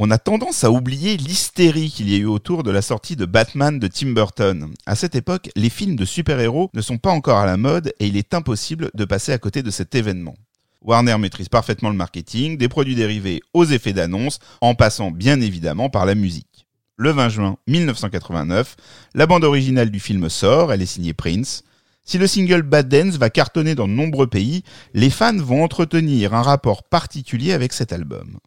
On a tendance à oublier l'hystérie qu'il y a eu autour de la sortie de Batman de Tim Burton. À cette époque, les films de super-héros ne sont pas encore à la mode et il est impossible de passer à côté de cet événement. Warner maîtrise parfaitement le marketing, des produits dérivés aux effets d'annonce, en passant bien évidemment par la musique. Le 20 juin 1989, la bande originale du film sort, elle est signée Prince. Si le single Bad Dance va cartonner dans de nombreux pays, les fans vont entretenir un rapport particulier avec cet album.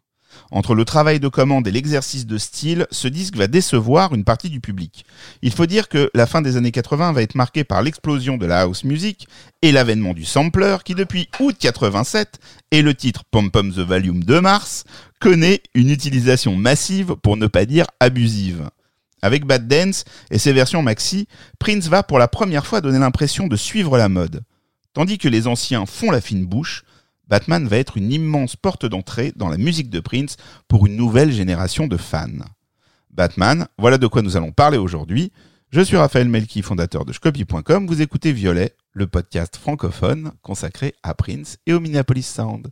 Entre le travail de commande et l'exercice de style, ce disque va décevoir une partie du public. Il faut dire que la fin des années 80 va être marquée par l'explosion de la house music et l'avènement du sampler qui depuis août 87 et le titre Pom Pom the Volume de mars connaît une utilisation massive pour ne pas dire abusive. Avec Bad Dance et ses versions maxi, Prince va pour la première fois donner l'impression de suivre la mode. Tandis que les anciens font la fine bouche, Batman va être une immense porte d'entrée dans la musique de Prince pour une nouvelle génération de fans. Batman, voilà de quoi nous allons parler aujourd'hui. Je suis Raphaël Melki, fondateur de Scopy.com. Vous écoutez Violet, le podcast francophone consacré à Prince et au Minneapolis Sound.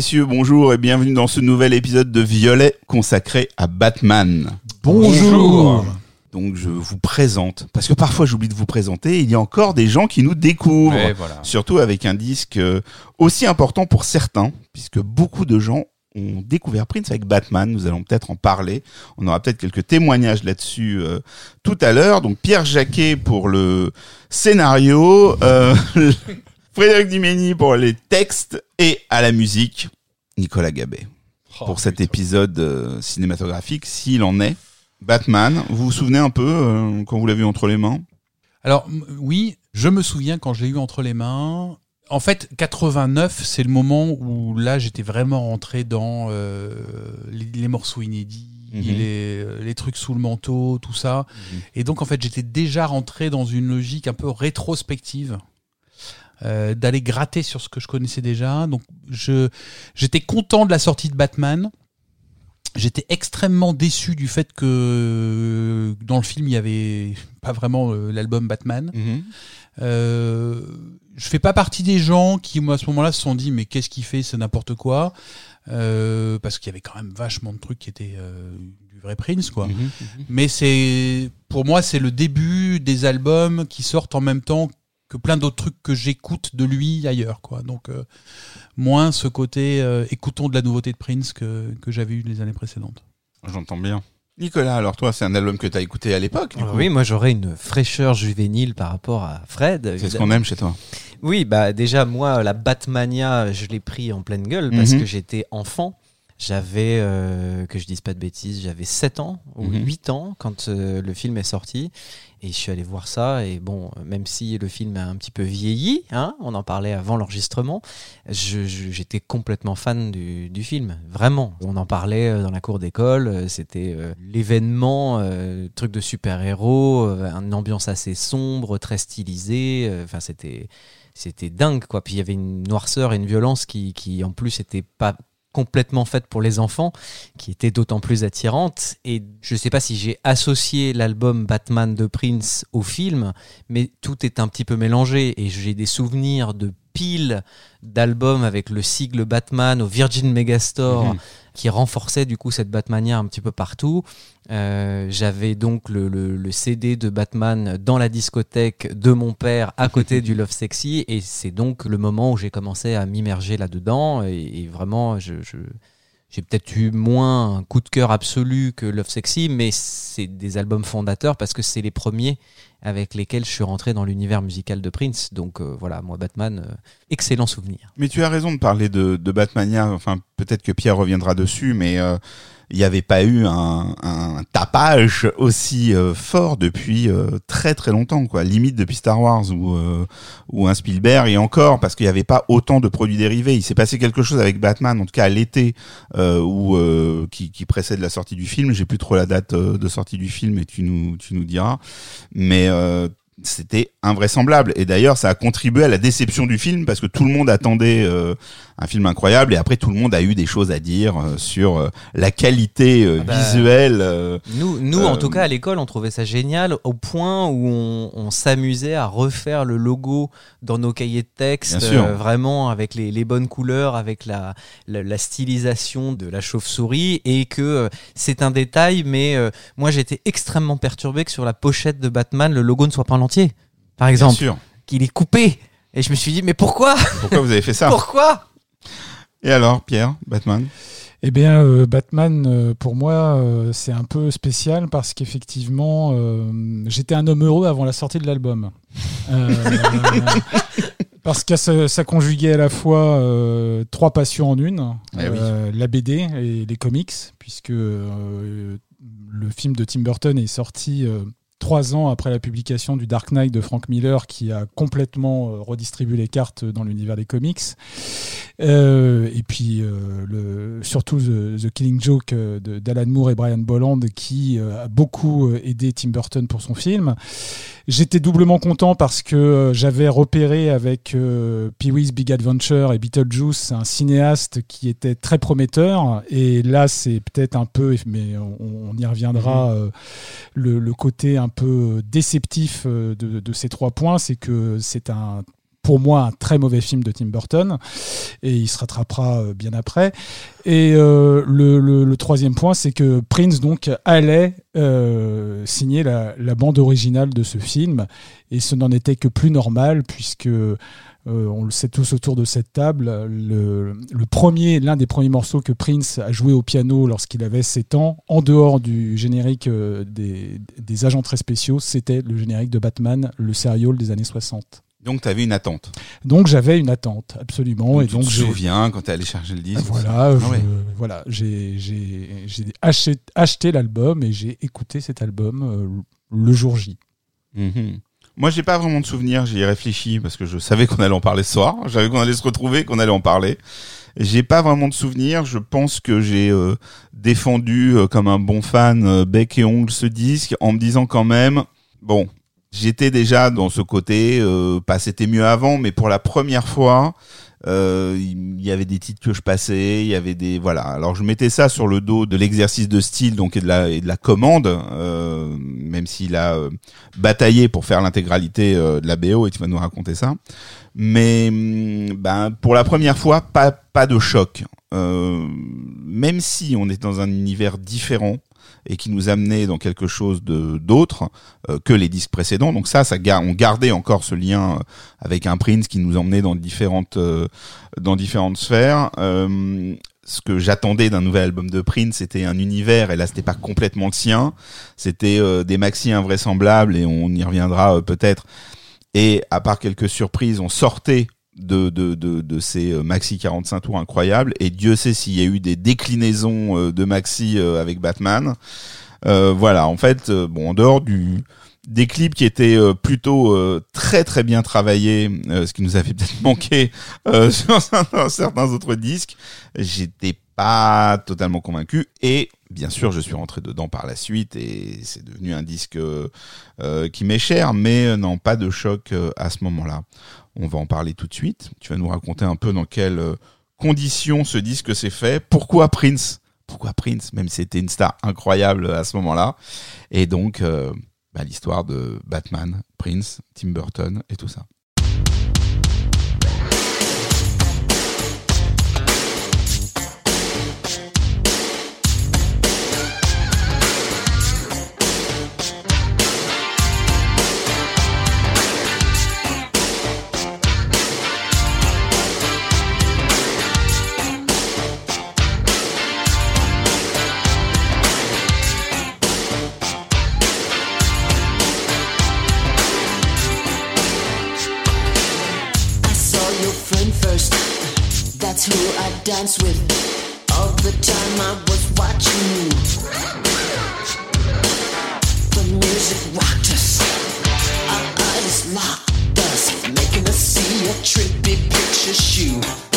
Messieurs, bonjour et bienvenue dans ce nouvel épisode de Violet consacré à Batman. Bonjour. Donc je vous présente, parce que parfois j'oublie de vous présenter, il y a encore des gens qui nous découvrent, voilà. surtout avec un disque euh, aussi important pour certains, puisque beaucoup de gens ont découvert Prince avec Batman, nous allons peut-être en parler, on aura peut-être quelques témoignages là-dessus euh, tout à l'heure. Donc Pierre Jacquet pour le scénario, euh, Frédéric Dumény pour les textes et à la musique, Nicolas Gabet Oh, pour cet épisode euh, cinématographique, s'il en est. Batman, vous vous souvenez un peu euh, quand vous l'avez eu entre les mains? Alors oui, je me souviens quand je l'ai eu entre les mains. En fait, 89, c'est le moment où là, j'étais vraiment rentré dans euh, les, les morceaux inédits, Mhm. les, les trucs sous le manteau, tout ça. Et donc, en fait, j'étais déjà rentré dans une logique un peu rétrospective. Euh, d'aller gratter sur ce que je connaissais déjà. Donc, je j'étais content de la sortie de Batman. J'étais extrêmement déçu du fait que euh, dans le film il y avait pas vraiment euh, l'album Batman. Euh, je fais pas partie des gens qui moi à ce moment-là se sont dit mais qu'est-ce qu'il fait c'est n'importe quoi? Euh, parce qu'il y avait quand même vachement de trucs qui étaient euh, du vrai Prince quoi. Mhm. Mais c'est pour moi c'est le début des albums qui sortent en même temps que plein d'autres trucs que j'écoute de lui ailleurs quoi. Donc euh, moins ce côté euh, écoutons de la nouveauté de Prince que, que j'avais eu les années précédentes. J'entends bien. Nicolas, alors toi, c'est un album que tu as écouté à l'époque du Alors coup oui, moi j'aurais une fraîcheur juvénile par rapport à Fred. C'est ce qu'on aime chez toi. Oui, bah déjà moi la Batmania, je l'ai pris en pleine gueule parce Mhm. que j'étais enfant. J'avais, euh, que je dise pas de bêtises, j'avais 7 ans ou Mhm. 8 ans quand euh, le film est sorti. Et je suis allé voir ça. Et bon, même si le film a un petit peu vieilli, hein, on en parlait avant l'enregistrement, j'étais complètement fan du, film. Vraiment. On en parlait euh, dans la cour d'école. euh, C'était euh, l'événement, truc de super-héros, une ambiance assez sombre, très stylisée. Enfin, c'était c'était dingue quoi puis il y avait une noirceur et une violence qui, qui en plus était pas complètement faite pour les enfants qui était d'autant plus attirante. Et je sais pas si j'ai associé l'album Batman de Prince au film mais tout est un petit peu mélangé. Et j'ai des souvenirs de piles d'albums avec le sigle Batman au Virgin Megastore Mhm. qui renforçait du coup cette Batmania un petit peu partout. Euh, J'avais donc le, le- le CD de Batman dans la discothèque de mon père à côté du Love Sexy et c'est donc le moment où j'ai commencé à m'immerger là-dedans et, et vraiment je, je, j'ai peut-être eu moins un coup de cœur absolu que Love Sexy, mais c'est des albums fondateurs parce que c'est les premiers avec lesquels je suis rentré dans l'univers musical de Prince. Donc euh, voilà, moi Batman, euh, excellent souvenir. Mais tu as raison de parler de, Batmania. Enfin, peut-être que Pierre reviendra dessus, mais euh, il n'y avait pas eu un, un tapage aussi euh, fort depuis euh, très très longtemps, quoi. Limite depuis Star Wars ou euh, ou un Spielberg et encore parce qu'il n'y avait pas autant de produits dérivés. Il s'est passé quelque chose avec Batman, en tout cas à l'été ou qui, qui précède la sortie du film. J'ai plus trop la date de sortie du film et tu nous tu nous diras. Mais c'était invraisemblable. Et d'ailleurs, ça a contribué à la déception du film parce que tout le monde attendait euh, un film incroyable et après tout le monde a eu des choses à dire euh, sur euh, la qualité Ah bah, visuelle. Nous, nous en tout cas à l'école, on trouvait ça génial au point où on, on s'amusait à refaire le logo dans nos cahiers de texte, vraiment avec les, les bonnes couleurs, avec la, la, la stylisation de la chauve-souris et que c'est un détail, mais moi j'étais extrêmement perturbé que sur la pochette de Batman, le logo ne soit pas en entier, par Bien exemple, sûr. qu'il est coupé. Et je me suis dit, mais pourquoi Pourquoi vous avez fait ça Pourquoi Et alors, Pierre, Batman Eh bien, euh, Batman, euh, pour moi, euh, c'est un peu spécial parce qu'effectivement, euh, j'étais un homme heureux avant la sortie de l'album. Euh, parce que ça, ça conjuguait à la fois euh, trois passions en une, Eh oui. euh, la BD et les comics, puisque euh, le film de Tim Burton est sorti euh, trois ans après la publication du Dark Knight de Frank Miller, qui a complètement euh, redistribué les cartes dans l'univers des comics. Euh, et puis euh, le, surtout The, The Killing Joke d'Alan Moore et Brian Bolland qui a beaucoup aidé Tim Burton pour son film. J'étais doublement content parce que j'avais repéré avec euh, Pee-wee's Big Adventure et Beetlejuice un cinéaste qui était très prometteur. Et là, c'est peut-être un peu, mais on, on y reviendra, le, le côté un peu déceptif euh, de, ces trois points, c'est que c'est un pour moi un très mauvais film de Tim Burton et il se rattrapera euh, bien après. Et euh, le, troisième point, c'est que Prince donc allait signer la bande originale de ce film et ce n'en était que plus normal puisque euh, on le sait tous autour de cette table, le, le premier, l'un des premiers morceaux que Prince a joué au piano lorsqu'il avait 7 ans, en dehors du générique euh, des, des agents très spéciaux, c'était le générique de Batman, le serial des années 60. Donc, tu avais une attente. Donc j'avais une attente, absolument. Donc, et tu donc te souviens quand tu allé chercher le disque voilà, je- ouais. voilà, j'ai acheté, acheté l'album et j'ai écouté cet album euh, le jour J. Mhm. Moi, j'ai pas vraiment de souvenirs. J'y ai réfléchi parce que je savais qu'on allait en parler ce soir. Je savais qu'on allait se retrouver, qu'on allait en parler. J'ai pas vraiment de souvenirs. Je pense que j'ai euh, défendu euh, comme un bon fan euh, bec et ongle ce disque en me disant quand même, bon, j'étais déjà dans ce côté, euh, pas c'était mieux avant, mais pour la première fois, il y avait des titres que je passais, il y avait des voilà. Alors je mettais ça sur le dos de l'exercice de style donc et de la et de la commande, euh, même s'il a euh, bataillé pour faire l'intégralité euh, de la BO et tu vas nous raconter ça. Mais hum, ben pour la première fois, pas pas de choc. Euh, même si on est dans un univers différent et qui nous amenait dans quelque chose de d'autre euh, que les disques précédents. Donc ça, ça on gardait encore ce lien euh, avec un Prince qui nous emmenait dans différentes euh, dans différentes sphères. Ce que j'attendais d'un nouvel album de Prince, c'était un univers, et là, c'était pas complètement le sien. C'était des maxi invraisemblables, et on y reviendra peut-être. Et à part quelques surprises, on sortait de, de, de, de ces euh, maxi 45 tours incroyables. Et Dieu sait s'il y a eu des déclinaisons euh, de maxi euh, avec Batman. Voilà, en fait, bon, en dehors du des clips qui étaient plutôt très très bien travaillés, ce qui nous avait peut-être manqué sur certains, certains autres disques, j'étais pas totalement convaincu. Et bien sûr, je suis rentré dedans par la suite et c'est devenu un disque qui m'est cher, mais non, pas de choc à ce moment-là. On va en parler tout de suite. Tu vas nous raconter un peu dans quelles euh, conditions ce disque s'est fait, pourquoi Prince, pourquoi Prince, même si c'était une star incroyable à ce moment-là, et donc euh, bah, l'histoire de Batman, Prince, Tim Burton et tout ça. Dance with. All the time I was watching you. The music rocked us. Our eyes locked us, making us see a trippy picture shoe.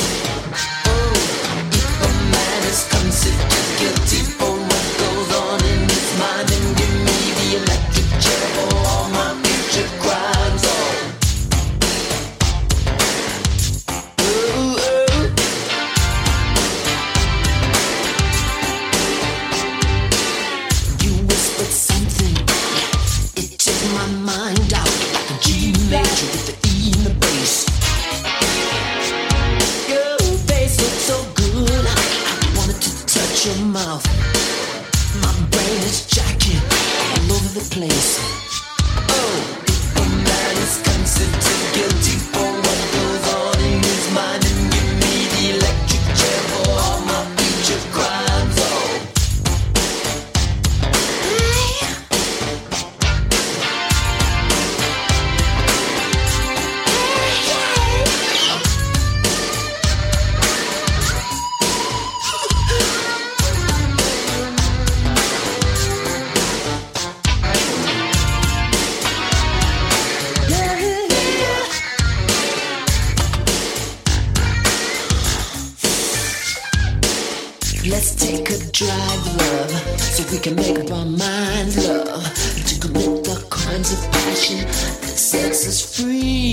Your mouth. My brain is jacking all over the place. Oh, a man is considered drive, love, so we can make up our minds, love, to commit the crimes of passion that sets us free.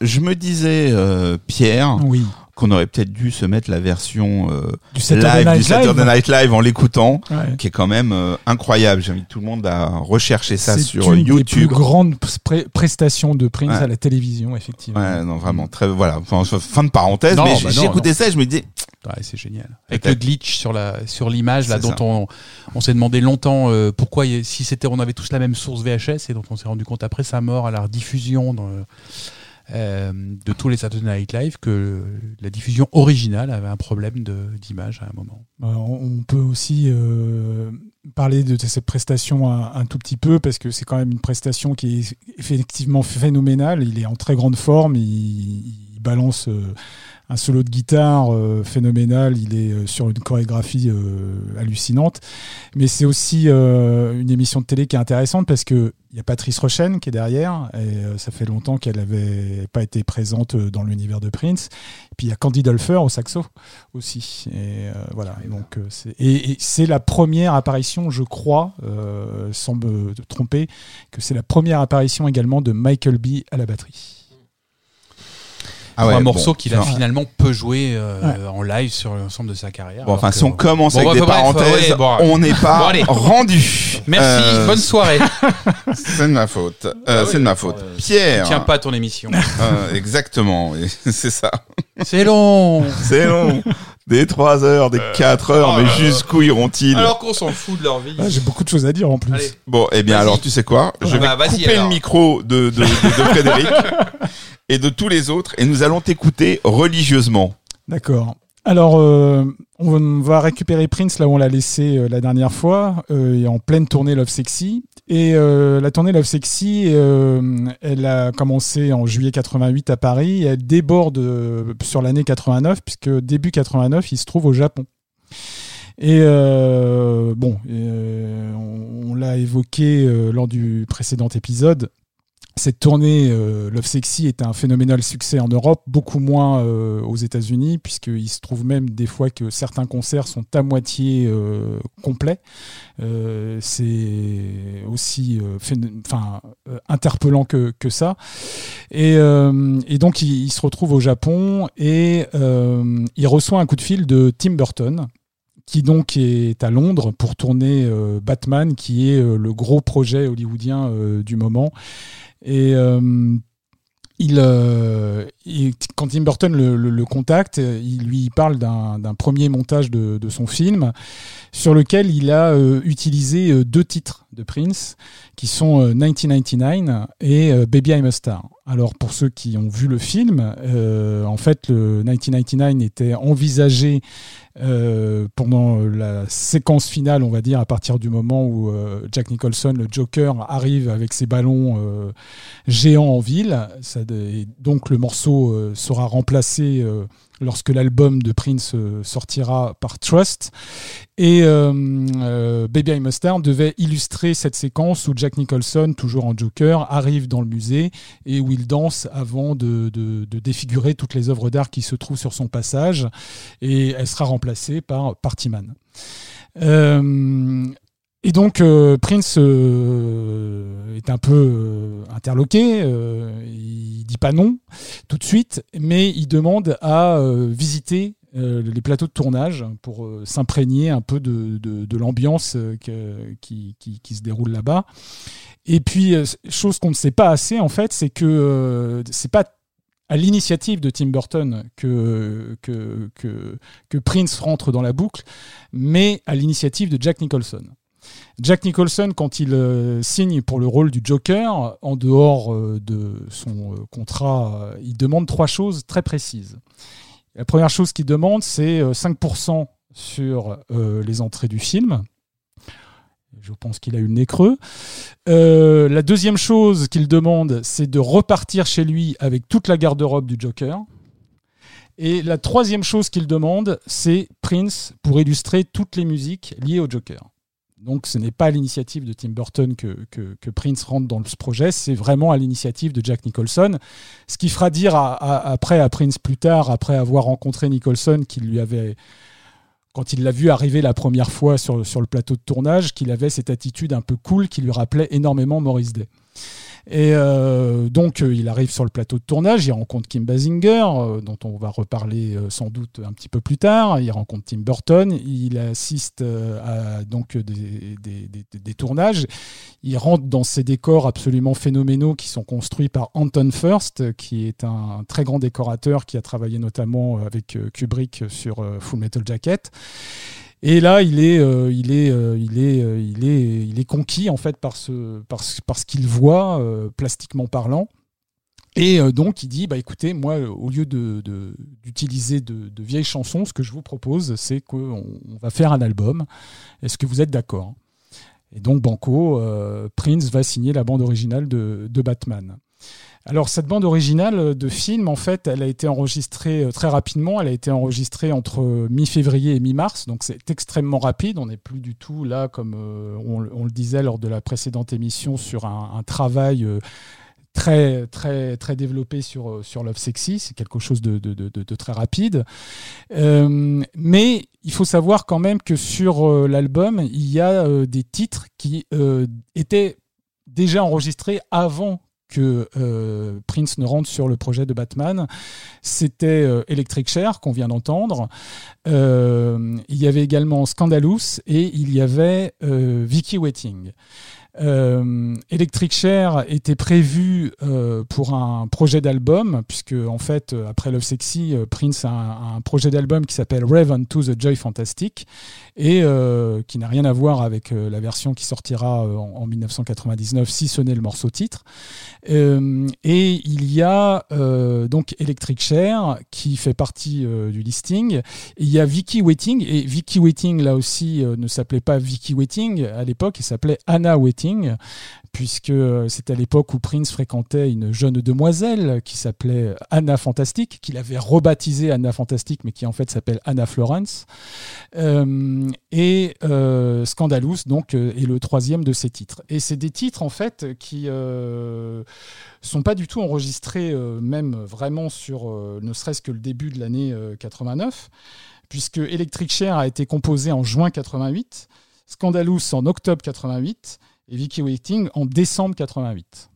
Je me disais, euh, Pierre, Oui. qu'on aurait peut-être dû se mettre la version euh, Du Saturday live Night du Saturday Live. Night Live en l'écoutant, Ouais. qui est quand même euh, incroyable. J'invite tout le monde à rechercher ça C'est sur une des plus YouTube. grandes pré- prestations de Prince Ouais. à la télévision, effectivement. Ouais, non, vraiment, très, voilà. Enfin, fin de parenthèse, Non, mais bah j'ai non, écouté ça et je me disais, Ouais, c'est génial. Avec le glitch sur la sur l'image là C'est dont ça. on on s'est demandé longtemps euh, pourquoi si c'était on avait tous la même source VHS et donc on s'est rendu compte après sa mort à la rediffusion dans, euh, de tous les Saturday Night Live que la diffusion originale avait un problème d'image à un moment. Euh, on peut aussi euh, parler de cette prestation un, tout petit peu parce que c'est quand même une prestation qui est effectivement phénoménale. Il est en très grande forme, il, balance un solo de guitare euh, phénoménal, il est euh, sur une chorégraphie euh, hallucinante. Mais c'est aussi une émission de télé qui est intéressante parce que il y a Patrice Rochen qui est derrière et ça fait longtemps qu'elle avait pas été présente dans l'univers de Prince. Et puis il y a Candy Dulfer au saxo aussi. Et euh, voilà. Donc c'est et, et c'est la première apparition, je crois, euh, sans me tromper, que c'est la première apparition également de Michael B à la batterie. Ah Pour ouais, un bon, morceau qu'il a non. finalement peu joué euh, en live sur l'ensemble de sa carrière. Bon, enfin, que- si on commence Bon, avec bah, des bref, parenthèses, ouais, bon. on n'est pas rendu. Merci, Euh, bonne soirée. C'est de ma faute. Euh, Ah c'est de ma faute. euh, Pierre. Tiens pas à ton émission. Euh, exactement, oui, c'est ça. C'est long. C'est long. Des 3 heures, des 4 heures, oh mais jusqu'où iront-ils Alors qu'on s'en fout de leur vie. Ah, J'ai beaucoup de choses à dire en plus. Allez. Bon, eh bien, alors, tu sais quoi? Je vais Bah, vas-y, couper alors. le micro de, de, de, de Frédéric et de tous les autres et nous allons t'écouter religieusement. D'accord. Alors, euh, on va récupérer Prince là où on l'a laissé euh, la dernière fois, euh, et en pleine tournée Love Sexy. Et la tournée Love Sexy, elle a commencé en juillet 88 à Paris, elle déborde sur l'année 89, puisque début 89, il se trouve au Japon. Et bon, on, l'a évoqué lors du précédent épisode. Cette tournée euh, Love Sexy est un phénoménal succès en Europe, beaucoup moins euh, aux États-Unis, puisqu'il se trouve même des fois que certains concerts sont à moitié euh, complets. C'est aussi interpellant que, ça. Et, donc, il, se retrouve au Japon et il reçoit un coup de fil de Tim Burton qui donc est à Londres pour tourner Batman, qui est le gros projet hollywoodien du moment. Et euh, euh, il- quand Tim Burton le, contacte, il lui parle d'un premier montage de, son film sur lequel il a euh, utilisé deux titres de Prince qui sont euh, 1999 et Baby I'm a Star. Alors pour ceux qui ont vu le film, en fait le 1999 était envisagé euh, pendant la séquence finale, on va dire, à partir du moment où euh, Jack Nicholson, le Joker, arrive avec ses ballons euh, géants en ville. Donc le morceau euh, sera remplacé euh, lorsque l'album de Prince euh, sortira par Trust. Et euh, euh, Baby Star devait illustrer cette séquence où Jack Nicholson, toujours en Joker, arrive dans le musée et où il danse avant de, défigurer toutes les œuvres d'art qui se trouvent sur son passage. Et elle sera remplacée par Partyman. Et donc euh, Prince euh, est un peu euh, interloqué, il dit pas non tout de suite, mais il demande à visiter les plateaux de tournage pour s'imprégner un peu de, l'ambiance qui, se déroule là-bas. Et puis, chose qu'on ne sait pas assez, en fait, c'est que c'est pas à l'initiative de Tim Burton que Prince rentre dans la boucle, mais à l'initiative de Jack Nicholson. Jack Nicholson, quand il euh, signe pour le rôle du Joker, en dehors euh, de son euh, contrat, il demande trois choses très précises. La première chose qu'il demande, c'est euh, 5% sur les entrées du film. Je pense qu'il a eu le nez creux. La deuxième chose qu'il demande, c'est de repartir chez lui avec toute la garde-robe du Joker. Et la troisième chose qu'il demande, c'est Prince pour illustrer toutes les musiques liées au Joker. Donc ce n'est pas à l'initiative de Tim Burton que, Prince rentre dans ce projet, c'est vraiment à l'initiative de Jack Nicholson. Ce qui fera dire après à Prince plus tard, après avoir rencontré Nicholson, qu'il lui avait, quand il l'a vu arriver la première fois sur, sur le plateau de tournage, qu'il avait cette attitude un peu cool qui lui rappelait énormément Maurice Day. Et euh, donc, euh, il arrive sur le plateau de tournage, il rencontre Kim Basinger, euh, dont on va reparler sans doute un petit peu plus tard. Il rencontre Tim Burton, il assiste à donc des, des- des- tournages. Il rentre dans ces décors absolument phénoménaux qui sont construits par Anton First, qui est un très grand décorateur qui a travaillé notamment avec Kubrick sur Full Metal Jacket. Et là, il est, euh, il est, euh, il est, euh, il est, il est conquis en fait par ce, par ce, par ce qu'il voit plastiquement parlant. Et donc, il dit, bah écoutez, moi, au lieu de- de- d'utiliser de, de vieilles chansons, ce que je vous propose, c'est qu'on on va faire un album. Est-ce que vous êtes d'accord? Et donc, Banco, Prince va signer la bande originale de Batman. Alors cette bande originale de film, en fait, elle a été enregistrée euh, très rapidement. Elle a été enregistrée entre euh, mi-février et mi-mars, donc c'est extrêmement rapide. On n'est plus du tout là, comme euh, on, le disait lors de la précédente émission, sur un, travail très très très développé sur sur Love Sexy. C'est quelque chose de, très rapide. Mais il faut savoir quand même que sur l'album, il y a des titres qui étaient déjà enregistrés avant que euh, Prince ne rentre sur le projet de Batman. C'était euh, Electric Chair qu'on vient d'entendre. Euh, il y avait également Scandalous et il y avait Vicky Waiting. Euh, Electric Chair était prévu euh, pour un projet d'album, puisque en fait, euh, après Love Sexy, Prince a un, projet d'album qui s'appelle Rave Unto the Joy Fantastic, et qui n'a rien à voir avec la version qui sortira en, en 1999, si ce n'est le morceau titre. Et il y a donc Electric Chair qui fait partie du listing. Il y a Vicky Waiting, et Vicky Waiting là aussi ne s'appelait pas Vicky Waiting à l'époque, il s'appelait Anna Waiting. Puisque c'était à l'époque où Prince fréquentait une jeune demoiselle qui s'appelait Anna Fantastic, qu'il avait rebaptisée Anna Fantastic, mais qui en fait s'appelle Anna Florence. Euh, et euh, Scandalous, donc, euh, est le troisième de ces titres. Et c'est des titres, en fait, qui euh, sont pas du tout enregistrés, même vraiment sur ne serait-ce que le début de l'année euh, 89, puisque Electric Chair a été composé en juin 88, Scandalous en octobre 88 et Vicky Waiting en décembre 88.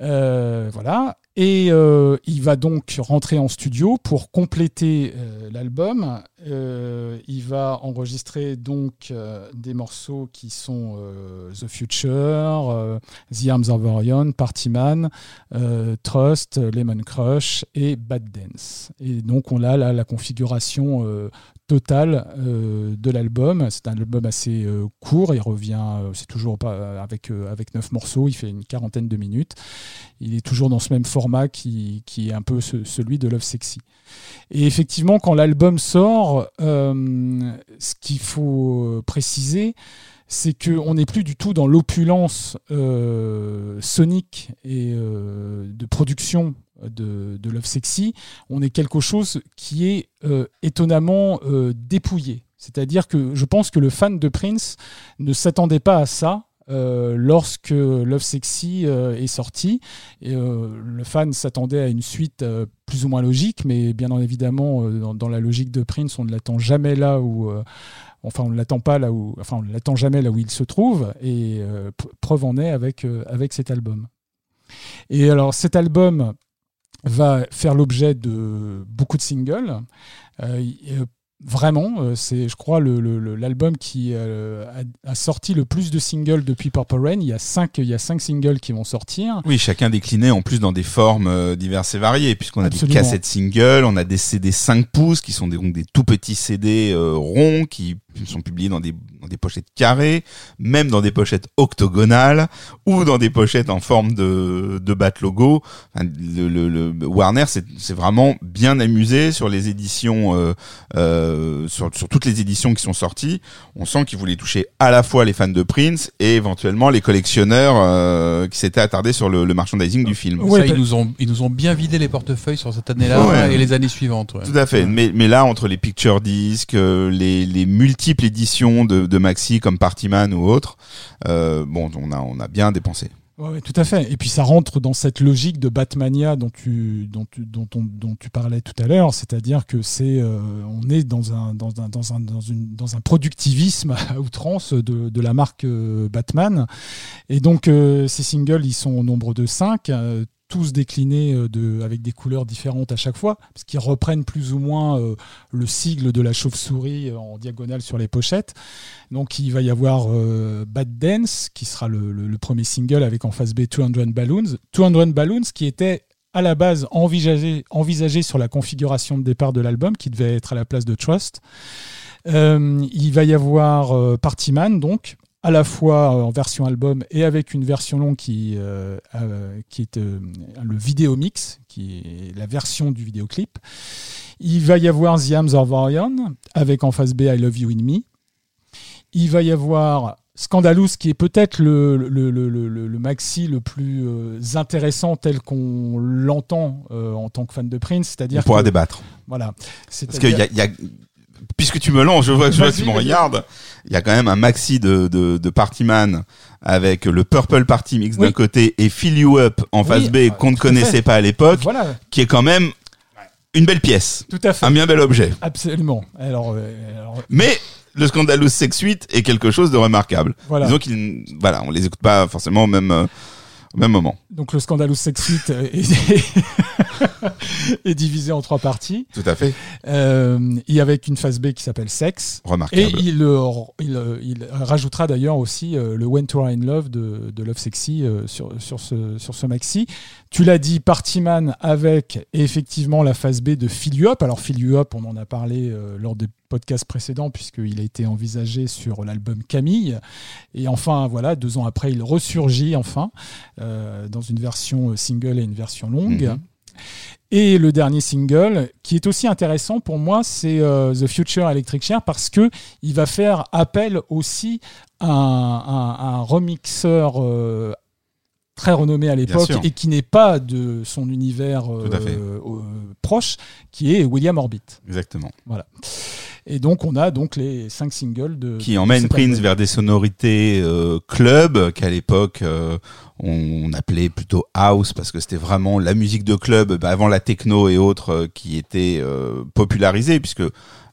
Euh, voilà. Et euh, il va donc rentrer en studio pour compléter euh, l'album. Euh, il va enregistrer donc des morceaux qui sont The Future, The Arms of Orion, Party Man, euh, Trust, Lemon Crush et Bad Dance. Et donc on a là la configuration totale de l'album. C'est un album assez court. Il revient, c'est toujours pas avec avec neuf morceaux. Il fait une quarantaine de minutes. Il est toujours dans ce même format qui, est un peu ce- celui de Love Sexy. Et effectivement, quand l'album sort, euh, ce qu'il faut préciser, c'est qu'on n'est plus du tout dans l'opulence euh, sonique et euh, de production de, Love Sexy. On est quelque chose qui est euh, étonnamment euh, dépouillé. C'est-à-dire que je pense que le fan de Prince ne s'attendait pas à ça. Euh, lorsque Love Sexy euh, est sorti, euh, le fan s'attendait à une suite plus ou moins logique, mais bien évidemment, dans, la logique de Prince, on ne l'attend jamais là où, enfin, on ne l'attend pas là où, enfin, on l'attend jamais là où il se trouve, et preuve en est avec avec cet album. Et alors, cet album va faire l'objet de beaucoup de singles. Vraiment, euh, c'est, je crois, le- le- le- l'album qui euh, a, a sorti le plus de singles depuis Purple Rain. Il y a cinq, il y a cinq singles qui vont sortir. Oui, chacun décliné en plus dans des formes euh, diverses et variées, puisqu'on a des cassettes singles, on a des CD 5 pouces qui sont des, donc des tout petits CD euh, ronds qui sont publiés dans des, dans des pochettes carrées, même dans des pochettes octogonales ou dans des pochettes en forme de, de bat logo. Enfin, le, le- le- Warner s'est s'est vraiment bien amusé sur les éditions, euh, euh, sur, sur toutes les éditions qui sont sorties. On sent qu'ils voulaient toucher à la fois les fans de Prince et éventuellement les collectionneurs euh, qui s'étaient attardés sur le, le merchandising du film. Ouais, Ça, ils, bah- nous ont, ils nous ont bien vidé les portefeuilles sur cette année-là Ouais. et les années suivantes. ouais. Tout à fait. Mais, mais là, entre les picture discs, euh, les, les multiples éditions de, de Maxi comme Partyman ou autres, euh, bon, on a, on a bien dépensé. Ouais, tout à fait. Et puis ça rentre dans cette logique de Batmania dont tu, dont tu, dont on- dont tu parlais tout à l'heure, c'est-à-dire que c'est, euh, on est dans un, dans un, dans un, dans une, dans un productivisme à outrance de, de la marque euh, Batman. Et donc euh, ces singles, ils sont au nombre de cinq. Tous déclinés euh, avec des couleurs différentes à chaque fois, parce qu'ils reprennent plus ou moins euh, le sigle de la chauve-souris euh, en diagonale sur les pochettes. Donc il va y avoir Bad Dance, qui sera le, premier single avec en face B 200 Balloons. 200 Balloons qui était à la base envisagé, envisagé sur la configuration de départ de l'album, qui devait être à la place de Trust. Il va y avoir Party Man, donc, à la fois en version album et avec une version longue qui, euh, euh, qui est euh, le vidéo mix, qui est la version du vidéoclip. Il va y avoir The Arms of Orion, avec en face B I Love You in Me. Il va y avoir Scandalous, qui est peut-être le, le, le, maxi le plus intéressant tel qu'on l'entend euh, en tant que fan de Prince, On c'est-à-dire pourra que, débattre. voilà, Parce qu'il y y a- puisque tu me lances, je vois, je vois que tu me regardes, il y a quand même un maxi de, de, de Partyman avec le Purple Party Mix d'un côté et Fill You Up en face Oui, B euh, qu'on ne connaissait fait. pas à l'époque, voilà, qui est quand même une belle pièce, tout à fait, un bien bel objet. absolument. Alors, euh, alors, Mais le Scandalous Sex Suite est quelque chose de remarquable. voilà. Disons qu'ils, voilà, on les écoute pas forcément au même, euh, au même moment. Donc le Scandalous Sex Suite euh, est, est divisé en trois parties, Tout à fait. euh, et avec une phase B qui s'appelle Sex. Remarquable. Et il, euh, il, euh, il rajoutera d'ailleurs aussi euh, le When to Are in Love de, de Love Sexy sur, sur, ce, sur ce maxi. Tu l'as dit, Partyman avec effectivement la phase B de Fill You Up. Alors Fill You Up, on en a parlé lors des podcasts précédents puisqu'il a été envisagé sur l'album Camille. Et enfin, voilà, deux ans après, il ressurgit enfin euh, dans une version single et une version longue. Mhm. Et le dernier single, qui est aussi intéressant pour moi, c'est euh, The Future Electric Chair parce que il va faire appel aussi à un, remixeur euh, très renommé à l'époque et qui n'est pas de son univers euh, proche, qui est William Orbit. Exactement. Et donc on a donc les cinq singles de Qui emmène Prince album. vers des sonorités euh, club qu'à l'époque euh, on appelait plutôt house parce que c'était vraiment la musique de club bah, avant la techno et autres euh, qui était euh, popularisée puisque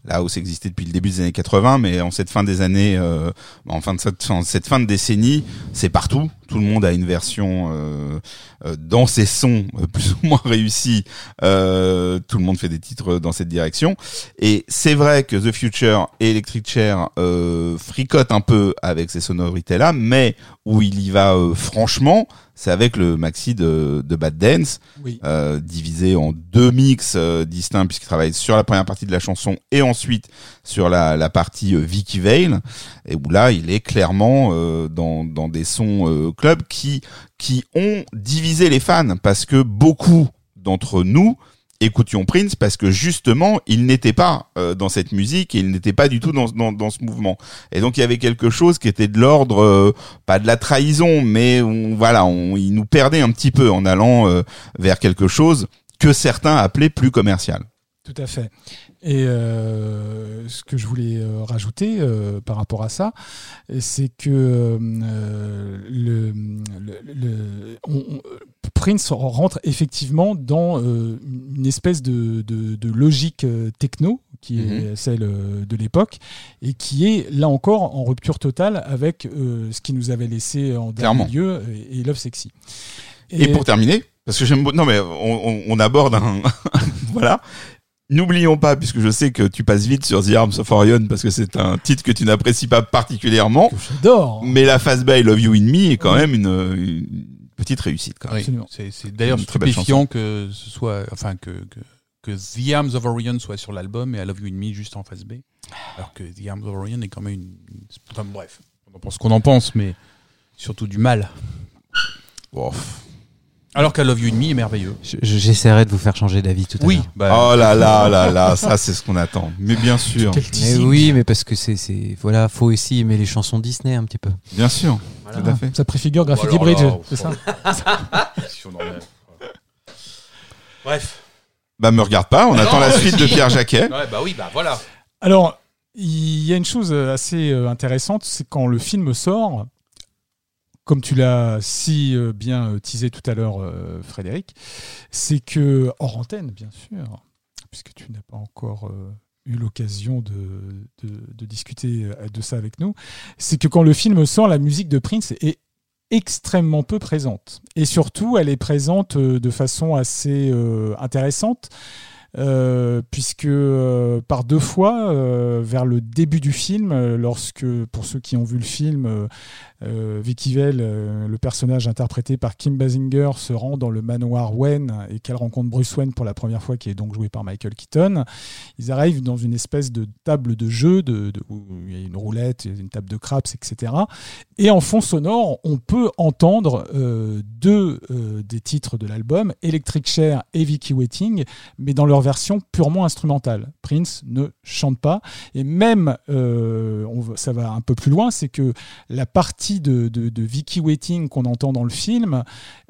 la house existait depuis le début des années 80 mais en cette fin des années euh, en fin de cette, en cette fin de décennie c'est partout tout le monde a une version euh, euh, dans ses sons euh, plus ou moins réussis euh, tout le monde fait des titres dans cette direction et c'est vrai que The Future et Electric Chair euh, fricotent un peu avec ces sonorités-là, mais où il y va euh, franchement, c'est avec le maxi de, de Bad Dance, Oui. euh, divisé en deux mix euh, distincts, puisqu'il travaille sur la première partie de la chanson et ensuite sur la, la partie euh, Vicky Vale, et où là, il est clairement euh, dans, dans des sons euh, club qui, qui ont divisé les fans, parce que beaucoup d'entre nous écoutions Prince parce que justement il n'était pas euh, dans cette musique et il n'était pas du tout dans, dans, dans ce mouvement et donc il y avait quelque chose qui était de l'ordre euh, pas de la trahison mais voilà on, il nous perdait un petit peu en allant euh, vers quelque chose que certains appelaient plus commercial Tout à fait. Et euh, ce que je voulais euh, rajouter euh, par rapport à ça, c'est que euh, le, le- le- on- on- Prince rentre effectivement dans une espèce de, de- de logique techno qui est celle euh, de l'époque et qui est là encore en rupture totale avec ce qui nous avait laissé en dernier lieu et, et Love Sexy. Et, pour terminer, parce que j'aime beau- non mais on, on, on aborde un voilà. N'oublions pas, puisque je sais que tu passes vite sur The Arms of Orion parce que c'est un titre que tu n'apprécies pas particulièrement, j'adore. mais la phase B I Love You in Me est quand même une, une petite réussite. Quand même. Oui, Absolument. c'est d'ailleurs Une très belle stupéfiant que ce soit, enfin que, que que The Arms of Orion soit sur l'album et I Love You in Me juste en face B, alors que The Arms of Orion est quand même une, enfin, bref, on en pense qu'on en pense, mais surtout du mal. Alors qu'I Love You in Me est merveilleux. Je- je- J'essaierai de vous faire changer d'avis tout à Oui, l'heure. bah, Oh là là là là, ça c'est ce qu'on attend. Mais bien sûr, Quel Mais teasing. oui, mais parce que c'est, c'est, voilà, faut aussi aimer les chansons Disney un petit peu. bien sûr, tout à fait. Ça préfigure Graffiti alors Bridge, là, c'est ça Bref. Bah me regarde pas, on Non, attend la mais suite de. Pierre Jacquet. Ouais, bah oui, bah voilà. Alors, il y a une chose assez euh, intéressante, c'est quand le film sort, comme tu l'as si euh, bien euh, teasé tout à l'heure, euh, Frédéric, c'est que, hors antenne, bien sûr, puisque tu n'as pas encore eu l'occasion de, discuter de ça avec nous, c'est que quand le film sort, la musique de Prince est extrêmement peu présente. Et surtout, elle est présente de façon assez intéressante. puisque par deux fois, vers le début du film, lorsque, pour ceux qui ont vu le film, euh, Vicky Vale, euh, le personnage interprété par Kim Basinger, se rend dans le manoir Wayne et qu'elle rencontre Bruce Wayne pour la première fois, qui est donc joué par Michael Keaton. Ils arrivent dans une espèce de table de jeu, où il y a une roulette, une table de craps, etc. Et en fond sonore, on peut entendre euh, deux euh, des titres de l'album, Electric Chair et Vicky Waiting, mais dans leur version purement instrumentale. Prince ne chante pas. Et même, on ça va un peu plus loin, c'est que la partie de, de, de Vicky Waiting qu'on entend dans le film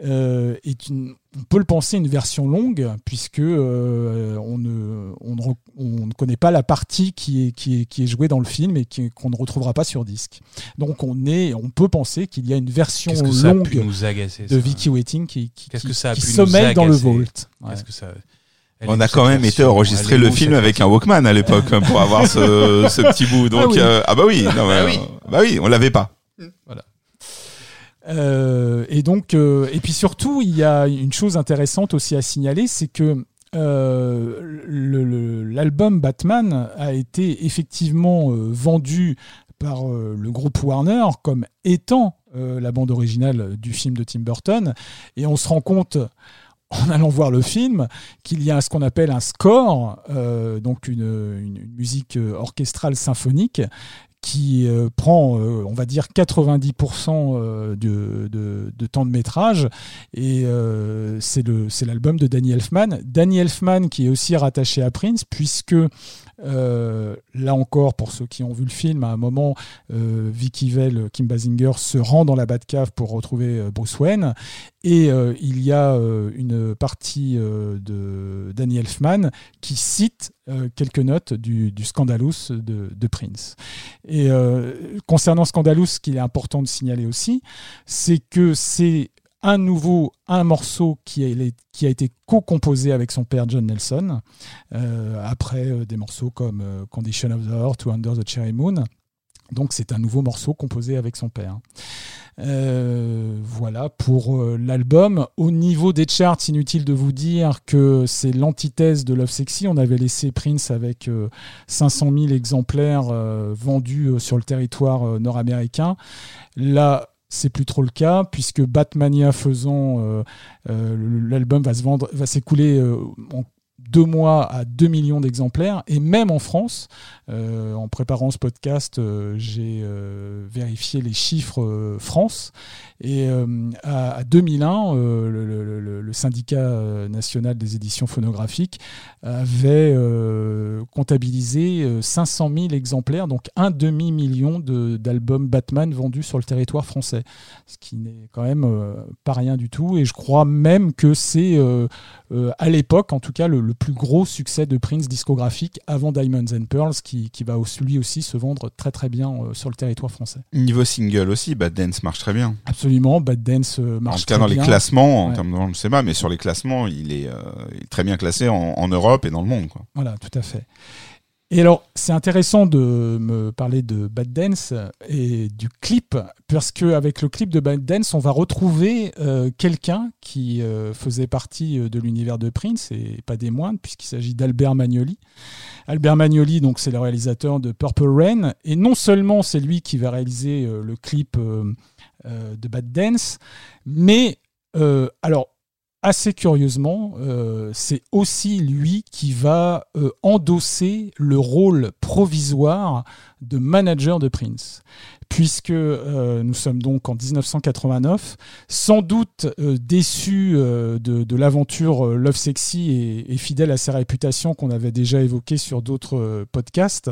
euh, est une, on peut le penser une version longue, puisque euh, on, ne, on, ne, on ne connaît pas la partie qui est, qui est, qui est jouée dans le film et qui- qu'on ne retrouvera pas sur disque. Donc on, est, on peut penser qu'il y a une version que longue pu nous agacer de ça Vicki Waiting qui, qui, Qu'est-ce qui- que ça a qui pu nous sommeille dans le vault. Ouais. Qu'est-ce que ça Elle On a quand même été est le film avec un Walkman à l'époque hein, pour avoir ce, ce petit bout. Donc Ah oui. euh, ah bah oui, non, Bah oui. euh, bah oui, on l'avait pas. Euh, et donc, euh, et puis surtout, il y a une chose intéressante aussi à signaler, c'est que euh, l'album Batman a été effectivement vendu par le groupe Warner comme étant la bande originale du film de Tim Burton, et on se rend compte en allant voir le film qu'il y a ce qu'on appelle un score, donc une, musique orchestrale symphonique qui euh, prend, euh, on va dire, 90% euh, de, de, de temps de métrage. Et c'est l'album de Danny Elfman. Danny Elfman qui est aussi rattaché à Prince, puisque euh, là encore, pour ceux qui ont vu le film, à un moment, euh, Vicky Vale, Kim Basinger se rend dans la Batcave pour retrouver euh, Bruce Wayne. Et il y a une partie de Danny Elfman qui cite quelques notes du, Scandalous de, de Prince. Et concernant Scandalous, ce qu'il est important de signaler aussi, c'est que c'est un nouveau, un morceau qui a, été co-composé avec son père John Nelson, euh, après euh, des morceaux comme euh, Condition of the Heart ou Under the Cherry Moon. Donc c'est un nouveau morceau composé avec son père. Voilà pour l'album. Au niveau des charts, inutile de vous dire que c'est l'antithèse de Love Sexy. On avait laissé Prince avec euh, 500 000 exemplaires vendus sur le territoire nord-américain. Là, c'est plus trop le cas puisque Batmania faisant, euh, euh, l'album va se vendre, va s'écouler euh, en deux mois à 2 millions d'exemplaires. Et même en France, en préparant ce podcast, j'ai vérifié les chiffres France et euh, à, à 2001, euh, le, le- le- le syndicat euh, national des éditions phonographiques avait comptabilisé euh, 500 000 exemplaires, donc un demi-million de- d'albums Batman vendus sur le territoire français, ce qui n'est quand même pas rien du tout. Et je crois même que c'est à l'époque, en tout cas, le, plus gros succès de Prince discographique avant Diamonds and Pearls, qui, qui va aussi- lui aussi se vendre très très bien sur le territoire français. Niveau single aussi, Bad Dance marche très bien. Absolument, Bad Dance euh, En marche tout cas, dans les classements, en Ouais. termes de, je sais pas, mais sur les classements, il est, euh, il est très bien classé en, en Europe et dans le monde. Quoi. Voilà, tout à fait. Et alors, c'est intéressant de me parler de Bad Dance et du clip, parce qu'avec le clip de Bad Dance, on va retrouver euh, quelqu'un qui euh, faisait partie de l'univers de Prince, et pas des moindres, puisqu'il s'agit d'Albert Magnoli. Albert Magnoli, donc, c'est le réalisateur de Purple Rain, et non seulement c'est lui qui va réaliser euh, le clip de Bad Dance, mais euh, alors assez curieusement, euh, c'est aussi lui qui va euh, endosser le rôle provisoire de manager de Prince. Puisque euh, nous sommes donc en 1989, sans doute euh, déçu euh, de, l'aventure Love Sexy et, et fidèle à sa réputation qu'on avait déjà évoquée sur d'autres podcasts,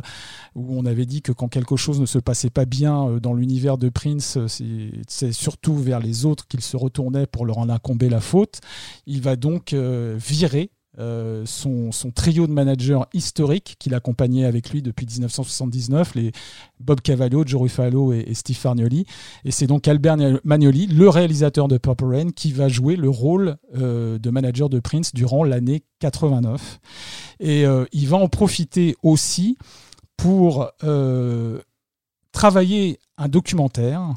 où on avait dit que quand quelque chose ne se passait pas bien dans l'univers de Prince, c'est- surtout vers les autres qu'il se retournait pour leur en incomber la faute. Il va donc virer euh, son, trio de managers historiques qu'il accompagnait avec lui depuis 1979, les Bob Cavallo, Joe Ruffalo et, Steve Fargnoli. Et c'est donc Albert Magnoli, le réalisateur de Purple Rain, qui va jouer le rôle euh, de manager de Prince durant l'année 89. Et euh, il va en profiter aussi pour travailler un documentaire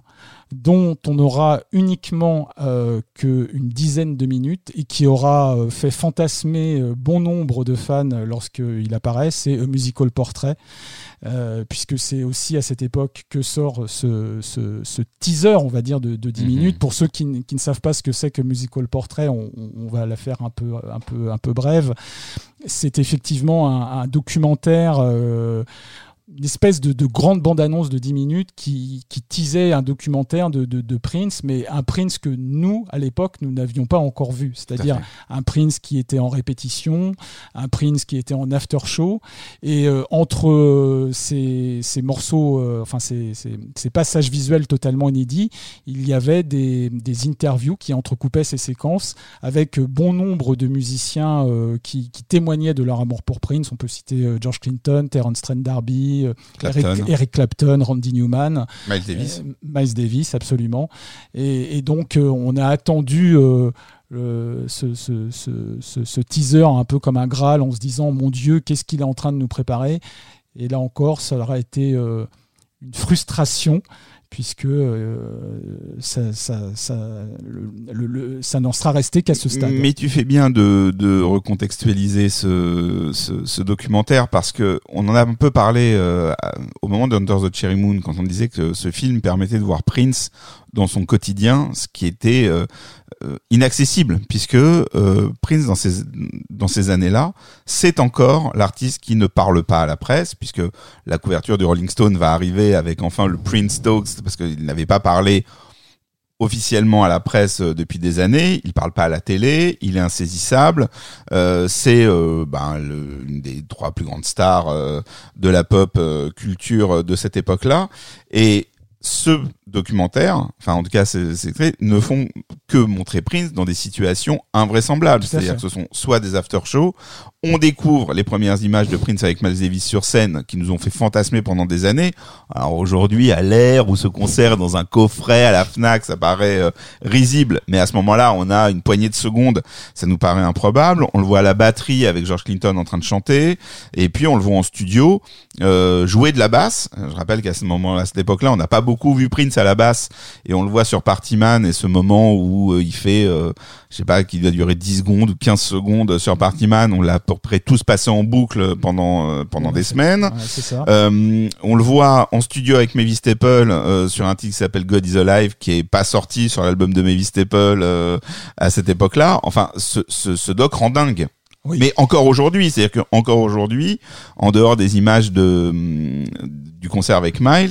dont on aura uniquement euh, qu'une dizaine de minutes et qui aura euh, fait fantasmer euh, bon nombre de fans lorsqu'il apparaît, c'est Musical Portrait, euh, puisque c'est aussi à cette époque que sort ce, ce- ce teaser, on va dire, de, de 10 Mhm. minutes. Pour ceux qui, ne savent pas ce que c'est que Musical Portrait, on, on- on va la faire un peu, un peu, un peu brève. C'est effectivement un, un documentaire... euh, une espèce de, de grande bande-annonce de 10 minutes qui, qui teasait un documentaire de, de- de Prince, mais un Prince que nous, à l'époque, nous n'avions pas encore vu. C'est-à-dire un Prince qui était en répétition, un Prince qui était en after-show. Et euh, entre euh, ces, ces morceaux, euh, enfin ces, ces- ces passages visuels totalement inédits, il y avait des, des interviews qui entrecoupaient ces séquences avec bon nombre de musiciens qui, qui témoignaient de leur amour pour Prince. On peut citer George Clinton, Terence Trent D'Arby, euh, Clapton, Eric, Eric Clapton, Randy Newman. Miles Davis. Euh, Miles Davis, absolument. Et, et donc, euh, on a attendu le- ce, ce- ce- ce- ce teaser un peu comme un Graal en se disant Mon Dieu, qu'est-ce qu'il est en train de nous préparer? Et là encore, ça aura été euh, une frustration. Puisque euh, ça, ça, ça, n'en sera resté qu'à ce stade. Mais tu fais bien de, recontextualiser ce, documentaire parce que on en a un peu parlé euh, au moment de Under the Cherry Moon quand on disait que ce film permettait de voir Prince dans son quotidien, ce qui était euh, inaccessible puisque Prince dans ces dans ces années-là, c'est encore l'artiste qui ne parle pas à la presse puisque la couverture du Rolling Stone va arriver avec enfin le Prince Dogs parce qu'il n'avait pas parlé officiellement à la presse euh, depuis des années. Il parle pas à la télé, il est insaisissable. Euh, c'est euh, ben, une des trois plus grandes stars de la pop culture de cette époque-là. Et ce documentaire, enfin en tout cas ces ces ne font que montrer Prince dans des situations invraisemblables. C'est-à-dire que ce sont soit des after-shows, on découvre les premières images de Prince avec Miles Davis sur scène qui nous ont fait fantasmer pendant des années. Alors aujourd'hui, à l'ère où ce concert dans un coffret à la Fnac, ça paraît euh, risible, mais à ce moment-là, on a une poignée de secondes, ça nous paraît improbable. On le voit à la batterie avec George Clinton en train de chanter, et puis on le voit en studio euh, jouer de la basse. Je rappelle qu'à ce moment-là, à cette époque-là, on n'a pas beaucoup vu Prince à la basse, et on le voit sur Party Man, et ce moment où euh, il fait, euh, je sais pas, qui doit durer 10 secondes ou 15 secondes sur Party Man, on l'a à peu près tous passé en boucle pendant euh, pendant des semaines. Ouais, ça. Euh, on le voit en studio avec Mavis Staple euh, sur un titre qui s'appelle God is Alive, qui est pas sorti sur l'album de Mavis Staple euh, à cette époque-là. Enfin, ce, ce, ce doc rend dingue. Oui. Mais encore aujourd'hui, c'est-à-dire que encore aujourd'hui, en dehors des images de du concert avec Miles,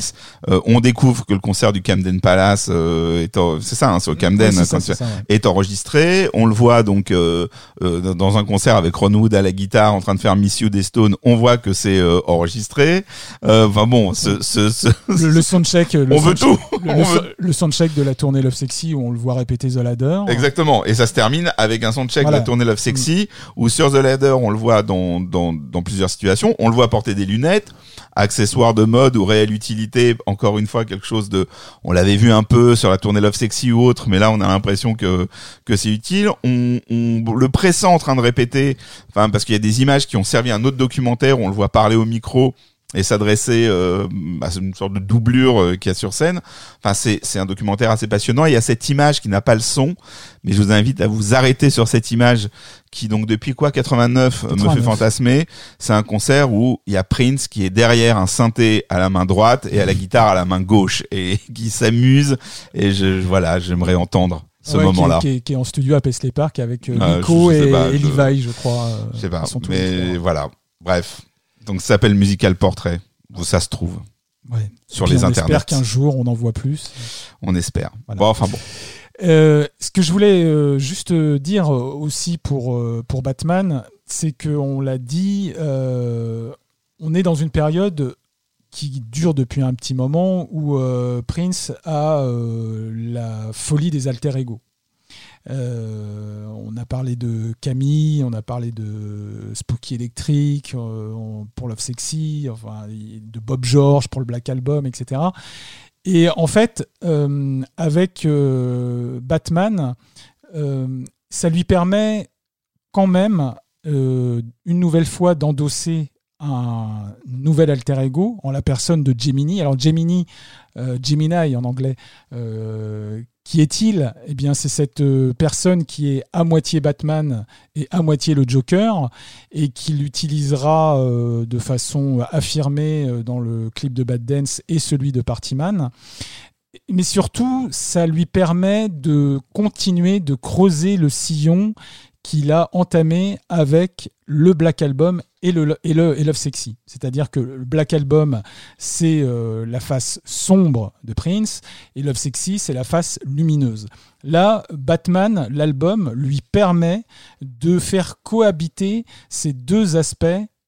euh, on découvre que le concert du Camden Palace euh, est en- c'est ça, hein, c'est au Camden Ouais, c'est ça, quand c'est tu- ça, ouais. est enregistré. On le voit donc euh, euh, dans un concert avec Ron Wood à la guitare en train de faire Miss You des Stones. On voit que c'est euh, enregistré. Euh, Enfin bon, ce, ce, ce- Le, le soundcheck, le on veut tout. Le, On veut- le soundcheck de la tournée Love Sexy où on le voit répéter The Ladder. Exactement. Et ça se termine avec un soundcheck Voilà. de la tournée Love Sexy où sur The Ladder, on le voit dans, dans, dans plusieurs situations. On le voit porter des lunettes, accessoires de mode ou réelle utilité. Encore une fois, quelque chose de, on l'avait vu un peu sur la tournée Love Sexy ou autre, mais là, on a l'impression que, que c'est utile. On, le pressent en train de répéter, enfin, parce qu'il y a des images qui ont servi à un autre documentaire on le voit parler au micro et s'adresser euh, à une sorte de doublure euh, qu'il y a sur scène. Enfin, c'est un documentaire assez passionnant. Il y a cette image qui n'a pas le son, mais je vous invite à vous arrêter sur cette image qui donc depuis quoi 89, euh, me fait 89. fantasmer. C'est un concert où il y a Prince qui est derrière un synthé à la main droite et à la guitare à la main gauche et qui s'amuse. Et je voilà, j'aimerais entendre ce Ouais, moment-là. Qui, est, qui est en studio à Paisley Park avec euh, Ah, Nico je- je sais et, pas, et je- Levi, je crois. Je sais pas, mais voilà. Bref, donc ça s'appelle Musical Portrait. Où ça se trouve Ouais. sur les on internets. espère qu'un jour on en voit plus. On espère. Voilà. Bon, enfin bon. Euh, ce que je voulais euh, juste euh, dire aussi pour, euh, pour Batman, c'est qu'on l'a dit, on est dans une période qui dure depuis un petit moment où Prince a la folie des alter ego. Euh, on a parlé de Camille, on a parlé de Spooky Electric euh, pour Love Sexy, enfin, de Bob George pour le Black Album, etc. Et en fait, euh, avec Batman, ça lui permet quand même une nouvelle fois d'endosser un nouvel alter ego en la personne de Gemini. Alors Gemini, euh, Gemini en anglais, qui est-il? Eh bien, c'est cette euh, personne qui est à moitié Batman et à moitié le Joker et qui l'utilisera euh, de façon affirmée euh, dans le clip de Bad Dance et celui de Partyman. Mais surtout, ça lui permet de continuer de creuser le sillon qu'il a entamé avec le Black Album et, le, Love Sexy. C'est-à-dire que le Black Album, c'est euh, la face sombre de Prince, et Love Sexy, c'est la face lumineuse. Là, Batman, l'album, lui permet de faire cohabiter ces deux aspects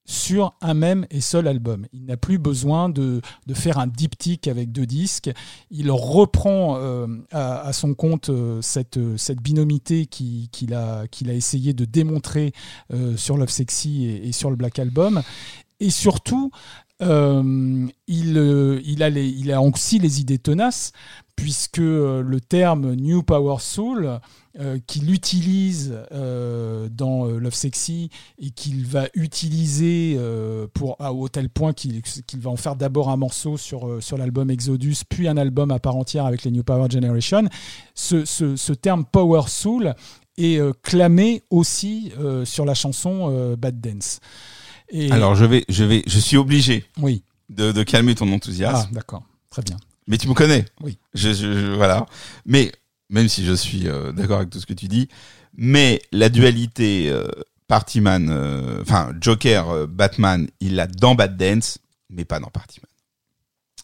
sur un même et seul album. Il n'a plus besoin de, de faire un diptyque avec deux disques. Il reprend euh, à, à son compte euh, cette, cette binomité qui- qu'il a, qu'il a essayé de démontrer euh, sur Love Sexy et, et sur le Black Album. Et surtout, euh, il, euh, il, a les- il a aussi les idées tenaces puisque euh, le terme New Power Soul, euh, qu'il utilise euh, dans Love Sexy et qu'il va utiliser euh, pour, à, au tel point qu'il va en faire d'abord un morceau sur, sur l'album Exodus, puis un album à part entière avec les New Power Generation. Ce, ce- ce terme Power Soul est clamé aussi sur la chanson Bad Dance. Et, Alors je vais, je vais, je suis obligé oui, de, de calmer ton ah, enthousiasme. d'accord, très bien. Mais tu me connais. Oui. Je, je- je- voilà. Mais même si je suis euh, d'accord avec tout ce que tu dis, mais la dualité euh, Partyman, euh, enfin Joker, euh, Batman, il l'a dans Bad Dance, mais pas dans Partyman.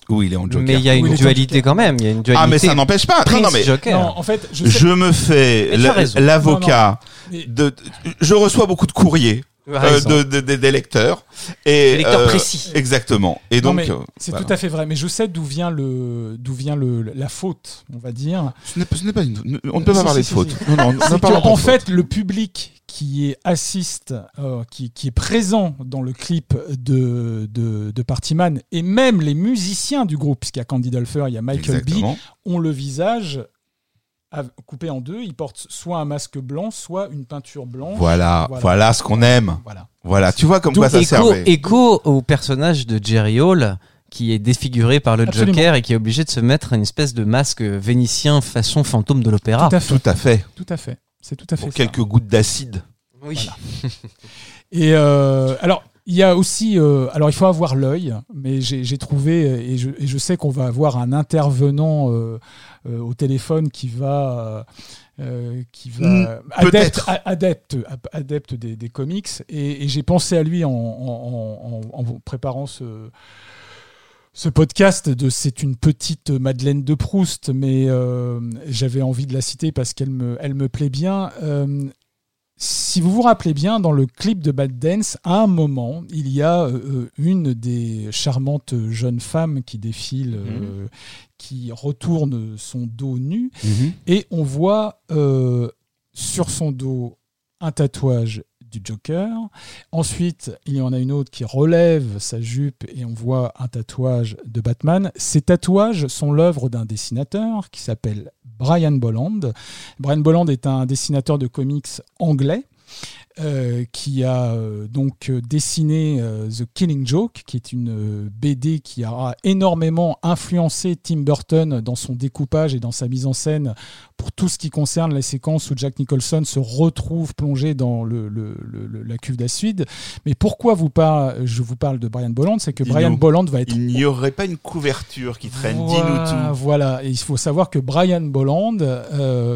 Où il est en Joker. Mais il y a une dualité quand même. Il y a une dualité. ah mais ça n'empêche pas. Non non mais Joker. Non, en fait, je sais. je me fais l'avocat. mais- De, de- je reçois beaucoup de courriers euh, raison. de, de- de- des lecteurs et Des lecteurs euh, précis. Exactement. Et Non, donc euh, c'est voilà. tout à fait vrai, mais je sais d'où vient le d'où vient le la faute, on va dire. ce n'est pas, ce n'est pas une- on ne peut pas Si, parler si, de faute. si, Non non, faute. fait, le public qui est assiste, euh, qui, qui est présent dans le clip de, de, de Partyman, et même les musiciens du groupe, puisqu'il y a Candy Dulfer, il y a Michael B, Exactement. ont le visage coupé en deux. Ils portent soit un masque blanc, soit une peinture blanche. Voilà, Voilà. voilà, ce qu'on aime. Voilà. Voilà, tu vois comme quoi ça écho, servait. écho au personnage de Jerry Hall qui est défiguré par le Absolument. Joker et qui est obligé de se mettre une espèce de masque vénitien façon fantôme de l'opéra. Tout à fait. Tout à fait. Tout à fait. C'est tout à fait Pour ça. quelques gouttes d'acide. Oui. Et euh, alors, il y a aussi, euh, alors il faut avoir l'œil, mais j'ai trouvé et je, et je sais qu'on va avoir un intervenant euh, euh, au téléphone qui va, euh, qui va Mm, adepte, des, des comics, et, et j'ai pensé à lui en, en- en- en préparant ce ce podcast de c'est une petite Madeleine de Proust, mais euh, j'avais envie de la citer parce qu'elle me, elle me plaît bien. Euh, si vous vous rappelez bien, dans le clip de Bad Dance, à un moment, il y a euh, une des charmantes jeunes femmes qui défile, euh, qui retourne son dos nu, et on voit euh, sur son dos un tatouage du Joker. Ensuite, il y en a une autre qui relève sa jupe et on voit un tatouage de Batman. Ces tatouages sont l'œuvre d'un dessinateur qui s'appelle Brian Bolland. Brian Bolland est un dessinateur de comics anglais. Euh, qui a euh, donc euh, dessiné euh, The Killing Joke, qui est une BD qui a énormément influencé Tim Burton dans son découpage et dans sa mise en scène pour tout ce qui concerne les séquences où Jack Nicholson se retrouve plongé dans le, le- le- le- la cuve d'acide. Mais pourquoi vous par- je vous parle de Brian Bolland C'est que. Brian Bolland va être Il n'y aurait pas une couverture qui traîne. voilà, Dis-nous tout. Voilà, et il faut savoir que Brian Bolland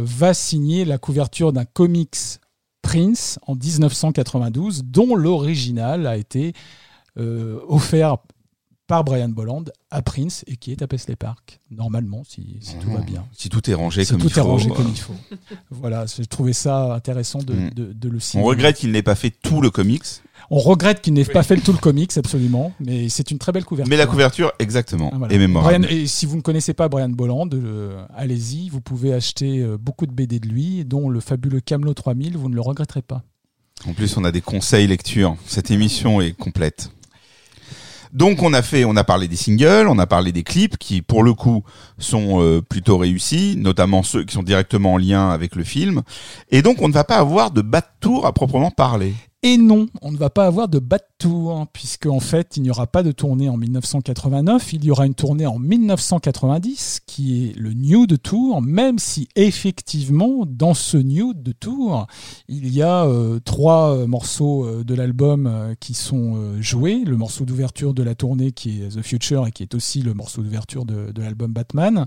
va signer la couverture d'un comics Prince en 1992, dont l'original a été euh, offert par Brian Bolland à Prince et qui est à Paisley Park, normalement, si, si tout va bien. Si tout est rangé Si comme tout il faut. est rangé euh, comme il faut. Voilà, j'ai trouvé ça intéressant de, Mm. de- de le signer. On regrette qu'il n'ait pas fait tout le comics, On regrette qu'il n'ait pas fait tout le comics, absolument, mais c'est une très belle couverture. mais la couverture, exactement, Ah, voilà. est mémorable. Brian- et si vous ne connaissez pas Brian Bolland, euh, allez-y, vous pouvez acheter euh, beaucoup de BD de lui, dont le fabuleux Camelot 3000, vous ne le regretterez pas. En plus, on a des conseils lecture. Cette émission est complète. Donc, on a fait, on a parlé des singles, on a parlé des clips qui, pour le coup, sont euh, plutôt réussis, notamment ceux qui sont directement en lien avec le film. Et donc, on ne va pas avoir de bas de tour à proprement parler. Et non, on ne va pas avoir de bas de tour, puisque en fait, il n'y aura pas de tournée en 1989, il y aura une tournée en 1990, qui est le Nude Tour, même si effectivement, dans ce Nude Tour, il y a euh, trois euh, morceaux euh, de l'album qui sont joués. Le morceau d'ouverture de la tournée qui est The Future et qui est aussi le morceau d'ouverture de, de l'album Batman.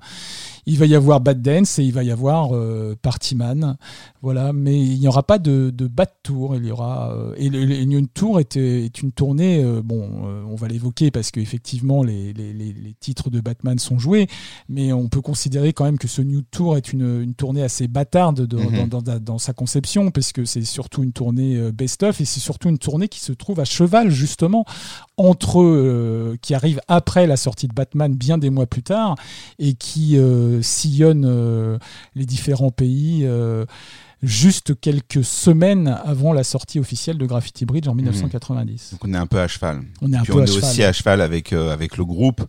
Il va y avoir Bad Dance et il va y avoir euh, Partyman. Voilà, mais il n'y aura pas de, de bas de tour. Il y aura et New Tour est, est une tournée. euh, bon, euh, on va l'évoquer parce qu'effectivement les, les, les, les titres de Batman sont joués, mais on peut considérer quand même que ce New Tour est une, une tournée assez bâtarde de- Mhm. dans, dans- dans sa conception, parce que c'est surtout une tournée euh, best-of et c'est surtout une tournée qui se trouve à cheval justement entre euh, qui arrive après la sortie de Batman bien des mois plus tard et qui euh, sillonne euh, les différents pays euh, juste quelques semaines avant la sortie officielle de Graffiti Bridge en 1990. Donc, on est un peu à cheval. On est un Puis peu on à est cheval. aussi à cheval avec, euh, avec le groupe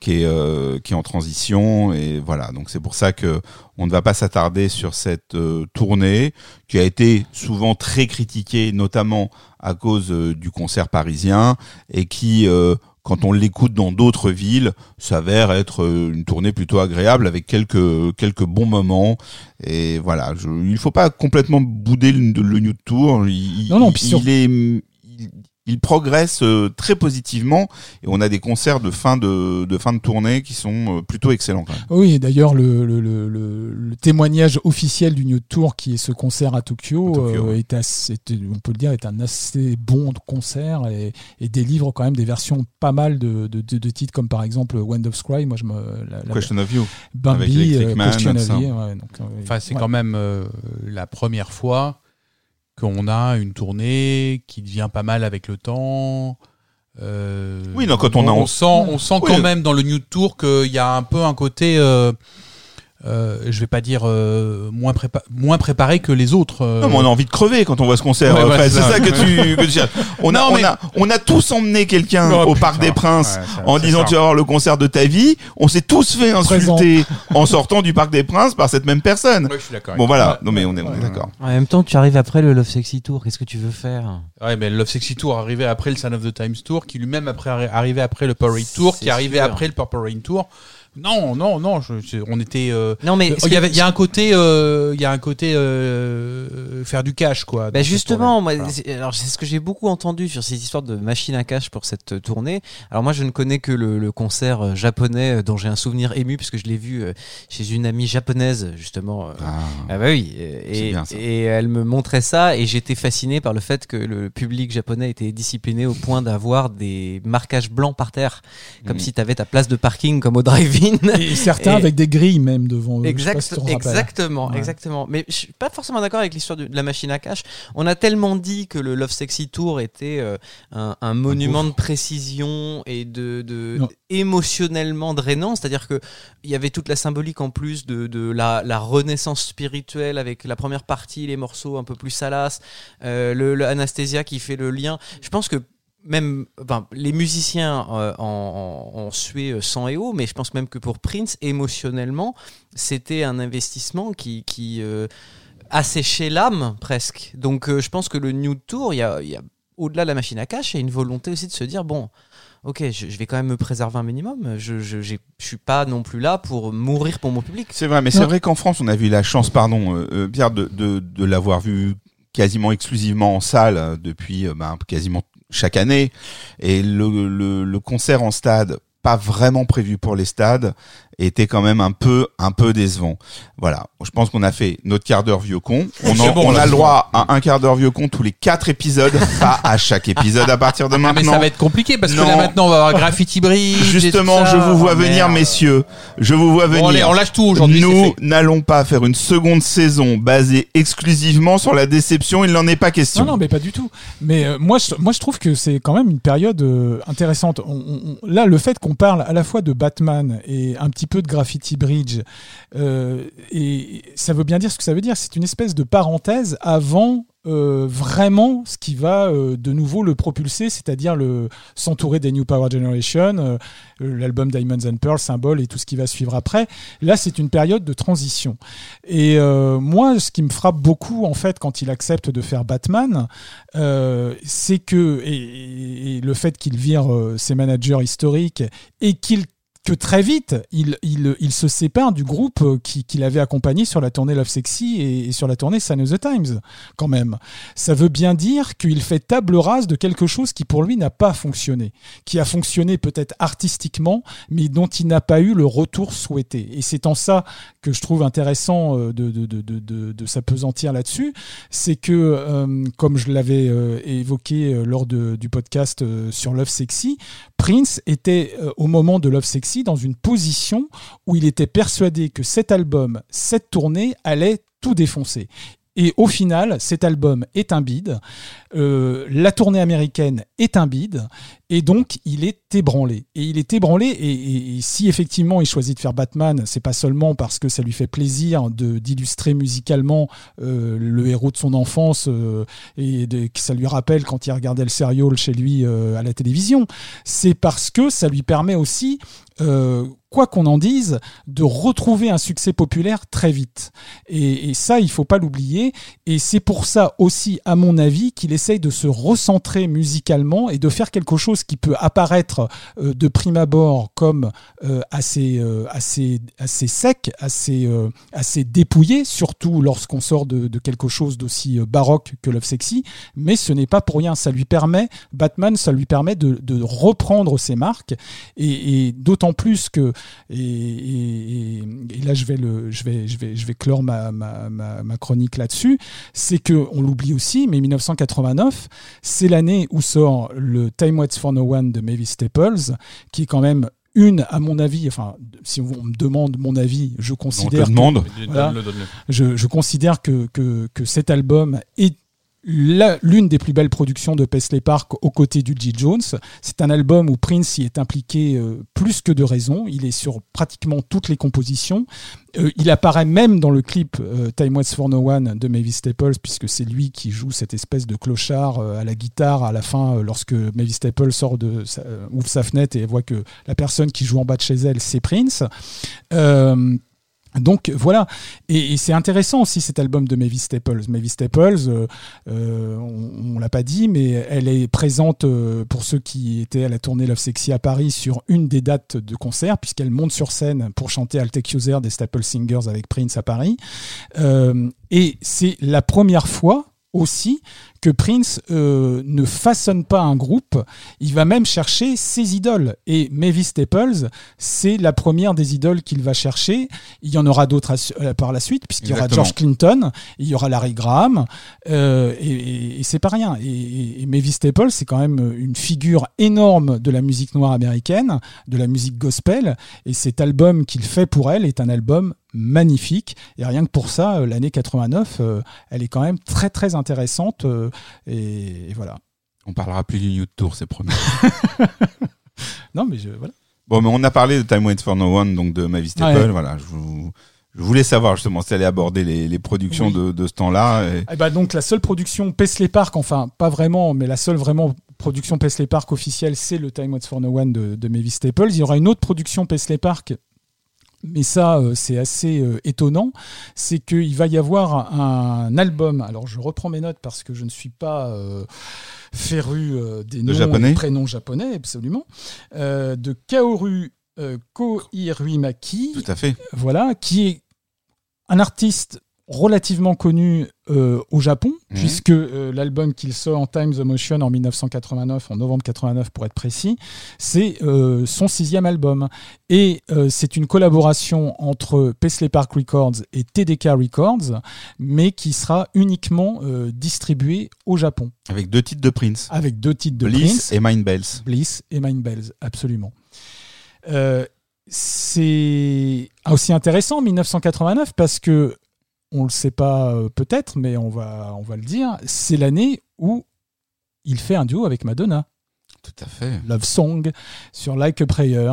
qui est euh, qui est en transition et voilà donc c'est pour ça que on ne va pas s'attarder sur cette euh, tournée qui a été souvent très critiquée notamment à cause euh, du concert parisien et qui euh, quand on l'écoute dans d'autres villes, s'avère être euh, une tournée plutôt agréable avec quelques quelques bons moments. Et voilà, je, il faut pas complètement bouder le, le New Tour. Il, Non, non, il- est il, progresse euh, très positivement et on a des concerts de fin de, de fin de tournée qui sont euh, plutôt excellents quand même. Oui, et d'ailleurs, le, le, le, témoignage officiel du New Tour, qui est ce concert à Tokyo, À Tokyo, euh, est assez, est- on peut le dire, est un assez bon concert et, et délivre quand même des versions pas mal de, de, de- de titres, comme par exemple Wind of Scry. Moi, je me. La, la- Question of You. Bambi, Man, Question of. You, ouais, donc, euh, Enfin, c'est ouais. quand même euh, la première fois qu'on a une tournée qui devient pas mal avec le temps. Euh, Oui, non, quand on a- on sent, on sent Oui. quand même dans le New Tour qu'il y a un peu un côté, euh, euh, je vais pas dire euh, moins, prépa- moins préparé que les autres. euh. Non, mais on a envie de crever quand on voit ce concert. Ouais, Enfin, ouais, c'est ça ça. que tu, que tu cherches. On a, Non, on mais- a, on a tous emmené quelqu'un Oh, au putain. Parc des Princes Ouais, en disant ça. tu vas voir le concert de ta vie. On s'est tous fait insulter en sortant du Parc des Princes par cette même personne. Ouais, je suis d'accord. Bon voilà, non mais on est, on est Ouais. d'accord. En même temps, tu arrives après le Love Sexy Tour. Qu'est-ce que tu veux faire? Ouais, mais Love Sexy Tour arrivait après le Son of the Times Tour, qui lui-même après arrivait après le Power Raid Tour, qui arrivait sûr. après le Purple Rain Tour. Non, non, non, je- je- on était. euh, Non, mais euh, il y, avait- il y a un côté, euh, il y a un côté euh, faire du cash, quoi. Bah justement, moi, Voilà. alors c'est ce que j'ai beaucoup entendu sur ces histoires de machine à cash pour cette euh, tournée. Alors moi, je ne connais que le, le concert euh, japonais euh, dont j'ai un souvenir ému puisque je l'ai vu euh, chez une amie japonaise justement. euh, Ah. Ah bah oui, euh, et, bien, et elle me montrait ça et j'étais fasciné par le fait que le public japonais était discipliné au point d'avoir des marquages blancs par terre, comme Mhm. si tu avais ta place de parking comme au Et certains Et- avec des grilles même devant eux. Exact, si exactement, Ouais. exactement. Mais je suis pas forcément d'accord avec l'histoire de, la machine à cash. On a tellement dit que le Love Sexy Tour était euh, un, un monument de précision et de, émotionnellement drainant, c'est-à-dire que il y avait toute la symbolique en plus de, de la, la renaissance spirituelle avec la première partie, les morceaux un peu plus salaces, euh, le, le Anastasia qui fait le lien. Je pense que même enfin, les musiciens euh, en, en, en sué euh, sang et eau, mais je pense même que pour Prince, émotionnellement, c'était un investissement qui, qui euh, asséchait l'âme presque. Donc euh, je pense que le New Tour, il y a, il y a au-delà de la machine à cash, il y a une volonté aussi de se dire bon. Ok, je, je vais quand même me préserver un minimum. Je, je, je suis pas non plus là pour mourir pour mon public. C'est vrai, mais c'est vrai qu'en France, on a eu la chance, pardon, Pierre, de, de, de l'avoir vu quasiment exclusivement en salle depuis ben, quasiment chaque année. Et le, le, le concert en stade, pas vraiment prévu pour les stades, était quand même un peu un peu décevant. Voilà, je pense qu'on a fait notre quart d'heure vieux con. On, en- bon, a le droit à un quart d'heure vieux con tous les quatre épisodes, pas à chaque épisode à partir de Ah, mais maintenant. ça va être compliqué parce Non. que là maintenant on va avoir Graffiti Bridge. Justement, je vous vois Oh, venir, merde. messieurs. Je vous vois Bon, venir. allez, on lâche tout aujourd'hui. Nous n'allons pas faire une seconde saison basée exclusivement sur la déception. Il n'en est pas question. Non, non, mais pas du tout. Mais euh, moi, je, moi, je trouve que c'est quand même une période euh, intéressante. On- on- on- là, le fait qu'on parle à la fois de Batman et un petit peu de Graffiti Bridge, euh, et ça veut bien dire ce que ça veut dire. C'est une espèce de parenthèse avant. euh, vraiment ce qui va euh, de nouveau le propulser, c'est-à-dire le s'entourer des New Power Generation, l'album Diamonds and Pearls, symbole et tout ce qui va suivre après. Là, c'est une période de transition. Et moi, ce qui me frappe beaucoup, en fait, quand il accepte de faire Batman, c'est que, et, le fait qu'il vire ses managers historiques et qu'il que très vite, il, il, il se sépare du groupe euh, qui, qui l'avait accompagné sur la tournée Love Sexy et, sur la tournée Sign of the Times, quand même. Ça veut bien dire qu'il fait table rase de quelque chose qui, pour lui, n'a pas fonctionné, qui a fonctionné peut-être artistiquement, mais dont il n'a pas eu le retour souhaité. Et c'est en ça que je trouve intéressant euh, de, de, de, de, de, s'apesantir là-dessus, c'est que, euh, comme je l'avais euh, évoqué euh, lors de, du podcast euh, sur Love Sexy, Prince était euh, au moment de Love Sexy dans une position où il était persuadé que cet album, cette tournée allait tout défoncer. Et au final, cet album est un bide. Euh, la tournée américaine est un bide et donc il est ébranlé. Et il est ébranlé et, si effectivement il choisit de faire Batman, c'est pas seulement parce que ça lui fait plaisir de d'illustrer musicalement euh, le héros de son enfance euh, et que ça lui rappelle quand il regardait le serial chez lui à la télévision, c'est parce que ça lui permet aussi quoi qu'on en dise, de retrouver un succès populaire très vite. Et, et ça, il faut pas l'oublier. Et c'est pour ça aussi, à mon avis, qu'il essaye de se recentrer musicalement et de faire quelque chose qui peut apparaître euh, de prime abord comme euh, assez, euh, assez, assez sec, assez, assez dépouillé, surtout lorsqu'on sort de, quelque chose d'aussi baroque que Love Sexy. Mais ce n'est pas pour rien. Ça lui permet, Batman, ça lui permet de, de reprendre ses marques et, d'autant plus que et, là je vais le je vais je vais je vais clore ma, ma, ma, chronique là-dessus c'est que on l'oublie aussi mais 1989 c'est l'année où sort le Time Waits for No One de Mavis Staples qui est quand même une à mon avis enfin si on me demande mon avis je considère que-. Voilà. Je, je considère que, que, que cet album est l'une des plus belles productions de Paisley Park aux côtés du G. Jones. C'est un album où Prince y est impliqué euh, plus que de raison. Il est sur pratiquement toutes les compositions. Euh, il apparaît même dans le clip euh, Time Waits for No One de Mavis Staples, puisque c'est lui qui joue cette espèce de clochard à la guitare à la fin, lorsque Mavis Staples sort de ouvre sa fenêtre et voit que la personne qui joue en bas de chez elle, c'est Prince. Donc voilà, et, c'est intéressant aussi cet album de Mavis Staples. Mavis Staples, euh, euh, on, l'a pas dit, mais elle est présente euh, pour ceux qui étaient à la tournée Love Sexy à Paris sur une des dates de concert, puisqu'elle monte sur scène pour chanter I'll There des Staple Singers avec Prince à Paris. Euh, et c'est la première fois aussi que Prince euh, ne façonne pas un groupe, il va même chercher ses idoles. Et Mavis Staples, c'est la première des idoles qu'il va chercher. Il y en aura d'autres euh, par la suite, puisqu'il y aura. George Clinton, il y aura Larry Graham, euh, et, et- et c'est pas rien. Et, et- Mavis Staples, c'est quand même une figure énorme de la musique noire américaine, de la musique gospel, et cet album qu'il fait pour elle est un album magnifique. Et rien que pour ça, l'année 89, euh, elle est quand même très très intéressante. Et, et voilà. On parlera plus du Youth Tour, c'est promis. Non, mais je, voilà. Bon, mais on a parlé de Time Waits for No One, donc de Mavis Staple. Ouais. Voilà, je, vous- je voulais savoir justement si elle allait aborder les, les productions Oui. de, de ce temps-là. et- Eh ben, donc la seule production Paisley Park, enfin pas vraiment, mais la seule vraiment production Paisley Park officielle, c'est le Time Waits for No One de, de Mavis Staples. Il y aura une autre production Paisley Park. Mais ça, euh, c'est assez euh, étonnant. C'est qu'il va y avoir un album. Alors, je reprends mes notes parce que je ne suis pas euh, féru euh, des noms japonais et prénoms japonais, absolument. Euh, de Kaoru Koiruimaki Tout à fait. voilà, qui est un artiste relativement connu euh, au Japon, Mhm. puisque euh, l'album qu'il sort en Time the Motion en 1989, en novembre 89 pour être précis, c'est euh, son sixième album. Et c'est une collaboration entre Paisley Park Records et TDK Records, mais qui sera uniquement euh, distribué au Japon, Avec deux titres de Prince. avec deux titres de Bliss Prince. et Mind Bells. Bliss et Mind Bells, absolument. C'est aussi intéressant 1989 parce que on le sait pas euh, peut-être, mais on va on va le dire, c'est l'année où il fait un duo avec Madonna. Tout à fait. Love Song sur Like a Prayer.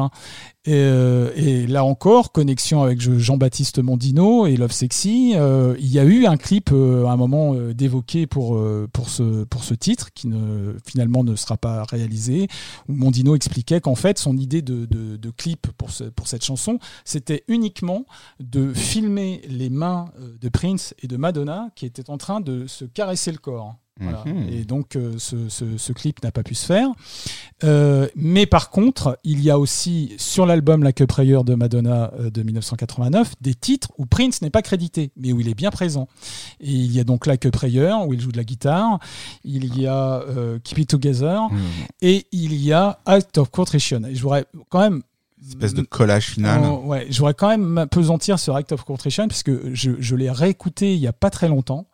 Et, euh, là encore, connexion avec je- Jean-Baptiste Mondino et Love Sexy. euh, il y a eu un clip euh, à un moment d'évoquer pour, pour, ce, pour ce titre qui finalement ne sera pas réalisé, où Mondino expliquait qu'en fait son idée de, clip pour, pour cette chanson, c'était uniquement de filmer les mains de Prince et de Madonna qui étaient en train de se caresser le corps. Voilà. Mhm. Et donc euh, ce, ce- ce clip n'a pas pu se faire. Euh, mais par contre, il y a aussi sur l'album La Cup Prayer de Madonna euh, de 1989 des titres où Prince n'est pas crédité, mais où il est bien présent. Et il y a donc La Cup Prayer où il joue de la guitare. Il y a Keep It Together Mmh. et il y a Act of Contrition. Et je voudrais quand même Espèce de collage final. Oh, ouais, je voudrais quand même m'apesantir sur Act of Contrition parce que je, je l'ai réécouté il y a pas très longtemps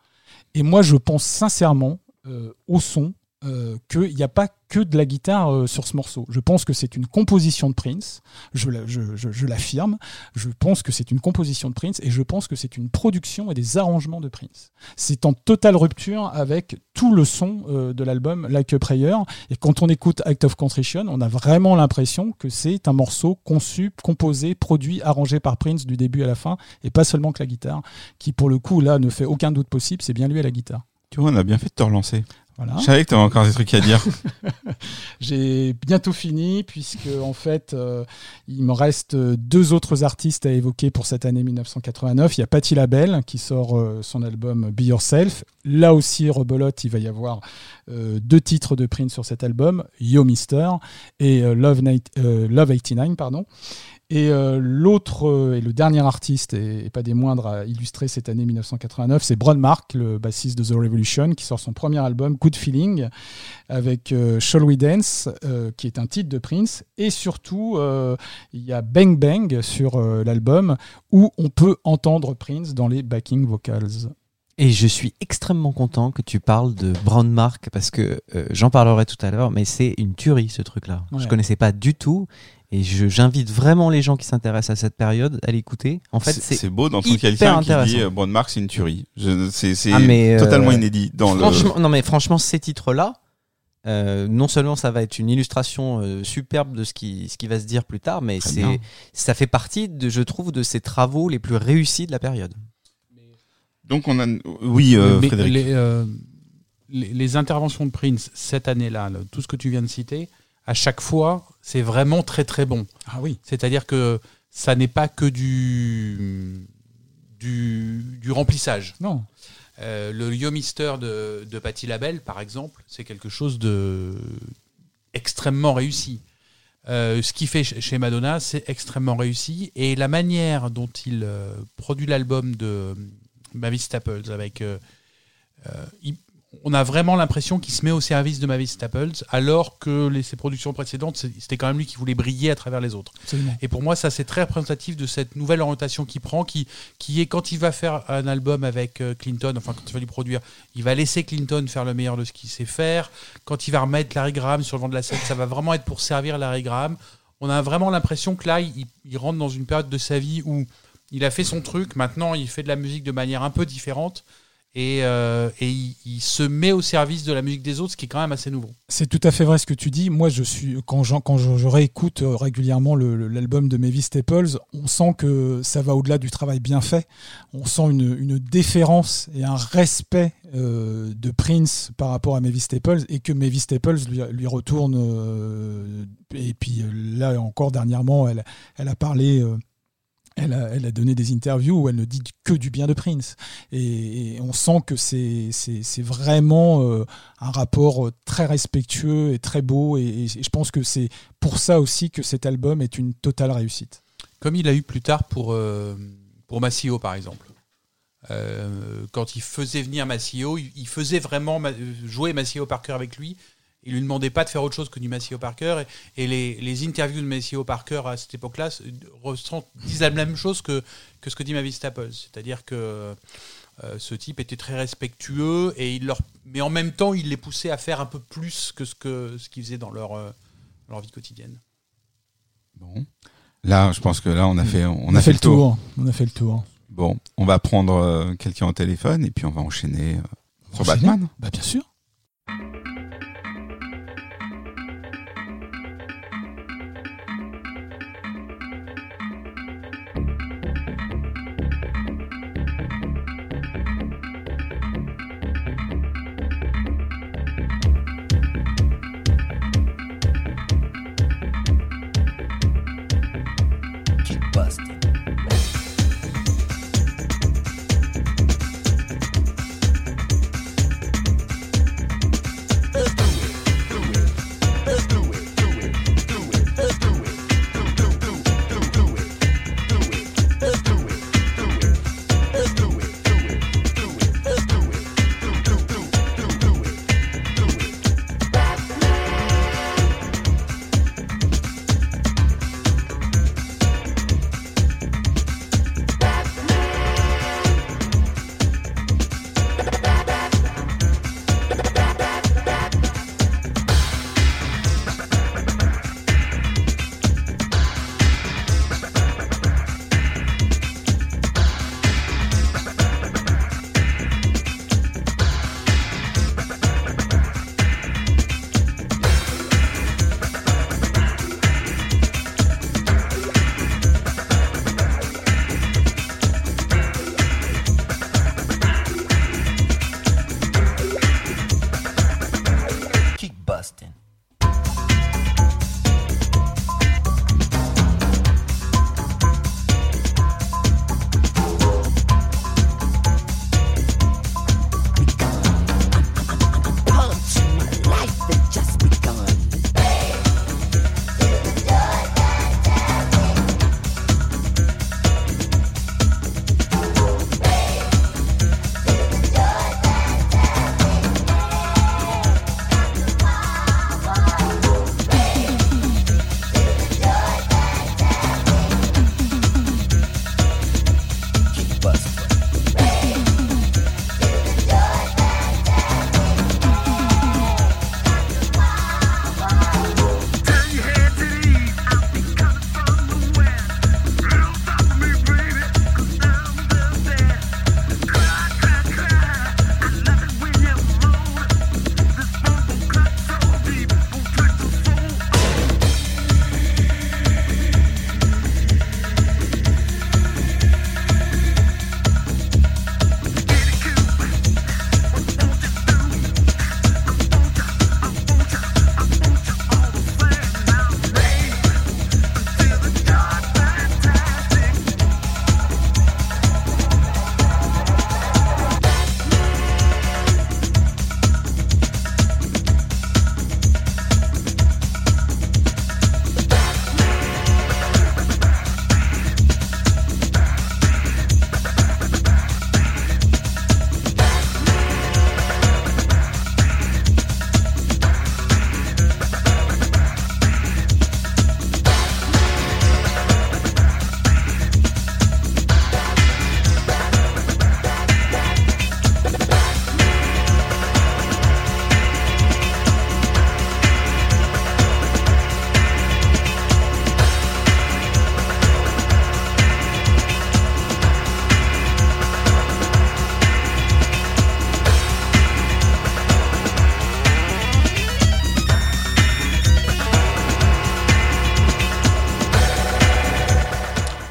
et moi je pense sincèrement euh, au son euh, qu'il n'y a pas que de la guitare euh, sur ce morceau. Je pense que c'est une composition de Prince, je, la- je- je- je l'affirme, je pense que c'est une composition de Prince et je pense que c'est une production et des arrangements de Prince. C'est en totale rupture avec tout le son euh, de l'album Like a Prayer et quand on écoute Act of Contrition, on a vraiment l'impression que c'est un morceau conçu, composé, produit, arrangé par Prince du début à la fin et pas seulement que la guitare, qui pour le coup là ne fait aucun doute possible, c'est bien lui à la guitare. Tu vois, on a bien fait de te relancer. Voilà. Je savais que t'avais encore des trucs à dire. J'ai bientôt fini puisque en fait euh, il me reste deux autres artistes à évoquer pour cette année 1989. Il y a Patti LaBelle qui sort euh, son album Be Yourself. Là aussi rebelote, il va y avoir euh, deux titres de Prince sur cet album, Yo Mister et Love, Night- Love 89 pardon. Et euh, l'autre euh, et le dernier artiste, et, et pas des moindres, à illustrer cette année 1989, c'est Bron Mark, le bassiste de The Revolution, qui sort son premier album, Good Feeling, avec euh, Shall We Dance, qui est un titre de Prince. Et surtout, euh, il y a Bang Bang sur l'album, où on peut entendre Prince dans les backing vocals. Et je suis extrêmement content que tu parles de Brown Mark parce que euh, j'en parlerai tout à l'heure, mais c'est une tuerie ce truc-là. Ouais. Je connaissais pas du tout et je- j'invite vraiment les gens qui s'intéressent à cette période à l'écouter. En fait, C'est beau d'entendre quelqu'un qui dit intéressant. euh, Mark, c'est une tuerie. C'est c'est Ah, euh, totalement inédit dans le. franchement, non mais franchement, ces titres-là, euh, non seulement ça va être une illustration euh, superbe de ce qui, ce qui va se dire plus tard, mais c'est, ça fait partie, de, je trouve, de ces travaux les plus réussis de la période. Donc on a. Oui, euh, Frédéric. les, euh, les, les interventions de Prince cette année-là, tout ce que tu viens de citer, à chaque fois, c'est vraiment très très bon. Ah oui. C'est-à-dire que ça n'est pas que du, du, du remplissage. Non. Euh, le Yo Mister de, de Patti LaBelle, par exemple, c'est quelque chose de extrêmement réussi. Euh, ce qu'il fait ch- chez Madonna, c'est extrêmement réussi. Et la manière dont il euh, produit l'album de Mavis Staples, avec, il- on a vraiment l'impression qu'il se met au service de Mavis Staples, alors que les, ses productions précédentes, c'était quand même lui qui voulait briller à travers les autres. Absolument. Et pour moi, ça c'est très représentatif de cette nouvelle orientation qu'il prend, qui, qui est quand il va faire un album avec euh, Clinton, enfin quand il va lui produire, il va laisser Clinton faire le meilleur de ce qu'il sait faire. Quand il va remettre Larry Graham sur le vent de la scène, ça va vraiment être pour servir Larry Graham. On a vraiment l'impression que là, il, il rentre dans une période de sa vie où il a fait son truc, maintenant il fait de la musique de manière un peu différente. Et, euh, il, se met au service de la musique des autres, ce qui est quand même assez nouveau. C'est tout à fait vrai ce que tu dis. Moi, je suis quand, j'en- quand je, je réécoute euh, régulièrement l'album de Mavis Staples, on sent que ça va au-delà du travail bien fait. On sent une, déférence et un respect euh, de Prince par rapport à Mavis Staples et que Mavis Staples lui, retourne. et puis là encore dernièrement, elle a parlé. Elle a, donné des interviews où elle ne dit que du bien de Prince. Et, on sent que c'est vraiment euh, un rapport euh, très respectueux et très beau. Et, je pense que c'est pour ça aussi que cet album est une totale réussite. Comme il a eu plus tard pour, euh, pour Massio, par exemple. Euh, quand il faisait venir Massio, il, faisait vraiment jouer Massio Parker avec lui. Il lui demandait pas de faire autre chose que du Massio Parker. Et, et les, les interviews de Massio Parker à cette époque-là disent la même chose que, que ce que dit Mavis Staples. C'est-à-dire que euh, ce type était très respectueux, et il leur, mais en même temps, il les poussait à faire un peu plus que ce que ce qu'ils faisaient dans leur, euh, leur vie quotidienne. Bon. Là, je pense que là, on a fait, on, On, a fait, le tour. On a fait le tour. Bon, on va prendre euh, quelqu'un au téléphone et puis on va enchaîner euh, sur Enchaîner Batman. Bah bien sûr.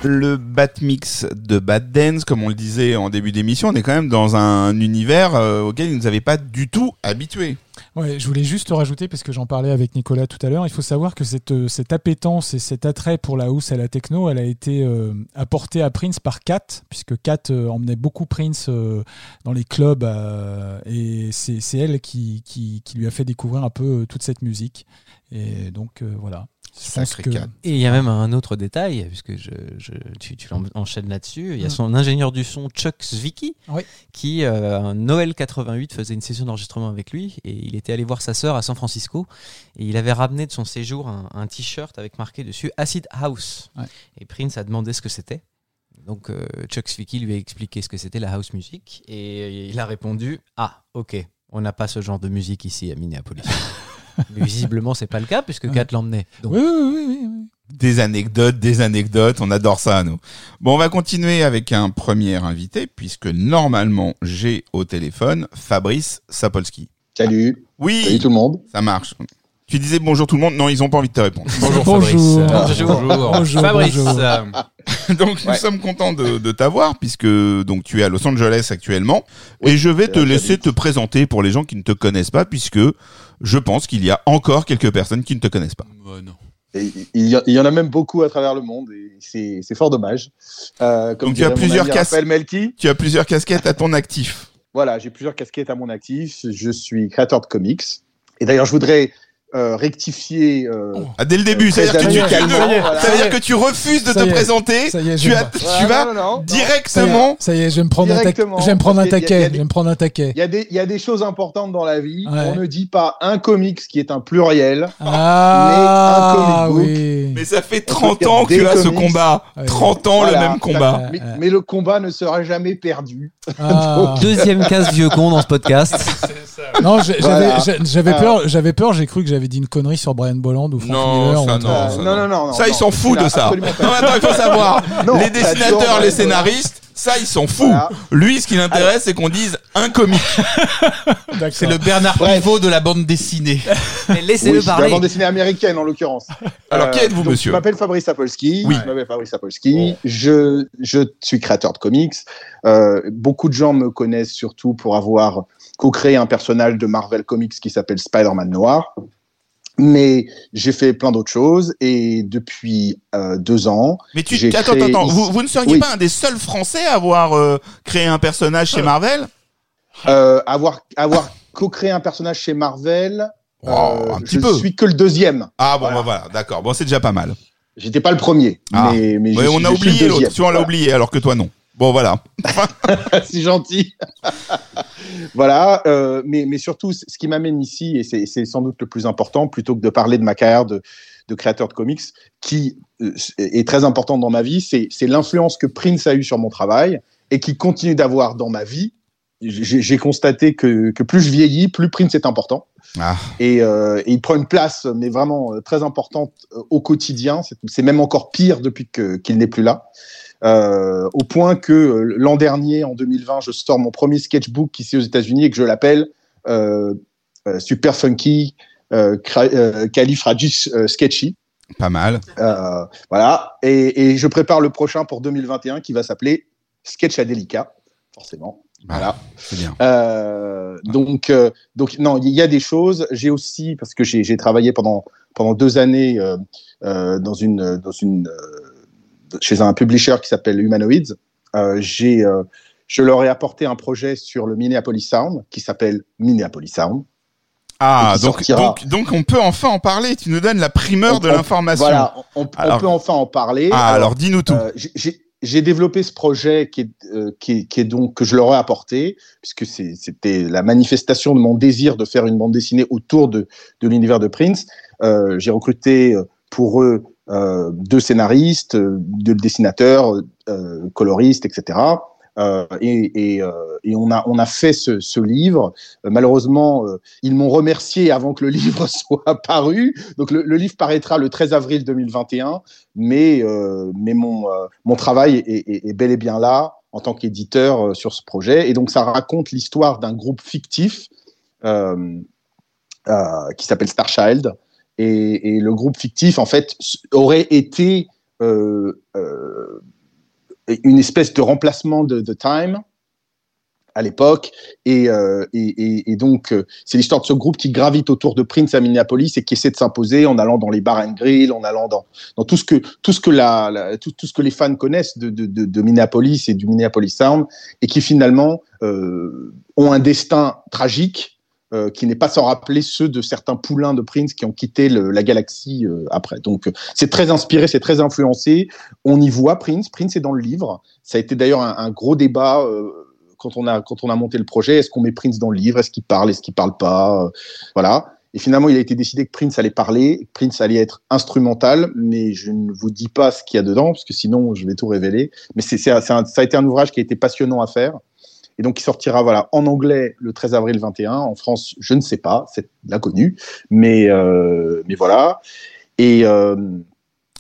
Le Batmix de Bad Dance, comme on le disait en début d'émission, on est quand même dans un univers euh, auquel ils nous avaient pas du tout habitués. Je voulais juste rajouter, parce que j'en parlais avec Nicolas tout à l'heure, il faut savoir que cette, euh, appétence et cet attrait pour la house et la techno, elle a été euh, apportée à Prince par Kat, puisque Kat emmenait beaucoup Prince dans les clubs, et c'est elle qui, lui a fait découvrir un peu toute cette musique. Et donc euh, voilà. Que-. Et il y a même un autre détail, puisque je, je- tu, tu enchaînes là-dessus. Il y a Mm. son ingénieur du son, Chuck Zwicky, Oui. qui, euh, Noël 88, faisait une session d'enregistrement avec lui. Et il était allé voir sa sœur à San Francisco. Et il avait ramené de son séjour un, un t-shirt avec marqué dessus Acid House. Ouais. Et Prince a demandé ce que c'était. Donc euh, Chuck Zwicky lui a expliqué ce que c'était la house music. Et il a répondu Ah, ok, on n'a pas ce genre de musique ici à Minneapolis. Mais visiblement, c'est pas le cas, puisque. Kat l'emmenait. Donc, Oui, oui, oui, oui, oui. Des anecdotes, des anecdotes, on adore ça, nous. Bon, on va continuer avec un premier invité, puisque normalement, j'ai au téléphone Fabrice Sapolsky. Salut, salut Oui, tout le monde. ça marche. Tu disais bonjour tout le monde Non, ils ont pas envie de te répondre. Bonjour, Bonjour. Fabrice. Bonjour. Bonjour, Fabrice. bonjour. euh, donc nous Ouais. sommes contents de, de t'avoir puisque donc tu es à Los Angeles actuellement et je vais c'est te laisser te présenter pour les gens qui ne te connaissent pas puisque je pense qu'il y a encore quelques personnes qui ne te connaissent pas. non. Et il, y a- il y en a même beaucoup à travers le monde et c'est c'est fort dommage. Euh, comme Donc, tu as plusieurs Melki. Tu as plusieurs casquettes à ton actif. Voilà, j'ai plusieurs casquettes à mon actif. Je suis créateur de comics. Et d'ailleurs, je voudrais euh, rectifier. euh, Ah, dès le début, Très c'est-à-dire que, tu- amicalement, tu- voilà. ça veut dire que tu refuses de Ça te est. présenter. Ça y est, je Tu, as, vas non, non, non, directement. ça y est, je vais me prendre un taquet. Je vais me prendre un taquet. a Je me prendre un taquet. Il y, a des, il y a des choses importantes dans la vie. Ouais. On ne dit pas un comics qui est un pluriel. Ah, Mais un comic book. oui. Mais ça fait On 30 peut dire ans que tu as ce combat. Ouais. 30 ans Voilà. le même combat. Mais, Ouais. mais le combat ne sera jamais perdu. Ah. Deuxième case vieux con dans ce podcast. Non, j'avais j'a- j'avais Ah. peur, j'avais peur, j'ai cru que j'avais dit une connerie sur Brian Bolland ou Frank Non, Miller. ça, ou non, Euh, ça, non, non. non, non, non, Ça, ils non, s'en foutent de ça. Non, attends, il faut savoir. Non, les dessinateurs, les scénaristes, ça, ils s'en foutent. Voilà. Lui, ce qui l'intéresse, c'est qu'on dise un comique. C'est le Bernard. Pivot de la bande dessinée. Mais laissez-le Oui, c'est la parler. bande dessinée américaine en l'occurrence. Alors, qui êtes-vous, monsieur Je m'appelle Fabrice Sapolsky. Oui. Je m'appelle Fabrice Sapolsky. Je, je suis créateur de comics. Euh, beaucoup de gens me connaissent surtout pour avoir co-créé un personnage de Marvel Comics qui s'appelle Spider-Man Noir. Mais j'ai fait plein d'autres choses et depuis euh, deux ans, Mais tu, attends, créé attends, vous, vous ne seriez Oui. pas un des seuls Français à avoir euh, créé un personnage chez Marvel? Euh, avoir, avoir co-créé un personnage chez Marvel, euh, Un petit je peu. suis que le deuxième. Ah bon, Voilà. bah voilà, d'accord. Bon, c'est déjà pas mal. J'étais pas le premier, Ah. mais, Ouais, on a je oublié l'autre. Tu vois, on l'a oublié, alors que toi, non. Bon, voilà. c'est gentil. voilà, euh, mais, mais surtout, ce qui m'amène ici, et c'est sans doute le plus important, plutôt que de parler de ma carrière de, de créateur de comics, qui euh, est très importante dans ma vie, c'est l'influence que Prince a eue sur mon travail et qui continue d'avoir dans ma vie. J'ai constaté que, que plus je vieillis, plus Prince est important. Ah. Et, euh, et il prend une place, mais vraiment très importante au quotidien. C'est- même encore pire depuis qu'il n'est plus là. Euh, au point que euh, l'an dernier, en 2020, je sors mon premier sketchbook ici aux États-Unis et que je l'appelle euh, Super Funky euh, Sketchy. Pas mal. Voilà. Et, et je prépare le prochain pour 2021 qui va s'appeler Sketch Adelica, forcément. Voilà. C'est bien. Euh, donc, euh, donc non, il y a des choses. J'ai aussi parce que j'ai travaillé pendant pendant deux années euh, dans une dans une chez un publisher qui s'appelle Humanoids. Euh, j'ai euh, je leur ai apporté un projet sur le Minneapolis Sound qui s'appelle Minneapolis Sound. Ah, donc, donc, donc on peut enfin en parler. Tu nous donnes la primeur On- de on- l'information. Voilà, on, peut enfin en parler. Ah, alors, dis-nous tout. Euh, j'ai- développé ce projet qui est, euh, qui est, qui est donc que je leur ai apporté, puisque c'était la manifestation de mon désir de faire une bande dessinée autour de, de l'univers de Prince. Euh, j'ai recruté pour eux euh, deux scénaristes, euh, deux dessinateurs, euh, coloristes, etc. Et, on a on a fait ce, livre. Malheureusement, ils m'ont remercié avant que le livre soit paru. Donc le, livre paraîtra le 13 avril 2021, mais mais mon mon travail est, est- bel et bien là en tant qu'éditeur sur ce projet. Et donc ça raconte l'histoire d'un groupe fictif qui s'appelle Starchild. Et, le groupe fictif, en fait, aurait été euh, euh, une espèce de remplacement de The Time à l'époque. Et, euh, donc, c'est l'histoire de ce groupe qui gravite autour de Prince à Minneapolis et qui essaie de s'imposer en allant dans les bars and grill, en allant dans, tout ce que les fans connaissent de, Minneapolis et du Minneapolis Sound, et qui finalement ont un destin tragique. Euh, qui n'est pas sans rappeler ceux de certains poulains de Prince qui ont quitté la galaxie euh, après. Donc euh, c'est très inspiré, c'est très influencé. On y voit Prince. Prince est dans le livre. Ça a été d'ailleurs un, gros débat euh, quand on a quand on a monté le projet. Est-ce qu'on met Prince dans le livre? Est-ce qu'il parle? Est-ce qu'il parle pas? Euh, Voilà. Et finalement, il a été décidé que Prince allait parler, Prince allait être instrumental, mais je ne vous dis pas ce qu'il y a dedans, parce que sinon je vais tout révéler. Mais c'est, ça a été un ouvrage qui a été passionnant à faire. Et donc, il sortira voilà, en anglais le 13 avril 21. En France, je ne sais pas, c'est l'inconnu. Mais, euh, mais voilà. Et, euh,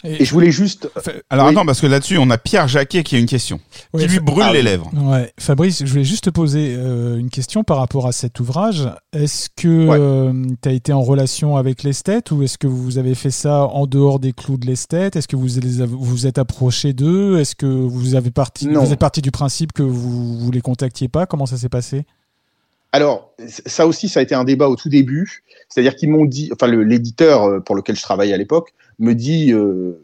Et- et je voulais juste. Alors Oui. attends, parce que là-dessus, on a Pierre Jacquet qui a une question, qui lui brûle Ah les lèvres. Ouais, Fabrice, je voulais juste te poser euh, une question par rapport à cet ouvrage. Est-ce que Ouais. tu as été en relation avec l'esthète ou est-ce que vous avez fait ça en dehors des clous de l'esthète? Est-ce que vous les avez- vous êtes approché d'eux? Est-ce que vous avez parti Non. vous êtes parti du principe que vous vous les contactiez pas? Comment ça s'est passé? Alors, ça aussi, ça a été un débat au tout début. C'est-à-dire qu'ils m'ont dit, enfin, l'éditeur euh, pour lequel je travaillais à l'époque me dit euh,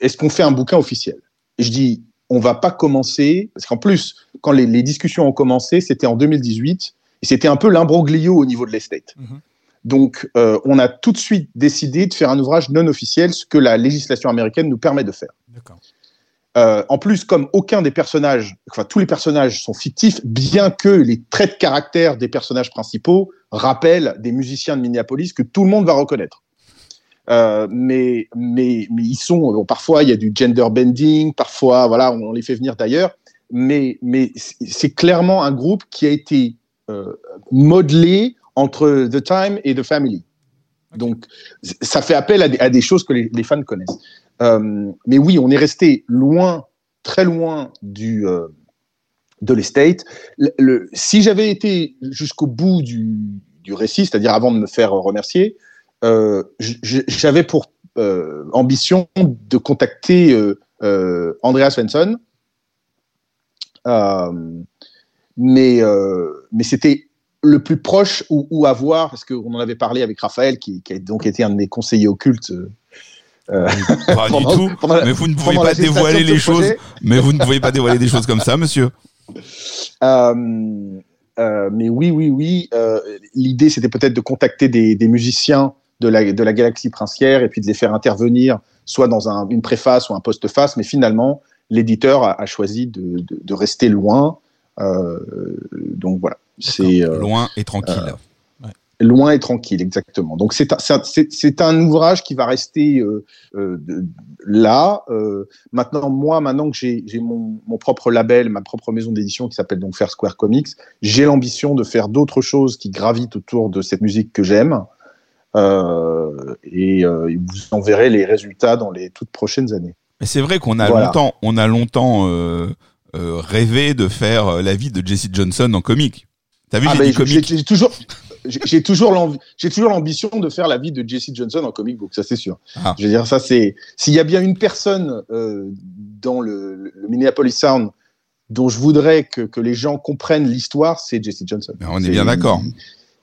est-ce qu'on fait un bouquin officiel? Et je dis on va pas commencer, parce qu'en plus, quand les, les discussions ont commencé, c'était en 2018, et c'était un peu l'imbroglio au niveau de l'estate. Mhm. Donc, euh, on a tout de suite décidé de faire un ouvrage non officiel, ce que la législation américaine nous permet de faire. Euh, en plus, comme aucun des personnages, enfin tous les personnages sont fictifs, bien que les traits de caractère des personnages principaux rappellent des musiciens de Minneapolis que tout le monde va reconnaître. Euh, mais, mais, mais ils sont, bon, parfois il y a du gender bending, parfois voilà, on les fait venir d'ailleurs, mais, mais c'est clairement un groupe qui a été euh, modelé entre The Time et The Family. Donc, ça fait appel à des, à des choses que les, les fans connaissent. Euh, mais oui, on est resté loin, très loin du, euh, de l'estate. Le, le- si j'avais été jusqu'au bout du, du récit, c'est-à-dire avant de me faire remercier, euh, j'avais pour ambition de contacter Andreas Svensson. Mais mais c'était le plus proche ou, ou à voir, parce qu'on en avait parlé avec Raphaël, qui, qui a donc été un de mes conseillers occultes. Euh, Pas du tout. la- Mais vous ne pouvez pas dévoiler les choses. projet. Mais vous ne pouvez pas dévoiler des choses comme ça, monsieur. Euh, euh, mais oui, oui, oui. L'idée, c'était peut-être de contacter des, des musiciens de la, de la galaxie princière et puis de les faire intervenir, soit dans un- une préface ou un postface. Mais finalement, l'éditeur a, a choisi de, de- de rester loin. Donc voilà, c'est Loin et tranquille. Loin et tranquille, exactement. Donc c'est un, ouvrage qui va rester euh, euh, de- là. Euh, maintenant, moi, maintenant que j'ai mon, mon propre label, ma propre maison d'édition qui s'appelle donc Fair Square Comics, j'ai l'ambition de faire d'autres choses qui gravitent autour de cette musique que j'aime. Et vous en verrez les résultats dans les toutes prochaines années. Mais c'est vrai qu'on a Voilà. longtemps, on a longtemps rêvé de faire la vie de Jesse Johnson en comique. T'as vu, Ah j'ai j'ai toujours, j'ai toujours l'envie, j'ai toujours l'ambition de faire la vie de Jesse Johnson en comic book, ça c'est sûr. Ah. Je veux dire, ça c'est, s'il y a bien une personne euh, dans le, le Minneapolis Sound dont je voudrais que, que les gens comprennent l'histoire, c'est Jesse Johnson. Ben, on est bien d'accord.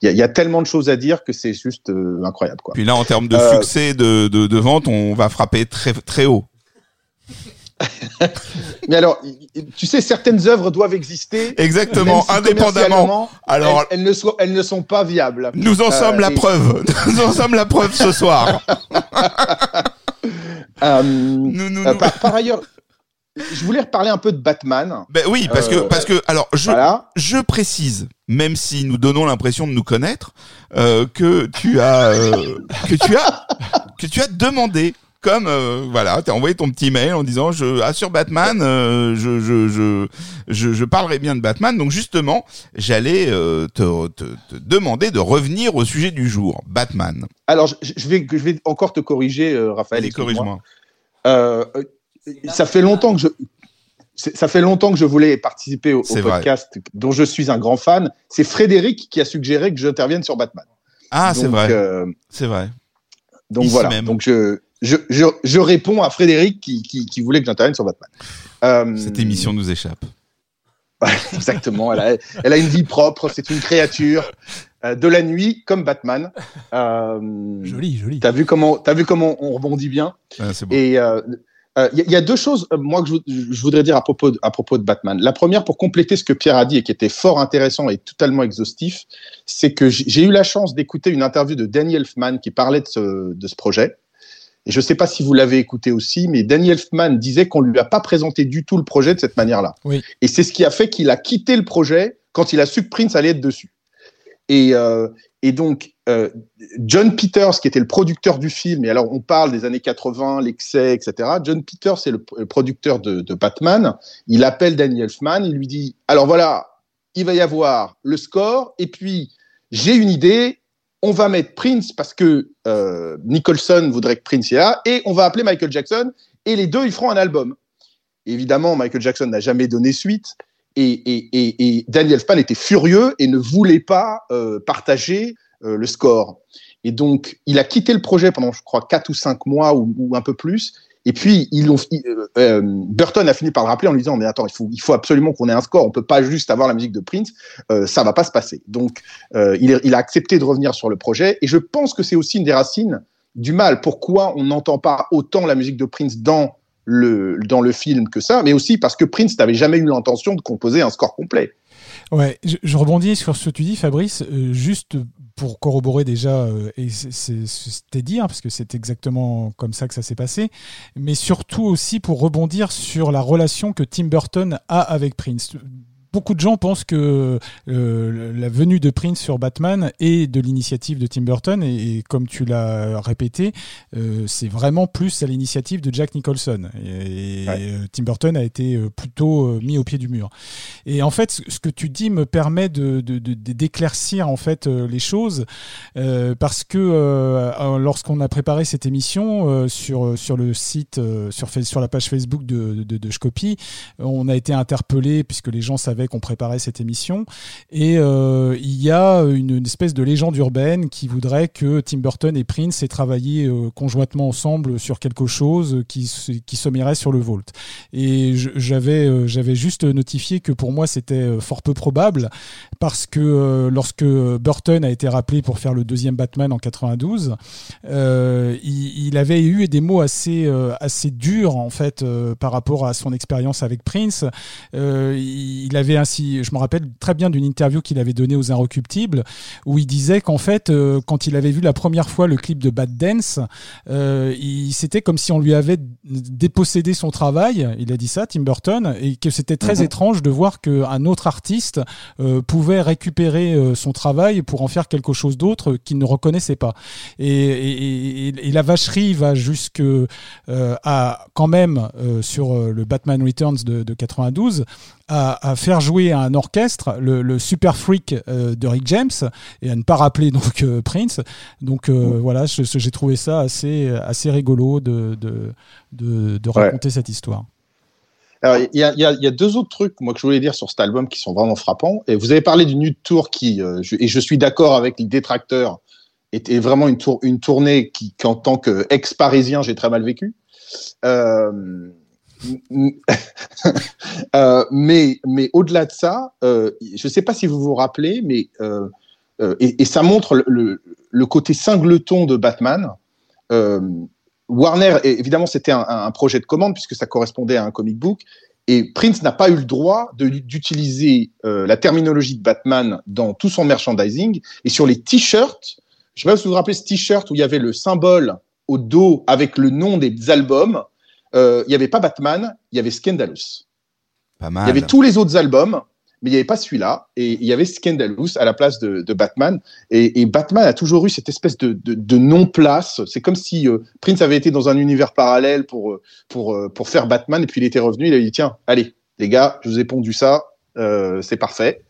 Il y, a, il y a tellement de choses à dire que c'est juste euh, incroyable, quoi. Puis là, en termes de Euh, succès de, de, de vente, on va frapper très, très haut. Mais alors, tu sais, certaines œuvres doivent exister. Exactement, si indépendamment. Alors, elles, elles ne sont, elles ne sont pas viables. nous en Euh, sommes la preuve. Nous en sommes la preuve ce soir. Euh, Nous, nous, euh, nous- par, par ailleurs, je voulais reparler un peu de Batman. Ben oui, parce que, Euh, parce que, alors, je, Voilà. je précise, même si nous donnons l'impression de nous connaître, euh, que tu as, euh, que tu as, que tu as demandé, comme euh, voilà, t'as envoyé ton petit mail en disant je assure Batman, euh, je, je, je, je, je parlerai bien de Batman. Donc justement, j'allais euh, te, te, te demander de revenir au sujet du jour, Batman. Alors, je, je vais, je vais encore te corriger, euh, Raphaël. Excuse-moi. corrige-moi. Ça fait longtemps que je. c'est- Ça fait longtemps que je voulais participer au, au C'est vrai. podcast dont je suis un grand fan. C'est Frédéric qui a suggéré que j'intervienne sur Batman. Ah, c'est vrai, c'est vrai. donc Ici voilà. même. Donc je, je, je, je réponds à Frédéric qui, qui, qui voulait que j'intervienne sur Batman. Euh, Cette émission nous échappe. Exactement. Elle a, elle a une vie propre. C'est une créature euh, de la nuit comme Batman. Euh, Joli, joli. T'as vu comment, t'as vu comment on rebondit bien? Ah, c'est bon. Et euh, euh, il y, a- y a deux choses, moi, que je, vou- je voudrais dire à propos, de, à propos de Batman. La première, pour compléter ce que Pierre a dit et qui était fort intéressant et totalement exhaustif, c'est que j'ai eu la chance d'écouter une interview de Danny Elfman qui parlait de ce, de ce projet. Et je ne sais pas si vous l'avez écouté aussi, mais Danny Elfman disait qu'on lui a pas présenté du tout le projet de cette manière-là. Oui. Et c'est ce qui a fait qu'il a quitté le projet quand il a su que Prince allait être dessus. Et, euh, et donc, euh, John Peters, qui était le producteur du film, et alors on parle des années 80, l'excès, etc. John Peters, c'est le, le producteur de, de Batman. Il appelle Danny Elfman, il lui dit Alors voilà, il va y avoir le score, et puis j'ai une idée, on va mettre Prince parce que euh, Nicholson voudrait que Prince y là, et on va appeler Michael Jackson, et les deux, ils feront un album. Évidemment, Michael Jackson n'a jamais donné suite. Et, Danny Elfman était furieux et ne voulait pas euh, partager euh, le score. Et donc, il a quitté le projet pendant, je crois, quatre ou cinq mois ou, ou un peu plus. Et puis, ils l'ont, il- euh, euh, Burton a fini par le rappeler en lui disant, mais attends, il faut, absolument qu'on ait un score. On peut pas juste avoir la musique de Prince. Euh, ça va pas se passer. Donc, euh, il, a accepté de revenir sur le projet. Et je pense que c'est aussi une des racines du mal. Pourquoi on n'entend pas autant la musique de Prince dans le, dans le film que ça, mais aussi parce que Prince n'avait jamais eu l'intention de composer un score complet. Ouais, je, rebondis sur ce que tu dis, Fabrice, juste pour corroborer déjà, euh, et c'était dit, hein, parce que c'est exactement comme ça que ça s'est passé, mais surtout aussi pour rebondir sur la relation que Tim Burton a avec Prince. Beaucoup de gens pensent que euh, la venue de Prince sur Batman est de l'initiative de Tim Burton, et, et comme tu l'as répété, euh, c'est vraiment plus à l'initiative de Jack Nicholson. Et, Ouais. euh, Tim Burton a été plutôt mis au pied du mur. Et en fait, ce que tu dis me permet de d'éclaircir en fait les choses euh, parce que lorsqu'on a préparé cette émission sur sur le site sur sur la page Facebook de de, de Shkopi, on a été interpellé puisque les gens savaient qu'on préparait cette émission et euh, il y a une, espèce de légende urbaine qui voudrait que Tim Burton et Prince aient travaillé euh, conjointement ensemble sur quelque chose qui qui sommerait sur le Vault. Et j'avais euh, j'avais juste notifié que pour moi c'était fort peu probable parce que lorsque Burton a été rappelé pour faire le deuxième Batman en 92, euh, il, avait eu des mots assez assez durs en fait par rapport à son expérience avec Prince. Il avait ainsi, je me rappelle très bien d'une interview qu'il avait donnée aux Inrecuptibles où il disait qu'en fait euh, quand il avait vu la première fois le clip de Bad Dance, euh, il c'était comme si on lui avait dépossédé son travail. Il a dit ça, Tim Burton, et que c'était très Mhm. étrange de voir qu'un autre artiste euh, pouvait récupérer euh, son travail pour en faire quelque chose d'autre qu'il ne reconnaissait pas. Et, et- et- et la vacherie va jusque à quand même sur le Batman Returns de, de 92 à, à faire jouer à un orchestre le, le Super Freak euh, de Rick James et à ne pas rappeler donc euh, Prince. Donc euh, voilà, je- je- j'ai trouvé ça assez assez rigolo de de, de, de Ouais. raconter cette histoire. Alors, il y y y a deux autres trucs, moi, que je voulais dire sur cet album qui sont vraiment frappants. Et vous avez parlé du Nude Tour qui, je- et je suis d'accord avec les détracteurs, était vraiment une, tour, une tournée qui, qu'en tant qu'ex-parisien, j'ai très mal vécu. Euh, euh, mais mais au-delà de ça, euh, je ne sais pas si vous vous rappelez, mais euh, et, ça montre le, côté cingleton de Batman. Warner, évidemment, c'était un, un projet de commande puisque ça correspondait à un comic book. Et Prince n'a pas eu le droit d'utiliser la terminologie de Batman dans tout son merchandising. Et sur les t-shirts, je ne sais pas si vous vous rappelez ce t-shirt où il y avait le symbole au dos avec le nom des albums. Euh, il n'y avait pas Batman, il y avait Scandalous. Pas Il mal. y avait tous les autres albums, mais il n'y avait pas celui-là. Et il y avait Scandalous à la place de, de Batman. Et, et Batman a toujours eu cette espèce de, de, de non-place. C'est comme si euh, Prince avait été dans un univers parallèle pour, euh, pour, pour faire Batman. Et puis il était revenu. Il a dit Tiens, allez, les gars, je vous ai pondu ça. euh, c'est parfait.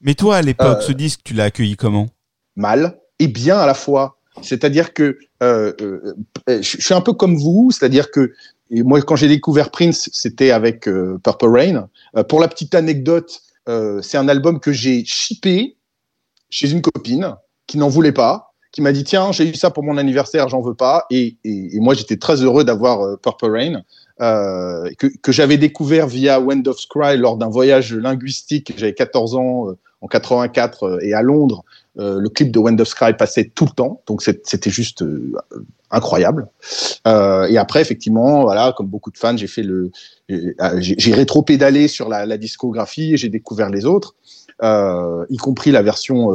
Mais toi, à l'époque, Euh, ce disque, tu l'as accueilli comment? Mal et bien à la fois. C'est-à-dire que euh, euh, euh, je suis un peu comme vous. C'est-à-dire que moi, quand j'ai découvert Prince, c'était avec Purple Rain. Pour la petite anecdote, c'est un album que j'ai shippé chez une copine qui n'en voulait pas. qui m'a dit tiens j'ai eu ça pour mon anniversaire, j'en veux pas. Et, moi j'étais très heureux d'avoir Purple Rain que, j'avais découvert via Wind of Scry lors d'un voyage linguistique. J'avais 14 ans en 84 euh, et à Londres, euh, le clip de Wind of Scry passait tout le temps, donc c'était juste euh, incroyable. Euh, et après, effectivement, voilà, comme beaucoup de fans, j'ai fait le, j'ai rétro-pédalé sur la, la discographie et j'ai découvert les autres, y compris la version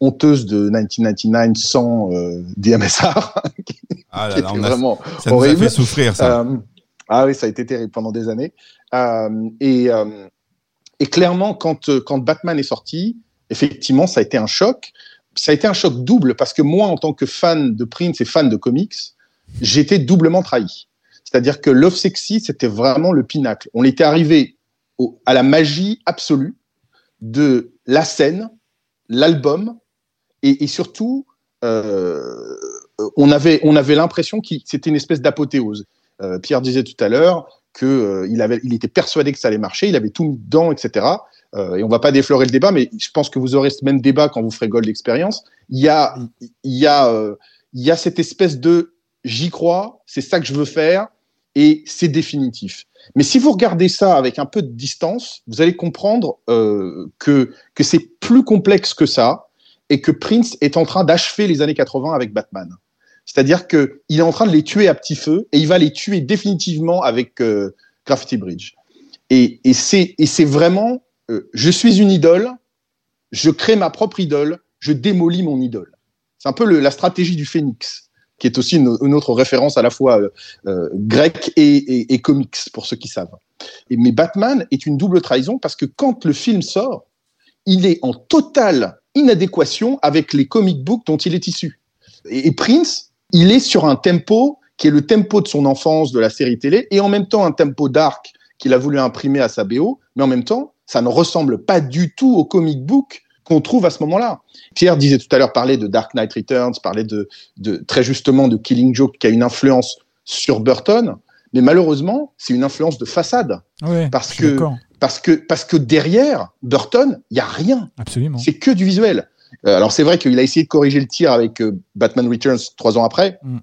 honteuse de 1999 sans DMSR, Ah là on a- vraiment ça nous a fait souffrir, ça. ah oui, ça a été terrible pendant des années. Et, et clairement, quand, quand Batman est sorti, effectivement, ça a été un choc. Ça a été un choc double parce que moi, en tant que fan de Prince et fan de comics, j'étais doublement trahi. C'est-à-dire que Love Sexy, c'était vraiment le pinacle. On était arrivé à la magie absolue de la scène, l'album, et, surtout, euh, on avait, on avait l'impression que c'était une espèce d'apothéose. Euh, Pierre disait tout à l'heure que euh, il était persuadé que ça allait marcher, il avait tout mis dedans, etc. Euh, et on va pas déflorer le débat, mais je pense que vous aurez ce même débat quand vous ferez Gold Experience. Il y a, il y a, euh, il y a cette espèce de j'y crois, c'est ça que je veux faire, et c'est définitif. Mais si vous regardez ça avec un peu de distance, vous allez comprendre euh, que que c'est plus complexe que ça, et que Prince est en train d'achever les années 80 avec Batman. C'est-à-dire qu'il est en train de les tuer à petit feu et il va les tuer définitivement avec euh, Graffiti Bridge. Et, et c'est et c'est vraiment, euh, je suis une idole, je crée ma propre idole, je démolis mon idole. C'est un peu la stratégie du phénix, qui est aussi une, autre référence à la fois euh, euh, grecque et, et, comics, pour ceux qui savent. Mais Batman est une double trahison parce que quand le film sort, il est en totale inadéquation avec les comic books dont il est issu. Et, et Prince, il est sur un tempo qui est le tempo de son enfance, de la série télé, et en même temps un tempo dark qu'il a voulu imprimer à sa BO, mais en même temps, ça ne ressemble pas du tout au comic book qu'on trouve à ce moment-là. Pierre disait tout à l'heure, parlait de Dark Knight Returns, parlait de, de très justement de Killing Joke qui a une influence sur Burton, mais malheureusement, c'est une influence de façade Ouais, Parce que- parce que parce que derrière Burton, il y a rien. Absolument. C'est que du visuel. Euh, alors c'est vrai qu'il a essayé de corriger le tir avec euh, Batman Returns trois ans après, Mm.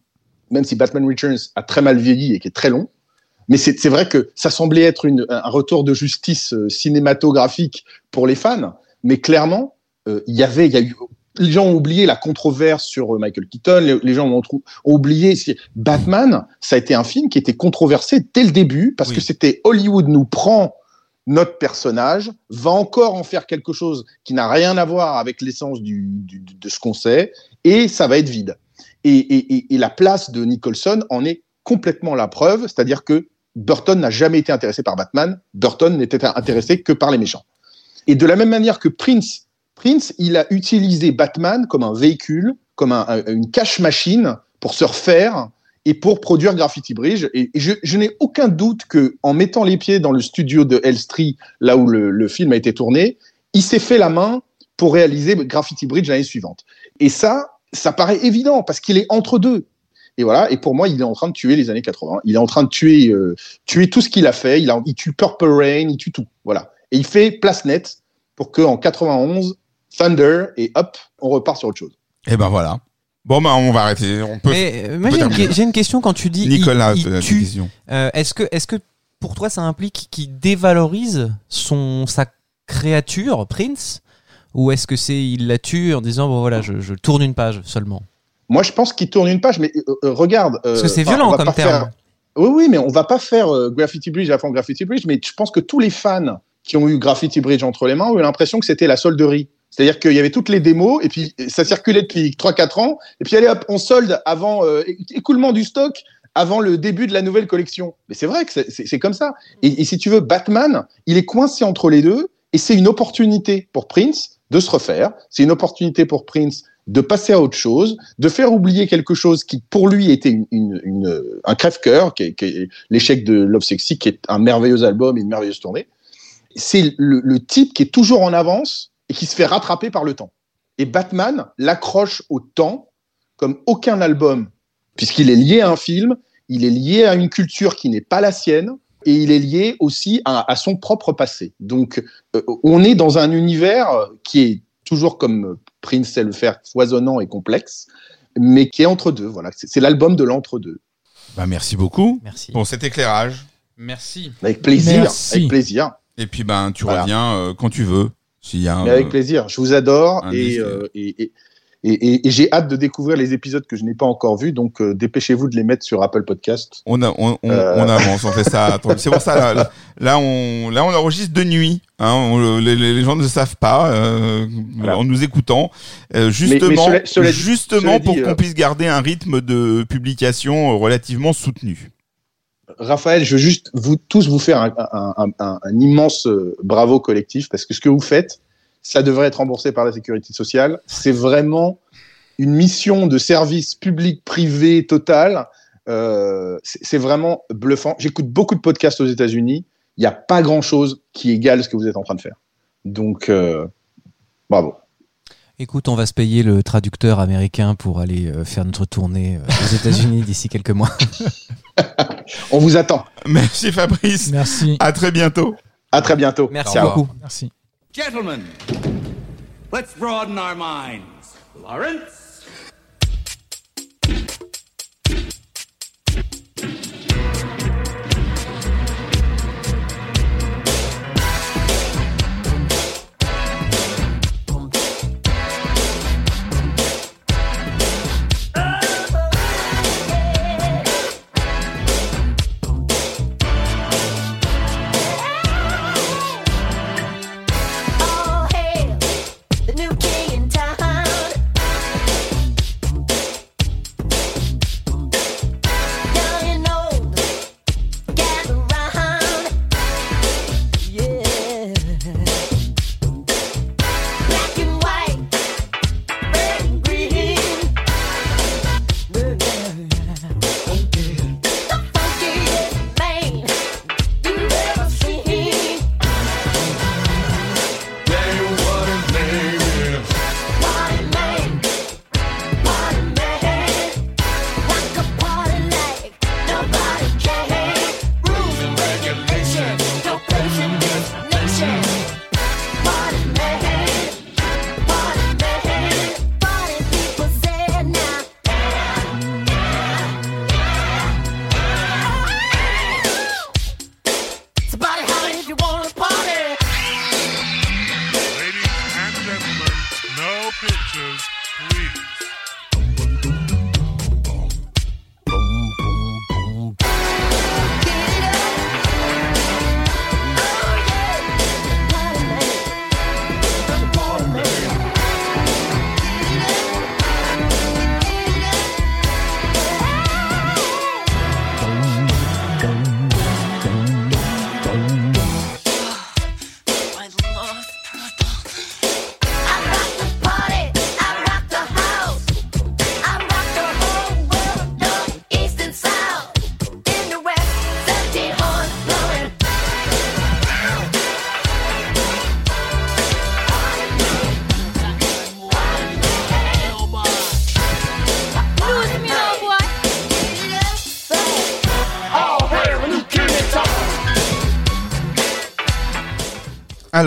même si Batman Returns a très mal vieilli et qui est très long. Mais c'est vrai que ça semblait être une, un retour de justice euh, cinématographique pour les fans, mais clairement, euh, il y avait, il y a eu, les gens ont oublié la controverse sur euh, Michael Keaton, les, gens ont, oublié Batman, ça a été un film qui était controversé dès le début parce Oui. que c'était Hollywood nous prend notre personnage, va encore en faire quelque chose qui n'a rien à voir avec l'essence du, du- de ce qu'on sait, et ça va être vide. Et, et- et- et la place de Nicholson en est complètement la preuve, c'est-à-dire que Burton n'a jamais été intéressé par Batman, Burton n'était intéressé que par les méchants. Et de la même manière que Prince, Prince, il a utilisé Batman comme un véhicule, comme un- un- une cache machine pour se refaire et pour produire Graffiti Bridge. Et, je n'ai aucun doute que en mettant les pieds dans le studio de Elstree, là où le, le film a été tourné, il s'est fait la main pour réaliser Graffiti Bridge l'année suivante. Et ça, ça paraît évident parce qu'il est entre deux. Et voilà. Et pour moi, il est en train de tuer les années 80. Il est en train de tuer, euh, tuer tout ce qu'il a fait. Il, a, il tue Purple Rain, il tue tout. Voilà. Et il fait place nette pour que en 91, Thunder et hop, on repart sur autre chose. Et ben voilà. Bon, ben on va arrêter. On peut. Mais euh, moi j'ai une, terminer. j'ai une question quand tu dis Nicolas, il, tue. Euh, est-ce que est-ce que pour toi ça implique qu'il dévalorise son sa créature Prince? Ou est-ce que c'est il la tue en disant bon voilà je, je tourne une page seulement? Moi, je pense qu'il tourne une page, mais euh, euh, regarde. Parce euh, que c'est violent comme terme. faire- Oui, oui, mais on va pas faire Graffiti Bridge avant Graffiti Bridge, mais je pense que tous les fans qui ont eu Graffiti Bridge entre les mains ont eu l'impression que c'était la solderie. C'est-à-dire qu'il y avait toutes les démos, et puis ça circulait depuis 3-4 ans, et puis allez hop, on solde avant euh, écoulement du stock avant le début de la nouvelle collection. Mais c'est vrai que c'est- comme ça. Et, et si tu veux, Batman, il est coincé entre les deux, et c'est une opportunité pour Prince de se refaire, c'est une opportunité pour Prince de passer à autre chose, de faire oublier quelque chose qui, pour lui, était un crève-cœur, qui l'échec de Love Sexy, qui est un merveilleux album et une merveilleuse tournée. C'est le, type qui est toujours en avance et qui se fait rattraper par le temps. Et Batman l'accroche au temps comme aucun album, puisqu'il est lié à un film, il est lié à une culture qui n'est pas la sienne, et il est lié aussi à, à son propre passé. Donc, euh, on est dans un univers qui est toujours comme Prince sait le faire, foisonnant et complexe, mais qui est entre deux. Voilà, c'est l'album de l'entre-deux. Bah, merci beaucoup Merci. pour cet éclairage. Merci. Avec plaisir, Merci. avec plaisir. Et puis, ben, tu Voilà. reviens euh, quand tu veux. S'il y a un- Mais avec plaisir. Je vous adore euh, et, et, et- et j'ai hâte de découvrir les épisodes que je n'ai pas encore vus. Donc, euh, dépêchez-vous de les mettre sur Apple Podcast. On, a- on, on, Euh. on avance, on fait ça. C'est pour ça, là, là, là, on, là, on enregistre de nuit. Hein, on- les, gens ne savent pas euh, Voilà. en nous écoutant. Euh, justement, cela- cela dit- justement pour qu'on euh, puisse garder un rythme de publication relativement soutenu. Raphaël, je veux juste vous tous vous faire un, un- un- un- un immense bravo collectif parce que ce que vous faites, ça devrait être remboursé par la sécurité sociale. C'est vraiment une mission de service public-privé total. Euh, c'est vraiment bluffant. J'écoute beaucoup de podcasts aux États-Unis. Il n'y a pas grand-chose qui égale ce que vous êtes en train de faire. Donc, euh, bravo. Écoute, on va se payer le traducteur américain pour aller euh, faire notre tournée aux États-Unis d'ici quelques mois. On vous attend. Merci Fabrice. Merci. À très bientôt. À très bientôt. Merci Ciao. beaucoup. Merci. Gentlemen, let's broaden our minds. Lawrence?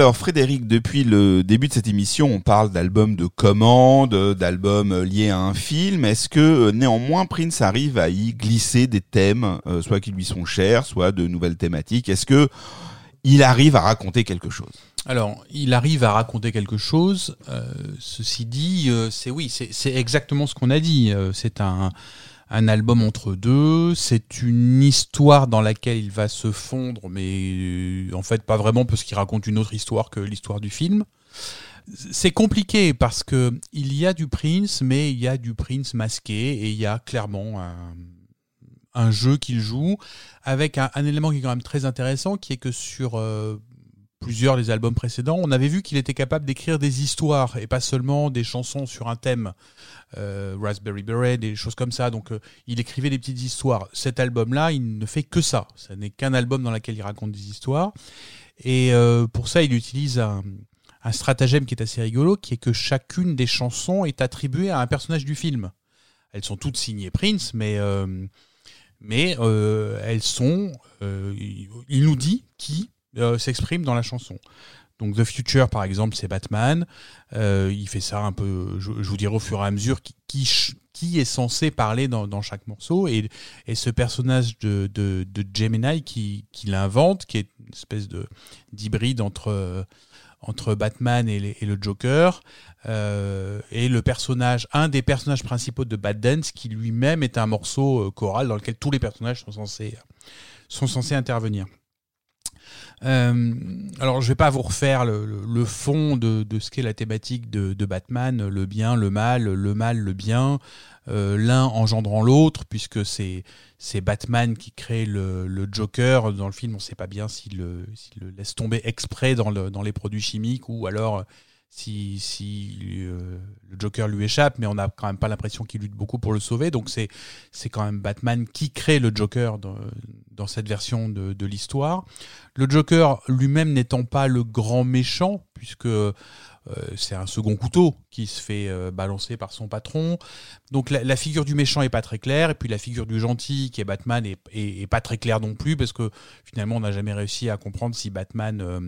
Alors Frédéric, depuis le début de cette émission, on parle d'albums de commande, d'albums liés à un film. Est-ce que euh, néanmoins Prince arrive à y glisser des thèmes, euh, soit qui lui sont chers, soit de nouvelles thématiques? Est-ce que il arrive à raconter quelque chose? Alors, il arrive à raconter quelque chose. euh, ceci dit, c'est oui, c'est exactement ce qu'on a dit. C'est un, un album entre deux. C'est une histoire dans laquelle il va se fondre, mais euh, en fait pas vraiment parce qu'il raconte une autre histoire que l'histoire du film. C'est compliqué parce que il y a du Prince, mais il y a du Prince masqué et il y a clairement un, jeu qu'il joue avec un, élément qui est quand même très intéressant, qui est que sur euh, plusieurs des albums précédents, on avait vu qu'il était capable d'écrire des histoires et pas seulement des chansons sur un thème, Raspberry Beret, des choses comme ça. Donc euh, il écrivait des petites histoires. Cet album-là, il ne fait que ça. Ça n'est qu'un album dans lequel il raconte des histoires. Et euh, pour ça, il utilise un, stratagème qui est assez rigolo, qui est que chacune des chansons est attribuée à un personnage du film. Elles sont toutes signées Prince, mais euh, mais euh, elles sont. euh, il nous dit qui euh, s'exprime dans la chanson. Donc The Future, par exemple, c'est Batman. Euh, il fait ça un peu, je, vous dirai au fur et à mesure, qui, est censé parler dans, chaque morceau. Et, et ce personnage de, de, Gemini qui, l'invente, qui est une espèce de d'hybride entre, Batman et, le Joker, euh, et le personnage, un des personnages principaux de Bad Dance, qui lui-même est un morceau euh, choral dans lequel tous les personnages sont censés intervenir. Euh, alors, je vais pas vous refaire le, fond de, ce qu'est la thématique de, Batman, le bien, le mal, le mal, le bien, euh, l'un engendrant l'autre, puisque c'est Batman qui crée le, Joker. Dans le film, on ne sait pas bien s'il le, laisse tomber exprès dans les produits chimiques ou alors si, si euh, le Joker lui échappe, mais on n'a quand même pas l'impression qu'il lutte beaucoup pour le sauver. Donc c'est c'est quand même Batman qui crée le Joker dans, dans cette version de, de l'histoire. Le Joker lui-même n'étant pas le grand méchant, puisque euh, c'est un second couteau qui se fait euh, balancer par son patron. Donc la, la figure du méchant est pas très claire, et puis la figure du gentil, qui est Batman, est, est, pas très claire non plus, parce que finalement on n'a jamais réussi à comprendre si Batman euh,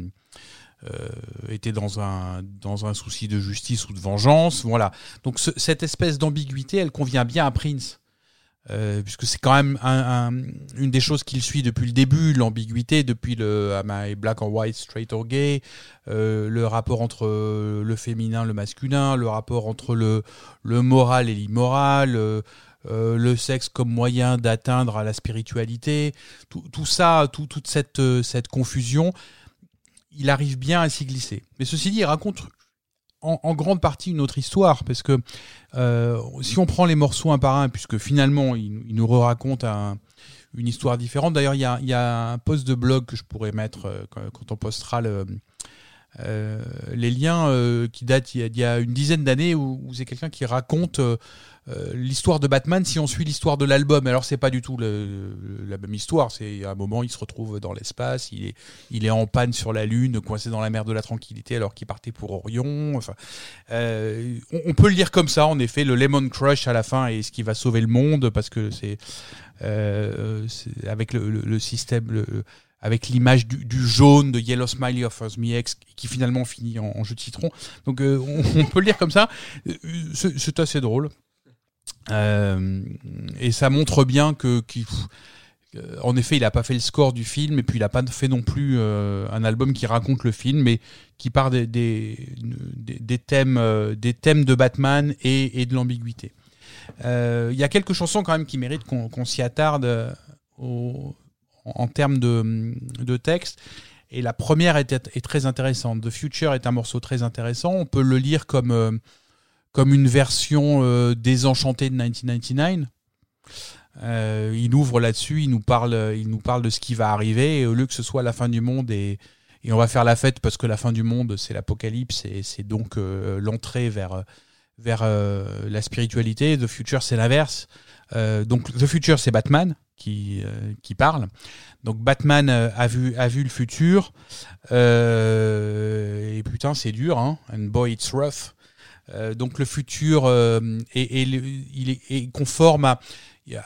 était dans un, dans un souci de justice ou de vengeance. Voilà. Donc ce- cette espèce d'ambiguïté, elle convient bien à Prince. Euh, puisque c'est quand même un- un- une des choses qu'il suit depuis le début, l'ambiguïté, depuis le Am I Black or White, Straight or Gay, euh, le rapport entre euh, le féminin, le masculin, le rapport entre le, le moral et l'immoral, euh, euh, le sexe comme moyen d'atteindre à la spiritualité, tout, tout ça, tout- toute cette, euh, cette confusion, il arrive bien à s'y glisser. Mais ceci dit, il raconte en, grande partie une autre histoire, parce que euh, si on prend les morceaux un par un, puisque finalement il, nous raconte une histoire différente. D'ailleurs, il y a, un post de blog que je pourrais mettre euh, quand on postera le, euh, les liens euh, qui datent il y y a une dizaine d'années où, où c'est quelqu'un qui raconte euh, euh, l'histoire de Batman si on suit l'histoire de l'album. Alors c'est pas du tout le- le- la même histoire. C'est à un moment il se retrouve dans l'espace, il est il est en panne sur la lune, coincé dans la mer de la tranquillité alors qu'il partait pour Orion. Enfin, euh, on, on peut le lire comme ça. En effet, le Lemon Crush à la fin est ce qui va sauver le monde parce que c'est avec le- le système. Avec l'image du, jaune de Yellow Smiley offers me X qui finalement finit en, jeu de citron. Donc euh, on, peut le lire comme ça. Euh, C'est assez drôle. Euh, et ça montre bien que, en effet, il n'a pas fait le score du film, et puis il n'a pas fait non plus un album qui raconte le film, mais qui part des, thèmes, de Batman et, de l'ambiguïté. Il y a quelques chansons quand même qui méritent qu'on s'y attarde en, termes de, de texte. Et la première est, est très intéressante. The Future est un morceau très intéressant. On peut le lire comme, euh, comme une version euh, désenchantée de 1999. Euh, il ouvre là-dessus, il nous parle, il nous parle de ce qui va arriver, et au lieu que ce soit la fin du monde et, et on va faire la fête parce que la fin du monde c'est l'apocalypse et c'est donc l'entrée vers vers la spiritualité. The Future c'est l'inverse. Donc The Future c'est Batman qui euh, qui parle. Donc Batman euh, a vu a vu le futur Euh, et putain c'est dur hein. And boy it's rough. Euh, donc le futur euh, est, est- est, est conforme à,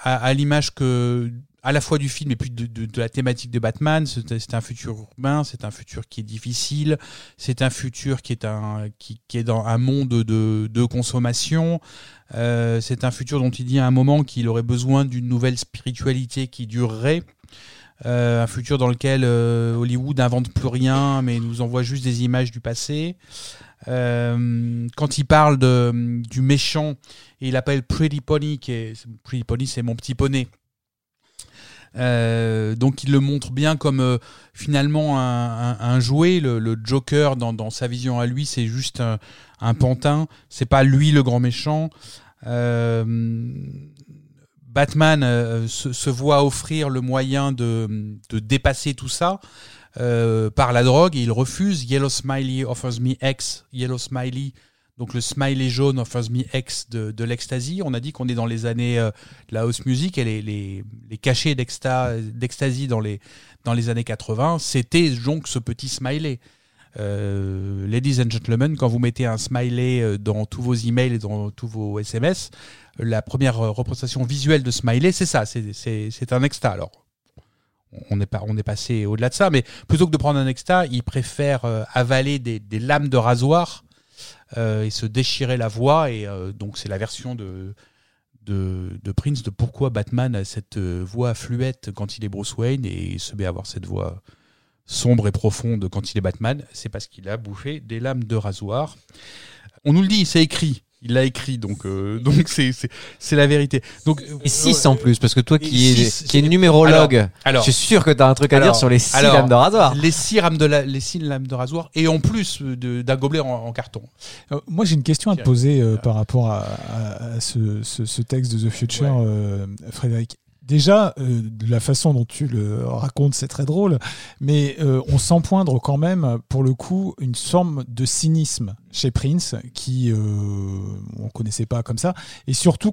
à, à l'image que à la fois du film et puis de, la thématique de Batman. C'est un futur urbain, c'est un futur qui est difficile, c'est un futur qui est, un, qui, qui est dans un monde de, de consommation. Euh, c'est un futur dont il dit à un moment qu'il aurait besoin d'une nouvelle spiritualité qui durerait. Euh, un futur dans lequel euh, Hollywood n'invente plus rien, mais nous envoie juste des images du passé. Quand il parle de, du méchant, il appelle Pretty Pony, qui Pretty Pony, c'est mon petit poney. Euh, donc il le montre bien comme euh, finalement un, un- un jouet. Le, le Joker, dans, dans sa vision à lui, c'est juste un, un pantin. C'est pas lui le grand méchant. Euh, Batman euh, se, se voit offrir le moyen de, de dépasser tout ça euh, par la drogue et il refuse. Yellow Smiley offers me X. Yellow Smiley, donc le smiley jaune offers me X de, de l'ecstasy. On a dit qu'on est dans les années euh, de la house music et les, les, les cachets d'ecstasy dans les, dans les années 80, c'était donc ce petit smiley. Euh, ladies and gentlemen, quand vous mettez un smiley euh, dans tous vos emails et dans tous vos SMS, la première euh, représentation visuelle de smiley, c'est ça, c'est- un exta. Alors, on est, pas, on est passé au-delà de ça, mais plutôt que de prendre un extra, il préfère euh, avaler des, des lames de rasoir euh, et se déchirer la voix. Et euh, donc, c'est la version de, de, Prince de pourquoi Batman a cette euh, voix fluette quand il est Bruce Wayne et se met à avoir cette voix sombre et profonde quand il est Batman. C'est parce qu'il a bouffé des lames de rasoir. On nous le dit, c'est écrit. Il l'a écrit, donc euh, donc c'est c'est c'est la vérité. Donc Et 6 en plus, parce que toi qui Et es, six, qui est numérologue, alors- je suis sûr que tu as un truc à Alors- dire sur les 6 alors, lames de rasoir. les six lames de la- les six lames de rasoir et en plus de- d'un gobelet en, en carton. Euh, Moi, j'ai une question à te poser euh, par rapport à, à- à ce, ce- ce texte de The Future, euh, Frédéric. Déjà, euh, la façon dont tu le racontes, c'est très drôle, mais euh, on sent poindre quand même, pour le coup, une forme de cynisme chez Prince qui euh, on connaissait pas comme ça, et surtout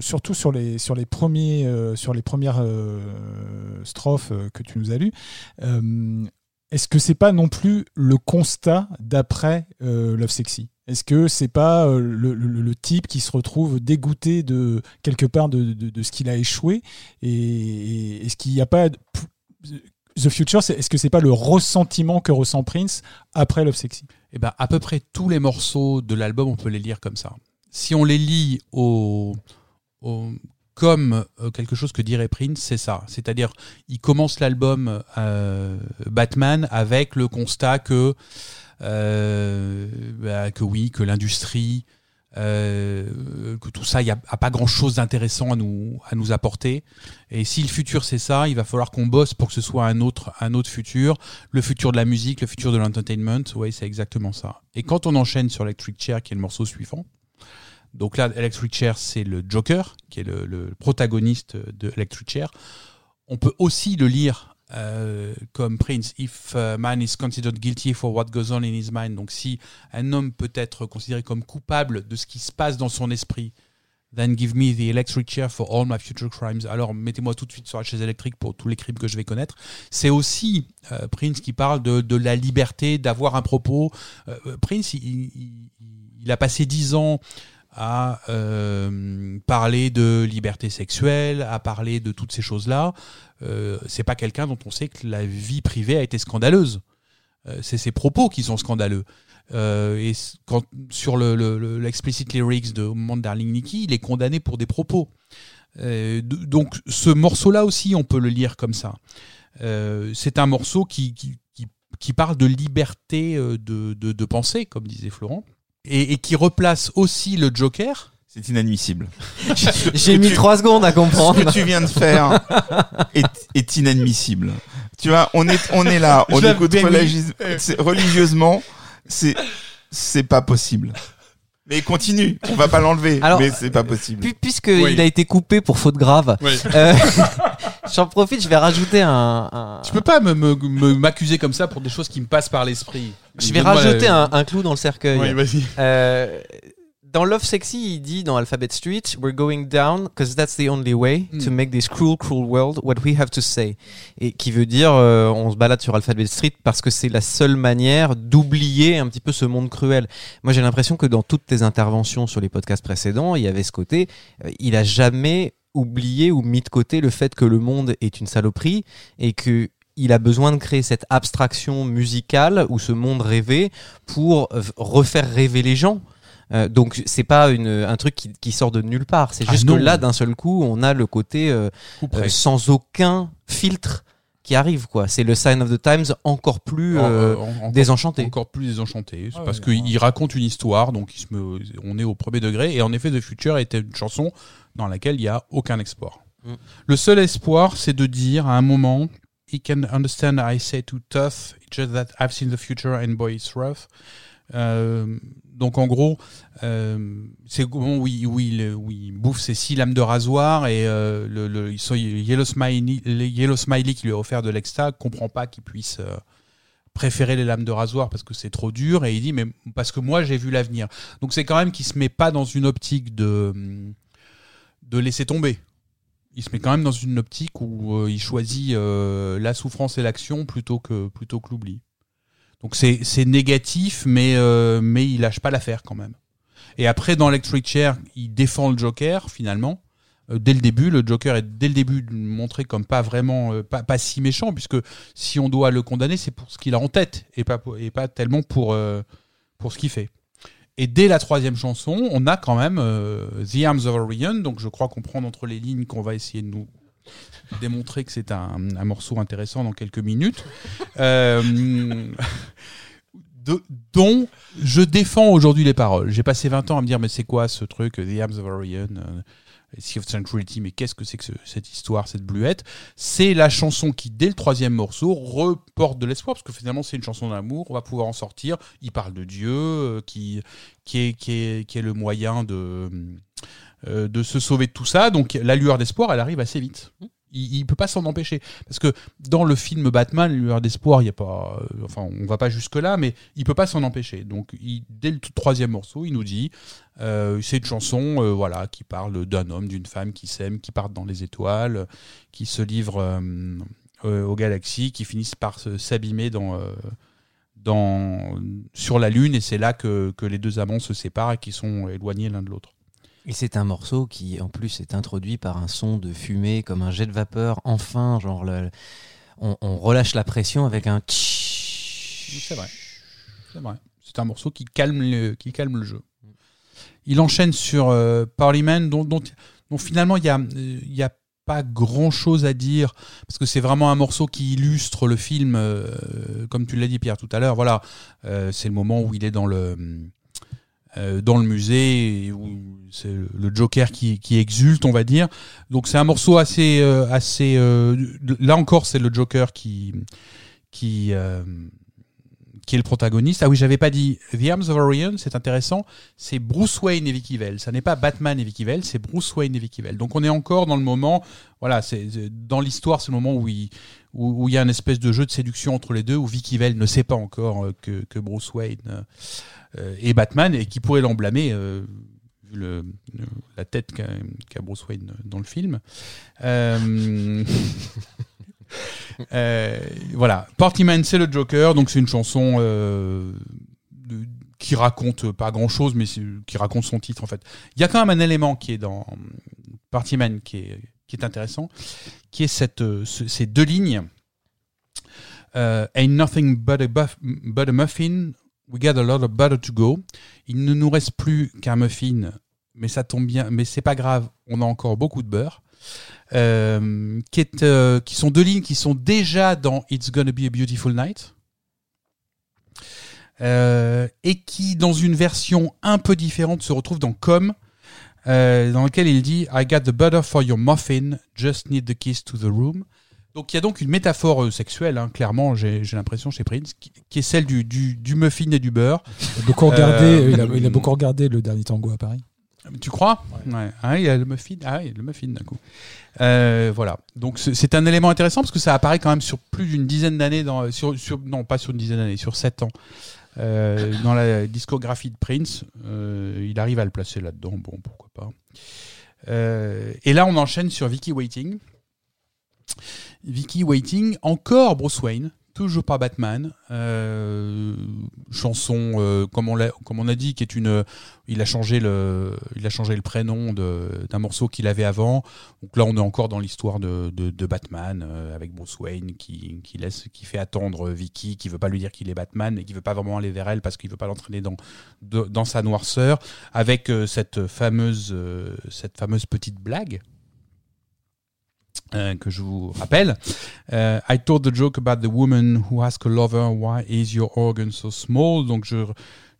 surtout sur les premiers euh, sur les premières strophes que tu nous as lues. est-ce que c'est pas non plus le constat d'après Love Sexy? Est-ce que c'est pas euh, le, type qui se retrouve dégoûté de quelque part de, de- ce qu'il a échoué et, est-ce qu'il n'y a pas The Future Est-ce que c'est pas le ressentiment que ressent Prince après Love Sexy? Et ben à peu près tous les morceaux de l'album, on peut les lire comme ça. Si on les lit au, comme euh, quelque chose que dirait Prince, c'est ça. C'est-à-dire, il commence l'album euh, Batman avec le constat que bah, que oui, que l'industrie, euh, que tout ça, il n'y a, pas grand-chose d'intéressant à nous à nous apporter. Et si le futur c'est ça, il va falloir qu'on bosse pour que ce soit un autre un autre futur le futur de la musique, le futur de l'entertainment, oui, c'est exactement ça. Et quand on enchaîne sur Electric Chair, qui est le morceau suivant, donc là, Electric Chair, c'est le Joker, qui est le protagoniste de Electric Chair. On peut aussi le lire euh, comme Prince, if a man is considered guilty for what goes on in his mind. Donc si un homme peut être considéré comme coupable de ce qui se passe dans son esprit, then give me the electric chair for all my future crimes. Alors mettez-moi tout de suite sur la chaise électrique pour tous les crimes que je vais connaître. C'est aussi euh, Prince qui parle de, la liberté d'avoir un propos. Euh, Prince, il a passé dix ans à euh, parler de liberté sexuelle, à parler de toutes ces choses-là. Euh, c'est pas quelqu'un dont on sait que la vie privée a été scandaleuse. Euh, c'est ses propos qui sont scandaleux. Euh, et quand, sur le, le, le- l'explicit lyrics de au moment Darling Nikki, il est condamné pour des propos. Euh, donc ce morceau-là aussi, on peut le lire comme ça. Euh, c'est un morceau qui, qui, qui, parle de liberté de, de, de penser, comme disait Florent, et, et qui replace aussi le Joker. C'est inadmissible. J'ai mis 3 secondes à Ce comprendre. que tu viens de faire est, est inadmissible. Tu vois, on est, on est là, on écoute religieusement, c'est, c'est pas possible. Mais continue, on va pas l'enlever, Alors, mais c'est pas possible. Pu- Puisqu'il Oui. a été coupé pour faute grave, Oui. euh, j'en profite, je vais rajouter un. un- Tu peux pas me- m'accuser comme ça pour des choses qui me passent par l'esprit. Je vais rajouter un, un clou dans le cercueil. Oui, vas-y. Euh, dans Love Sexy, il dit dans Alphabet Street, We're going down because that's the only way to Mm. make this cruel, cruel world what we have to say. Et qui veut dire, euh, on se balade sur Alphabet Street parce que c'est la seule manière d'oublier un petit peu ce monde cruel. Moi, j'ai l'impression que dans toutes tes interventions sur les podcasts précédents, il y avait ce côté, euh, il a jamais oublié ou mis de côté le fait que le monde est une saloperie et que il a besoin de créer cette abstraction musicale ou ce monde rêvé pour euh, refaire rêver les gens. Euh, donc c'est pas une, un truc qui, qui sort de nulle part. C'est Ah juste que là, d'un seul coup, on a le côté euh, euh, sans aucun filtre qui arrive. quoi. C'est le sign of the times encore plus En- euh, en- encore- désenchanté. Encore plus désenchanté. Ah parce ouais, qu'il raconte une histoire, donc il se me- on est au premier degré. Et en effet, The Future était une chanson dans laquelle il n'y a aucun espoir. Mm. Le seul espoir, c'est de dire à un moment, He can understand I say too tough, just that I've seen the future and boy it's rough. Euh, donc en gros, euh, c'est bon, oui, oui, oui, il bouffe ses six lames de rasoir et euh, le, le, so- Yellow, Smiley, le Yellow Smiley qui lui a offert de l'exta comprend pas qu'il puisse préférer les lames de rasoir parce que c'est trop dur et il dit mais parce que moi j'ai vu l'avenir. Donc c'est quand même qu'il se met pas dans une optique de de laisser tomber. Il se met quand même dans une optique où euh, il choisit euh, la souffrance et l'action plutôt que plutôt que l'oubli. Donc c'est négatif mais euh, mais il lâche pas l'affaire quand même. Et après dans Electric Chair, il défend le Joker finalement dès le début. Le Joker est dès le début montré comme pas vraiment, pas, pas si méchant, puisque si on doit le condamner, c'est pour ce qu'il a en tête et pas, et pas tellement pour, pour ce qu'il fait. Et dès la troisième chanson, on a quand même euh, The Arms of Orion, donc je crois comprendre entre les lignes qu'on va essayer de nous démontrer que c'est un, morceau intéressant dans quelques minutes, euh, dont je défends aujourd'hui les paroles. J'ai passé 20 ans à me dire mais c'est quoi ce truc, The Arms of Orion, euh, Sea mais qu'est-ce que c'est que ce- cette histoire, cette bluette? C'est la chanson qui, dès le troisième morceau, reporte de l'espoir, parce que finalement c'est une chanson d'amour, on va pouvoir en sortir. Il parle de Dieu, euh, qui, est, le moyen de, euh, de se sauver de tout ça. Donc la lueur d'espoir, elle arrive assez vite. Il, il peut pas s'en empêcher. Parce que dans le film Batman, lueur d'espoir, il y a pas. euh, enfin, on va pas jusque-là, mais il peut pas s'en empêcher. Donc, dès le troisième morceau, il nous dit euh, c'est une chanson euh, voilà, qui parle d'un homme, d'une femme qui s'aiment, qui partent dans les étoiles, qui se livrent aux galaxies, qui finissent par s'abîmer sur la Lune, et c'est là que, que les deux amants se séparent et qui sont éloignés l'un de l'autre. Et c'est un morceau qui, en plus, est introduit par un son de fumée, comme un jet de vapeur. Enfin, genre, on, relâche la pression avec un. C'est vrai. C'est vrai. C'est un morceau qui calme le, qui calme le jeu. Il enchaîne sur euh, Parliament, dont, dont, finalement il y a, y a pas grand chose à dire parce que c'est vraiment un morceau qui illustre le film, euh, comme tu l'as dit Pierre tout à l'heure. Voilà, Euh, c'est le moment où il est dans le dans le musée où c'est le- Joker qui, qui exulte, on va dire. Donc c'est un morceau assez euh, assez euh, là encore c'est le Joker qui qui euh, qui est le protagoniste. Ah oui, j'avais pas dit The Arms of Orion, c'est intéressant. C'est Bruce Wayne et Vicky Vale. Ça n'est pas Batman et Vicky Vale, c'est Bruce Wayne et Vicky Vale. Donc on est encore dans le moment, voilà, c'est dans l'histoire, c'est le moment où il où, il y a une espèce de jeu de séduction entre les deux, où Vicky Vale ne sait pas encore euh, que, que Bruce Wayne euh, est Batman et qui pourrait l'en blâmer. euh, la tête qu'a Bruce Wayne dans le film. Euh, voilà, Partyman, c'est le Joker, donc c'est une chanson qui raconte pas grand chose, mais qui raconte son titre en fait. Il y a quand même un élément qui est dans Partyman qui est, qui est intéressant, qui est ces deux lignes. Ain't nothing but a, but a muffin, we got a lot of butter to go. Il ne nous reste plus qu'un muffin, mais ça tombe bien, mais c'est pas grave, on a encore beaucoup de beurre. Euh, qui, est, euh, qui sont deux lignes qui sont déjà dans It's Gonna Be a Beautiful Night. Euh, et qui, dans une version un peu différente, se retrouve dans Comme, dans lequel il dit I got the butter for your muffin, just need the keys to the room. Donc il y a donc une métaphore euh, sexuelle, hein, clairement, j'ai l'impression chez Prince, qui, qui est celle du, du, du muffin et du beurre. Il a beaucoup regardé, Euh, il, a, il a beaucoup regardé le dernier tango à Paris. Tu crois? Ouais. Ah, il y a le muffin. Ah, oui, le muffin d'un coup. Euh, voilà. Donc c'est un élément intéressant parce que ça apparaît quand même sur plus d'une dizaine d'années, dans sur, sur non pas sur une dizaine d'années, sur sept ans. Euh, dans la discographie de Prince, euh, il arrive à le placer là-dedans. Bon, pourquoi pas. Et là, on enchaîne sur Vicky Waiting. Vicky Waiting, encore Bruce Wayne, toujours pas Batman. Euh, chanson, euh, comme, on a dit, qui est une. Il a changé le, il a changé le prénom d'un morceau qu'il avait avant. Donc là, on est encore dans l'histoire de, de, Batman euh, avec Bruce Wayne qui, qui laisse, qui fait attendre Vicky, qui veut pas lui dire qu'il est Batman et qui veut pas vraiment aller vers elle parce qu'il veut pas l'entraîner dans dans sa noirceur, avec cette fameuse cette fameuse petite blague euh, que je vous rappelle. Euh, I told the joke about the woman who asked a lover why is your organ so small? Donc je,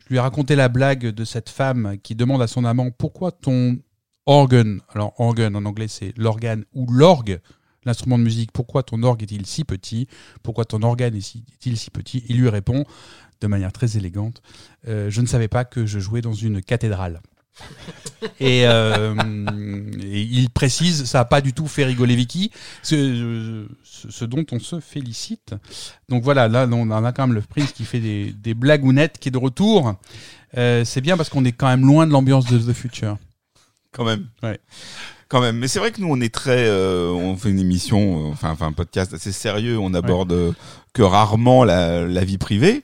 lui ai raconté la blague de cette femme qui demande à son amant pourquoi ton organ, alors organ en anglais c'est l'organe ou l'orgue, l'instrument de musique, pourquoi ton orgue est-il si petit? Pourquoi ton organe est-il si petit? Il lui répond de manière très élégante euh, Je ne savais pas que je jouais dans une cathédrale. Et, euh, et il précise, ça n'a pas du tout fait rigoler Vicky, ce, ce- ce dont on se félicite. Donc voilà, là on a quand même le prince qui fait des, des blagounettes, qui est de retour. Euh, c'est bien parce qu'on est quand même loin de l'ambiance de The Future. Quand même. Ouais. Quand même. Mais c'est vrai que nous, on est très, euh, on fait une émission, enfin, enfin, un podcast assez sérieux. On aborde que rarement la, la vie privée.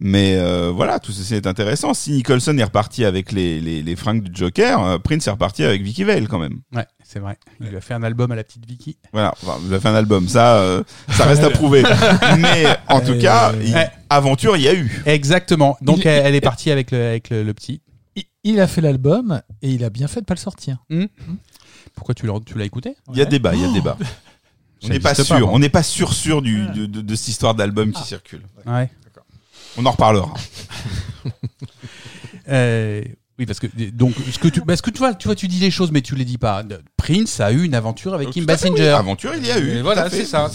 Mais euh, voilà, tout ceci est intéressant. Si Nicholson est reparti avec les, les, les fringues du Joker, euh, Prince est reparti avec Vicky Vale quand même. Ouais, c'est vrai. Il lui a fait un album à la petite Vicky. Voilà, enfin, vous avez fait un album, ça, euh, ça reste à prouver. Mais en tout cas, il- ouais. aventure, il y a eu. Exactement. Donc Il- elle, elle est partie avec le, avec le, le petit. Il, il a fait l'album et il a bien fait de pas le sortir. Pourquoi tu l'as tu l'as écouté? Il y a débat, il y a débat. On n'est pas sûr, on n'est pas sûr sûr du, de, de- de cette histoire d'album qui circule. Ouais. On en reparlera. Euh, oui, parce que donc ce que tu, parce que tu vois, tu vois, tu dis les choses, mais tu les dis pas. Prince a eu une aventure avec Kim fait, oui. Basinger. Aventure, il y a eu. Et voilà, c'est ça.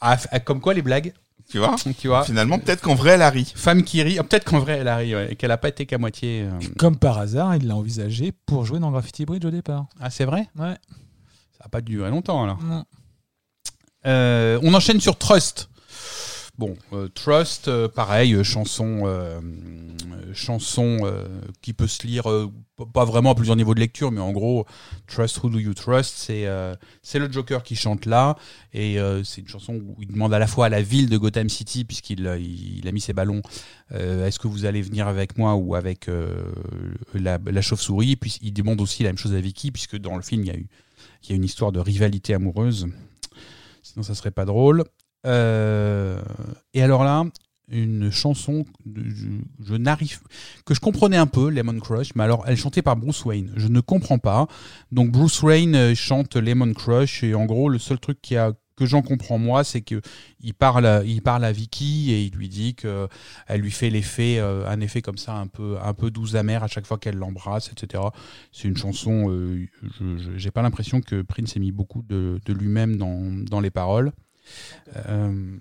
Ah, comme quoi les blagues, Tu vois tu vois. Finalement, peut-être qu'en vrai, elle a ri. Femme qui rit, ah, peut-être qu'en vrai elle a ri, ouais, et qu'elle a pas été qu'à moitié. euh. Comme par hasard, il l'a envisagé pour jouer dans Graffiti Bridge au départ. Ah, c'est vrai? Ouais. Ça a pas duré longtemps alors. Non. Euh, on enchaîne sur Trust. Bon, euh, Trust, euh, pareil, euh, chanson, chanson qui peut se lire pas vraiment à plusieurs niveaux de lecture, mais en gros, Trust Who Do You Trust, c'est c'est le Joker qui chante là, et c'est une chanson où il demande à la fois à la ville de Gotham City, puisqu'il il, il a mis ses ballons, est-ce que vous allez venir avec moi ou avec la, chauve-souris, puis il demande aussi la même chose à Vicky, puisque dans le film il y a eu une histoire de rivalité amoureuse. Sinon, ça serait pas drôle. Euh, et alors là, une chanson, je, n'arrive, que je comprenais un peu, Lemon Crush, mais alors elle chantée par Bruce Wayne. Je ne comprends pas. Donc Bruce Wayne euh, chante Lemon Crush et en gros, le seul truc qui a que j'en comprends moi, c'est que il parle, il parle à Vicky et il lui dit que elle lui fait l'effet, euh, un effet comme ça, un peu, un peu doux amer à chaque fois qu'elle l'embrasse, etc. C'est une chanson. euh, je je- j'ai pas l'impression que Prince ait mis beaucoup de, de lui-même dans, dans les paroles. Euh,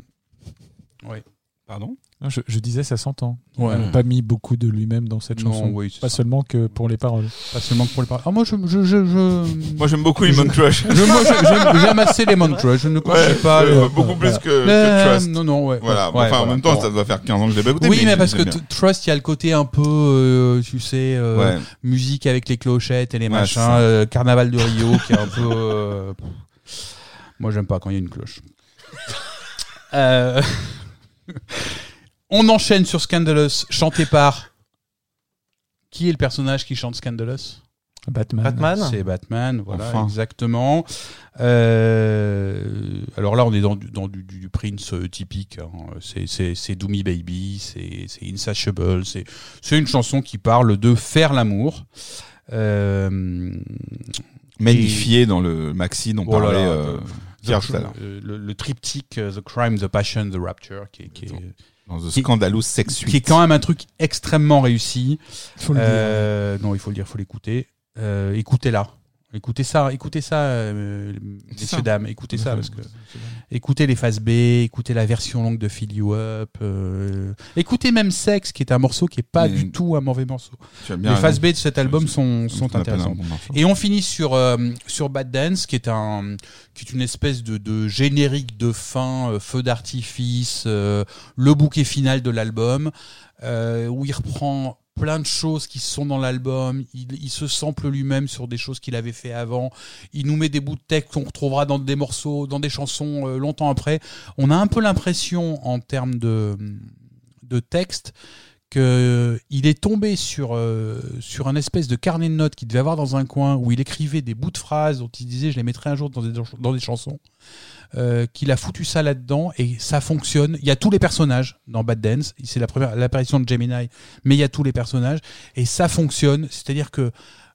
ouais. Pardon Non, Je, je disais, ça s'entend. Il Ouais. n'a pas mis beaucoup de lui-même dans cette Non, chanson. oui, pas ça. seulement que pour les paroles. Pas seulement que pour les paroles. Ah, moi, je, je, je, je- Moi, j'aime beaucoup Lemon Crush. j'aime assez Lemon Crush. Je ne Ouais, connais pas. euh, le- beaucoup plus voilà. que, que Euh, Trust. Non, non, ouais. Voilà. ouais, enfin, en même temps, Bon. ça doit faire 15 ans que je l'ai pas écouté. Oui, mais, parce que Trust, il y a le côté un peu, euh, tu sais, euh, Ouais. musique avec les clochettes et les Ouais, machins, euh, carnaval de Rio, qui est un peu. euh. Moi, j'aime pas quand il y a une cloche. Euh, On enchaîne sur Scandalous, chanté par. Qui est le personnage qui chante Scandalous? Batman. Batman C'est Batman, voilà, Enfin. exactement. Euh, alors là, on est dans du, dans du, du- du Prince euh, typique. hein. C'est- C'est c'est Do Me Baby, c'est c'est Insatiable. C'est c'est une chanson qui parle de faire l'amour. Euh, Magnifié dans le maxi dont oh parlait là, euh, the- Pierre the- tout à l'heure. euh, le, le triptyque euh, The Crime, The Passion, The Rapture, qui est, qui est, Dans The qui- Scandalous Sex Suite. qui est quand même un truc extrêmement réussi. Faut le dire. Euh, non, il faut le dire, il faut l'écouter. Euh, écoutez-la. Écoutez ça, écoutez ça, euh, messieurs, ça. dames, écoutez ça, parce que écoutez les phases B, écoutez la version longue de Fill You Up, euh, écoutez même Sex, qui est un morceau qui est pas Mais- du tout un mauvais morceau. Les phases. B de cet album sont, sont intéressantes. bon. Et on finit sur, euh, sur Bad Dance, qui est, un, qui est une espèce de, de générique de fin, euh, feu d'artifice, euh, le bouquet final de l'album, euh, où il reprend plein de choses qui sont dans l'album, il, se sample lui-même sur des choses qu'il avait fait avant, il nous met des bouts de texte qu'on retrouvera dans des morceaux, dans des chansons euh, longtemps après. On a un peu l'impression, en termes de, de texte, que il est tombé sur, euh, sur un espèce de carnet de notes qu'il devait avoir dans un coin où il écrivait des bouts de phrases dont il disait je les mettrai un jour dans des, dans des chansons. Euh, qu'il a foutu ça là-dedans et ça fonctionne. Il y a tous les personnages dans Bad Dance. C'est la première l'apparition de Gemini, mais il y a tous les personnages et ça fonctionne. C'est-à-dire que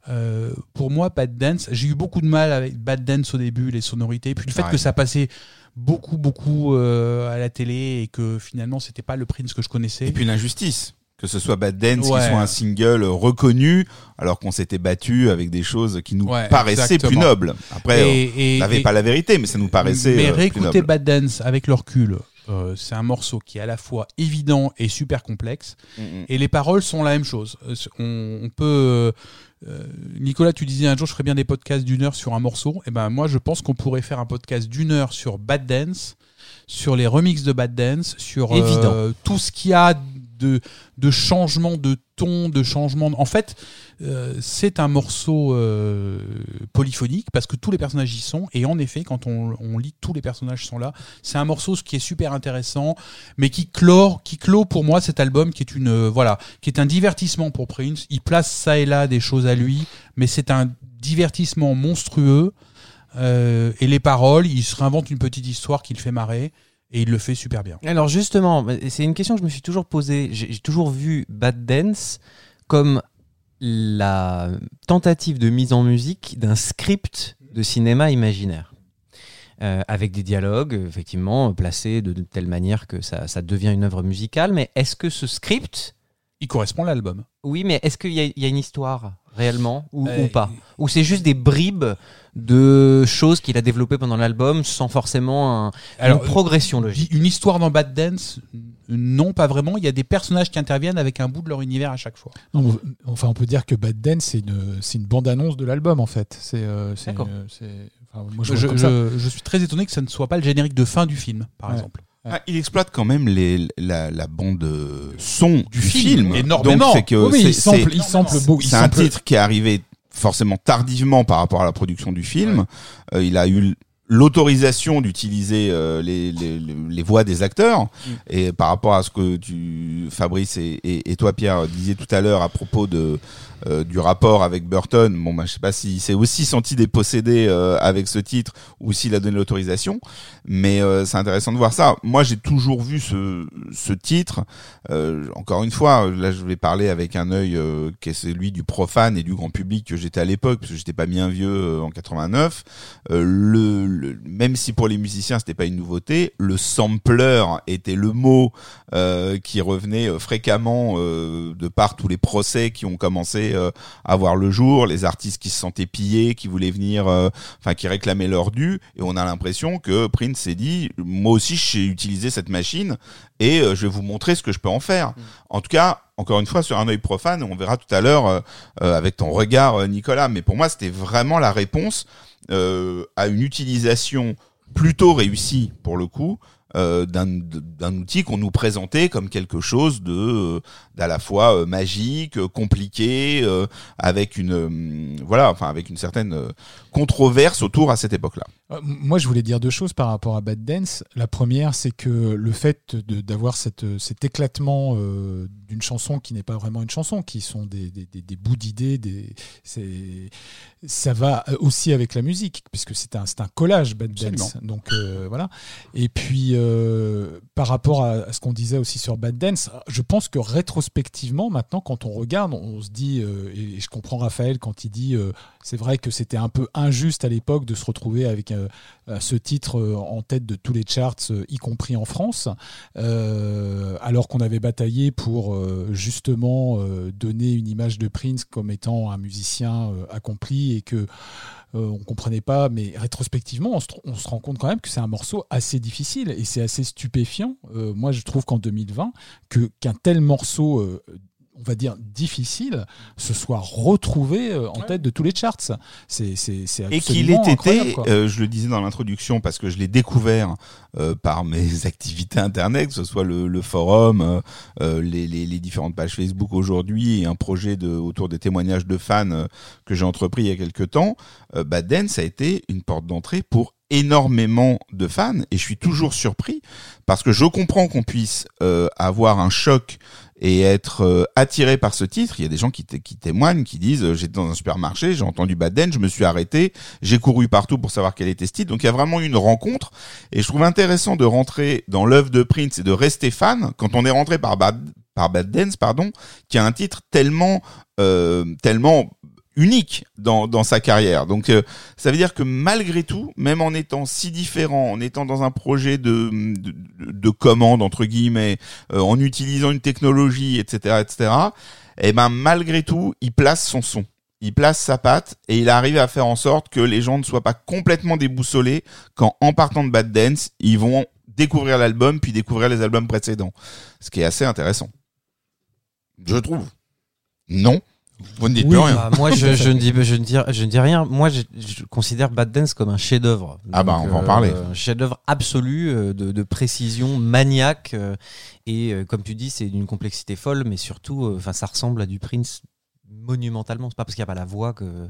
euh, pour moi, Bad Dance, j'ai eu beaucoup de mal avec Bad Dance au début, les sonorités, puis le fait Ouais. que ça passait beaucoup, beaucoup euh, à la télé et que finalement c'était pas le Prince que je connaissais. Et puis l'injustice. Que ce soit Bad Dance, Ouais. qui soit un single reconnu, alors qu'on s'était battu avec des choses qui nous Ouais, paraissaient exactement. plus nobles. Après, on Et- n'avait pas la vérité, mais ça nous paraissait Mais euh, réécouter noble. Bad Dance avec le recul, euh, c'est un morceau qui est à la fois évident et super complexe. Mm, mm. Et les paroles sont la même chose. Euh, On, on peut. euh, Nicolas, tu disais un jour, je ferais bien des podcasts d'une heure sur un morceau. Et ben moi, je pense qu'on pourrait faire un podcast d'une heure sur Bad Dance, sur les remixes de Bad Dance, sur euh, tout ce qu'il y a de, changement de ton, de changement. de- En fait, euh, c'est un morceau euh, polyphonique parce que tous les personnages y sont. Et en effet, quand on, lit, tous les personnages sont là. C'est un morceau ce qui est super intéressant, mais qui qui clôt pour moi cet album, qui est une euh, voilà, qui est un divertissement pour Prince. Il place ça et là des choses à lui, mais c'est un divertissement monstrueux. Et les paroles, il se réinvente une petite histoire qui le fait marrer. Et il le fait super bien. Alors justement, c'est une question que je me suis toujours posée. J'ai toujours vu Bad Dance comme la tentative de mise en musique d'un script de cinéma imaginaire. Euh, avec des dialogues, effectivement, placés de, de telle manière que ça, ça devient une œuvre musicale. Mais est-ce que ce script, Il correspond à l'album. oui, mais est-ce qu'il y a une histoire? Réellement ou, Euh, ou pas Ou c'est juste des bribes de choses qu'il a développées pendant l'album sans forcément un- Alors, une progression logique Une histoire dans Bad Dance Non, pas vraiment. Il y a des personnages qui interviennent avec un bout de leur univers à chaque fois. Non, enfin, on peut dire que Bad Dance, c'est une, c'est une bande-annonce de l'album, en fait. C'est, euh, D'accord. euh, enfin, je, suis très étonné que ça ne soit pas le générique de fin du film, par Ouais. exemple. Ah, il exploite quand même les, la, la bande euh, son du, film, film. énormément. Donc c'est que Oui, il c'est- sample, c'est- il sample beau- il c'est un sample- titre qui est arrivé forcément tardivement par rapport à la production du film. Euh, il a eu l'autorisation d'utiliser euh, les, les, les- voix des acteurs. Mm. et par rapport à ce que tu Fabrice et, et, et toi Pierre disiez tout à l'heure à propos de euh, du rapport avec Burton bon bah je sais pas s'il s'est aussi senti dépossédé euh, avec ce titre ou s'il a donné l'autorisation mais euh, c'est intéressant de voir ça. Moi j'ai toujours vu ce ce titre. Euh, encore une fois là je vais parler avec un œil euh, qui est celui du profane et du grand public que j'étais à l'époque parce que j'étais pas bien vieux euh, en 89 euh, le, le- même si pour les musiciens c'était pas une nouveauté, le sampler était le mot euh, qui revenait euh, fréquemment euh, de par tous les procès qui ont commencé euh, à voir le jour, les artistes qui se sentaient pillés, qui voulaient venir, enfin qui réclamaient leur dû, et on a l'impression que Prince s'est dit, moi aussi j'ai utilisé cette machine et je vais vous montrer ce que je peux en faire. En tout cas, encore une fois, sur un œil profane, on verra tout à l'heure euh, avec ton regard, Nicolas. Mais pour moi, c'était vraiment la réponse à une utilisation plutôt réussie pour le coup euh, d'un d'un outil qu'on nous présentait comme quelque chose de euh, d'à la fois euh, magique, euh, compliqué, euh, avec une euh, voilà, enfin avec une certaine euh, controverse autour à cette époque-là. Euh, Moi, je voulais dire deux choses par rapport à Bad Dance. La première, c'est que le fait de- d'avoir cette, cet éclatement euh, d'une chanson qui n'est pas vraiment une chanson, qui sont des, des, des- des bouts d'idées, des, c'est- ça va aussi avec la musique, puisque c'est un, c'est un collage Bad Dance. Donc euh, voilà. Et puis, euh, par rapport à, ce qu'on disait aussi sur Bad Dance, je pense que rétrospectivement, maintenant, quand on regarde, on se dit, euh, et, je comprends Raphaël quand il dit, euh, c'est vrai que c'était un peu injuste à l'époque de se retrouver avec ce titre en tête de tous les charts, y compris en France, alors qu'on avait bataillé pour justement donner une image de Prince comme étant un musicien accompli et que on comprenait pas, mais rétrospectivement, on se, rend compte quand même que c'est un morceau assez difficile et c'est assez stupéfiant. Euh, moi, je trouve qu'en 2020, que qu'un tel morceau, euh, on va dire difficile, se soit retrouvé euh, en tête de tous les charts. C'est c'est c'est Et qu'il ait été, euh, je le disais dans l'introduction parce que je l'ai découvert euh, par mes activités internet, que ce soit le, le forum, euh, les, les, les différentes pages Facebook aujourd'hui et un projet de, autour des témoignages de fans que j'ai entrepris il y a quelques temps. Bad Dance a été une porte d'entrée pour énormément de fans et je suis toujours surpris parce que je comprends qu'on puisse euh, avoir un choc et être euh, attiré par ce titre. Il y a des gens qui, té- qui témoignent, qui disent euh, j'étais dans un supermarché, j'ai entendu Bad Dance, je me suis arrêté, j'ai couru partout pour savoir quel était ce titre. Donc il y a vraiment une rencontre et je trouve intéressant de rentrer dans l'œuvre de Prince et de rester fan quand on est rentré par Bad, par Bad Dance, pardon, qui a un titre tellement euh, tellement unique dans, dans sa carrière. Donc euh, ça veut dire que malgré tout, même en étant si différent, en étant dans un projet de, de, de commande entre guillemets, euh, en utilisant une technologie, etc., etc., eh ben malgré tout, il place son son. Il place sa patte et il arrive à faire en sorte que les gens ne soient pas complètement déboussolés quand, en partant de Bad Dance, ils vont découvrir l'album puis découvrir les albums précédents. Ce qui est assez intéressant. Je trouve. Non. Vous ne dites Oui, plus rien. Bah, moi, je, je ne dis, je ne dis, je ne dis rien. Moi, je, je considère Bad Dance comme un chef-d'œuvre. Ah bah, on va en parler. Un chef-d'œuvre absolu euh, de, de précision maniaque euh, et euh, comme tu dis, c'est d'une complexité folle, mais surtout, euh, enfin, ça ressemble à du Prince monumentalement. C'est pas parce qu'il n'y a pas la voix que,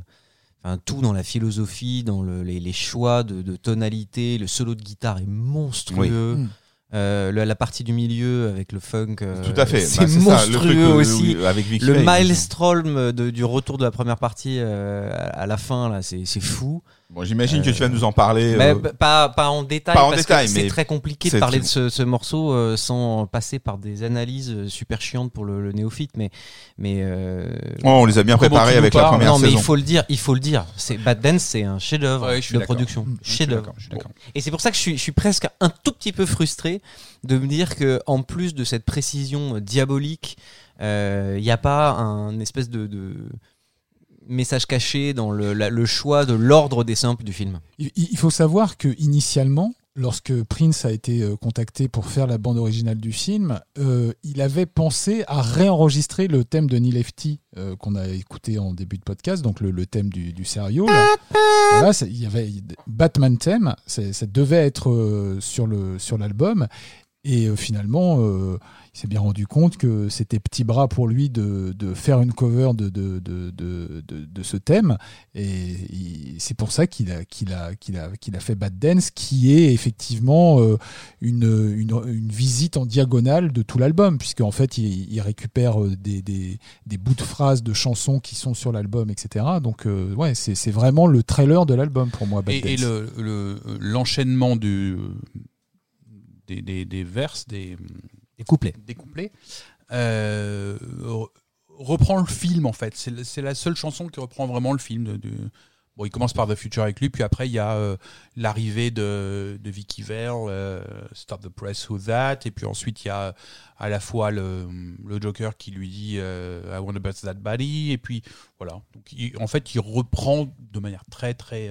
enfin, tout dans la philosophie, dans le- les, les choix de, de tonalité, le solo de guitare est monstrueux. Oui. Mm. Euh, le- la partie du milieu avec le funk, euh, Tout à fait. c'est Bah, ça, le monstrueux aussi. oui, avec Vic Le maelstrom de- du retour de la première partie euh, à la fin, là, c'est c'est fou. Bon, j'imagine que tu vas nous en parler. Mais euh, b- pas, pas en détail, pas en parce détail, que mais c'est très compliqué de parler de ce, ce morceau euh, sans passer par des analyses euh, super chiantes pour le, le néophyte. Mais, mais euh, oh, on les a bien préparés avec la première non, mais saison. il faut le dire, il faut le dire. C'est Bad Dance, c'est un chef-d'œuvre Ouais, je suis de production, chef-d'œuvre. d'accord, je suis d'accord. Et c'est pour ça que je suis, je suis presque un tout petit peu frustré de me dire que en plus de cette précision euh, diabolique, euh, il n'y a pas un espèce de, de message caché dans le, la- le choix de l'ordre des samples du film. Il, il faut savoir que initialement, lorsque Prince a été euh, contacté pour faire la bande originale du film, euh, il avait pensé à réenregistrer le thème de Neil Lefty euh, qu'on a écouté en début de podcast, donc le, le thème du, du là. Voilà, c'est- il y avait Batman thème, ça devait être euh, sur le sur l'album. Et euh, finalement, euh, il s'est bien rendu compte que c'était petit bras pour lui de, de faire une cover de, de, de, ce thème. Et c'est pour ça qu'il a, qu'il a, qu'il a, qu'il a fait Bad Dance, qui est effectivement euh, une, une, une visite en diagonale de tout l'album, puisque en fait, il, il récupère des, des, des bouts de phrases de chansons qui sont sur l'album, etc. Donc, euh, ouais, c'est, c'est vraiment le trailer de l'album pour moi, Bad Et, et Dance. le- le- l'enchaînement du des, des, des verses, des, couplets. des couplets, euh, re- reprend le film en fait. C'est la seule chanson qui reprend vraiment le film. De, de- Bon, il commence par The Future avec lui, puis après il y a euh, l'arrivée de, de Vicky Vale, euh, Stop the Press Who That, et puis ensuite il y a à la fois le, le Joker qui lui dit euh, I want to bust that body, et puis voilà. Donc il- en fait il reprend de manière très très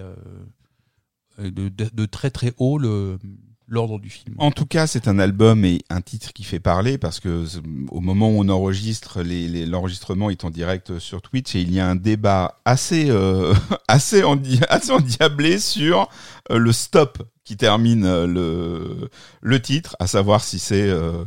de très très haut le- l'ordre du film. En tout cas, c'est un album et un titre qui fait parler parce que au moment où on enregistre, les- les- l'enregistrement est en direct sur Twitch et il y a un débat assez euh, assez, assez endiablé sur euh, le stop qui termine euh, le le titre, à savoir si c'est euh,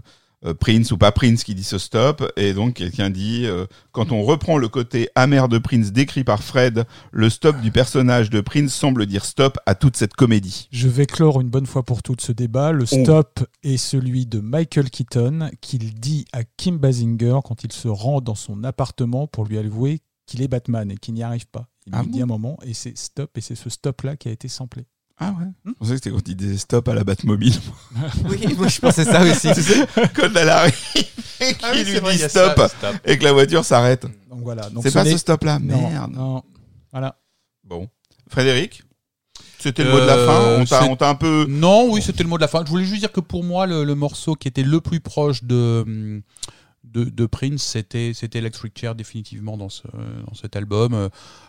Prince ou pas Prince qui dit ce stop. Et donc quelqu'un dit euh, quand on reprend le côté amer de Prince décrit par Fred, le stop du personnage de Prince semble dire stop à toute cette comédie. Je vais clore une bonne fois pour toutes ce débat. Le stop est celui de Michael Keaton qu'il dit à Kim Basinger quand il se rend dans son appartement pour lui avouer qu'il est Batman et qu'il n'y arrive pas. Il Ah lui bon dit un moment et c'est stop et c'est ce stop là qui a été samplé. Ah ouais. Je pensais que c'était quand il disait stop à la Batmobile. Oui, moi je pensais ça aussi. Tu sais, quand elle arrive et Ah qu'il lui dit stop et que la voiture s'arrête. Donc voilà. Donc C'est ce pas ce stop-là, merde. non. Voilà. Bon. Frédéric C'était le mot de la fin Euh, On t'a c'est- on t'a un peu... Non, oui, c'était le mot de la fin. Je voulais juste dire que pour moi, le, le morceau qui était le plus proche de, de, de Prince, c'était c'était Electric Chair, définitivement, dans, ce, dans cet album. Euh,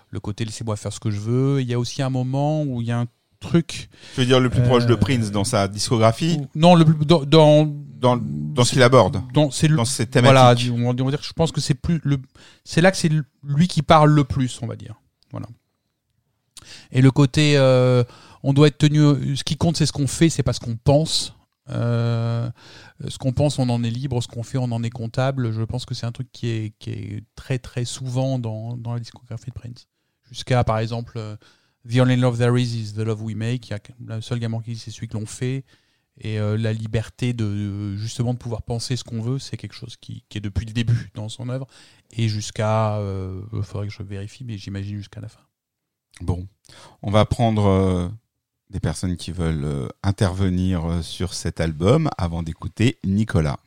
Le côté laissez-moi faire ce que je veux. Il y a aussi un moment où il y a un truc. Tu veux dire le plus proche de Euh, Prince dans sa discographie non, le, dans. dans Dans, dans ce qu'il aborde dans- le- Dans ses thématiques on va dire, on va dire que je pense que c'est plus le, c'est là que c'est lui qui parle le plus, on va dire. Voilà. Et le côté, euh, on doit être tenu. Ce qui compte, c'est ce qu'on fait, c'est pas ce qu'on pense. Euh, ce qu'on pense, on en est libre. Ce qu'on fait, on en est comptable. Je pense que c'est un truc qui est, qui est très très souvent dans, dans la discographie de Prince. Jusqu'à par exemple, The Only Love There Is Is the Love We Make. Il y a le seul gamin qui c'est celui que l'on fait. Et euh, la liberté de justement de pouvoir penser ce qu'on veut, c'est quelque chose qui, est depuis le début dans son œuvre et jusqu'à, euh, il faudrait que je vérifie, mais j'imagine jusqu'à la fin. Bon. On va prendre euh, des personnes qui veulent intervenir sur cet album avant d'écouter Nicolas.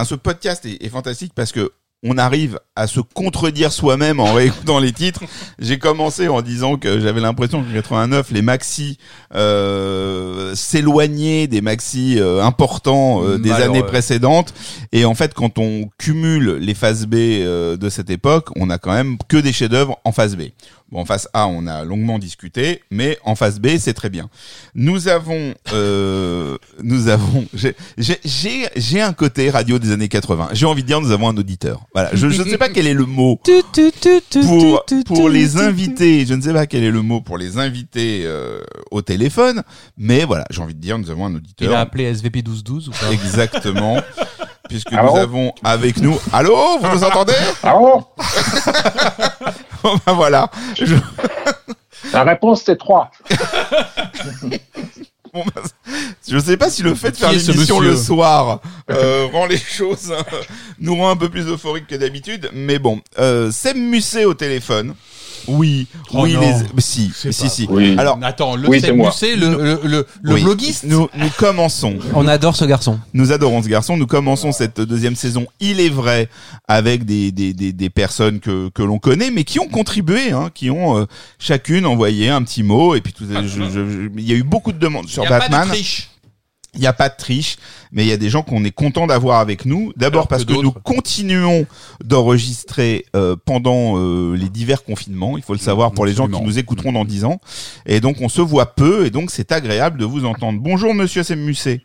Enfin ce podcast est, est fantastique parce que on arrive à se contredire soi-même en réécoutant les titres. J'ai commencé en disant que j'avais l'impression qu'en 89, les maxi euh, s'éloignaient des maxi euh, importants euh, des années précédentes. Et en fait, quand on cumule les phases B euh, de cette époque, on a quand même que des chefs-d'œuvre en phase B. Bon, en phase A, on a longuement discuté, mais en phase B, c'est très bien. Nous avons, euh, nous avons, j'ai- j'ai j'ai- j'ai un côté radio des années 80. J'ai envie de dire, nous avons un auditeur. Voilà, je je ne sais pas quel est le mot pour pour les invités. Je ne sais pas quel est le mot pour les invités euh, au téléphone, mais voilà, j'ai envie de dire, nous avons un auditeur. Il a appelé SVP 1212 ou pas? Exactement. Puisque Allô nous avons avec nous. Allô, vous nous entendez Alors, Bon, ben voilà. Je- la réponse c'est 3. Bon, ben, je sais pas si le fait de faire l'émission le soir euh, rend les choses euh, nous rend un peu plus euphoriques que d'habitude, mais bon, euh, Seb Musset au téléphone. Oui, Oh oui, non. les, si, si, si. Oui. Alors, Attends, le Oui, c'est le, le, le, le oui, bloguiste Nous, nous commençons. On adore ce garçon. Nous adorons ce garçon. Nous commençons cette deuxième saison, il est vrai, avec des, des, des, des personnes que, que l'on connaît, mais qui ont contribué, hein, qui ont euh, chacune envoyé un petit mot. Et puis, tout, je- je- je- il y a eu beaucoup de demandes sur Il y a Batman. pas de triche. Il n'y a pas de triche, mais il y a des gens qu'on est content d'avoir avec nous. D'abord parce que que, nous continuons d'enregistrer euh, pendant euh, les divers confinements. Il faut le savoir pour les gens qui nous écouteront dans 10 ans. Et donc on se voit peu, et donc c'est agréable de vous entendre. Bonjour Monsieur Semmusset.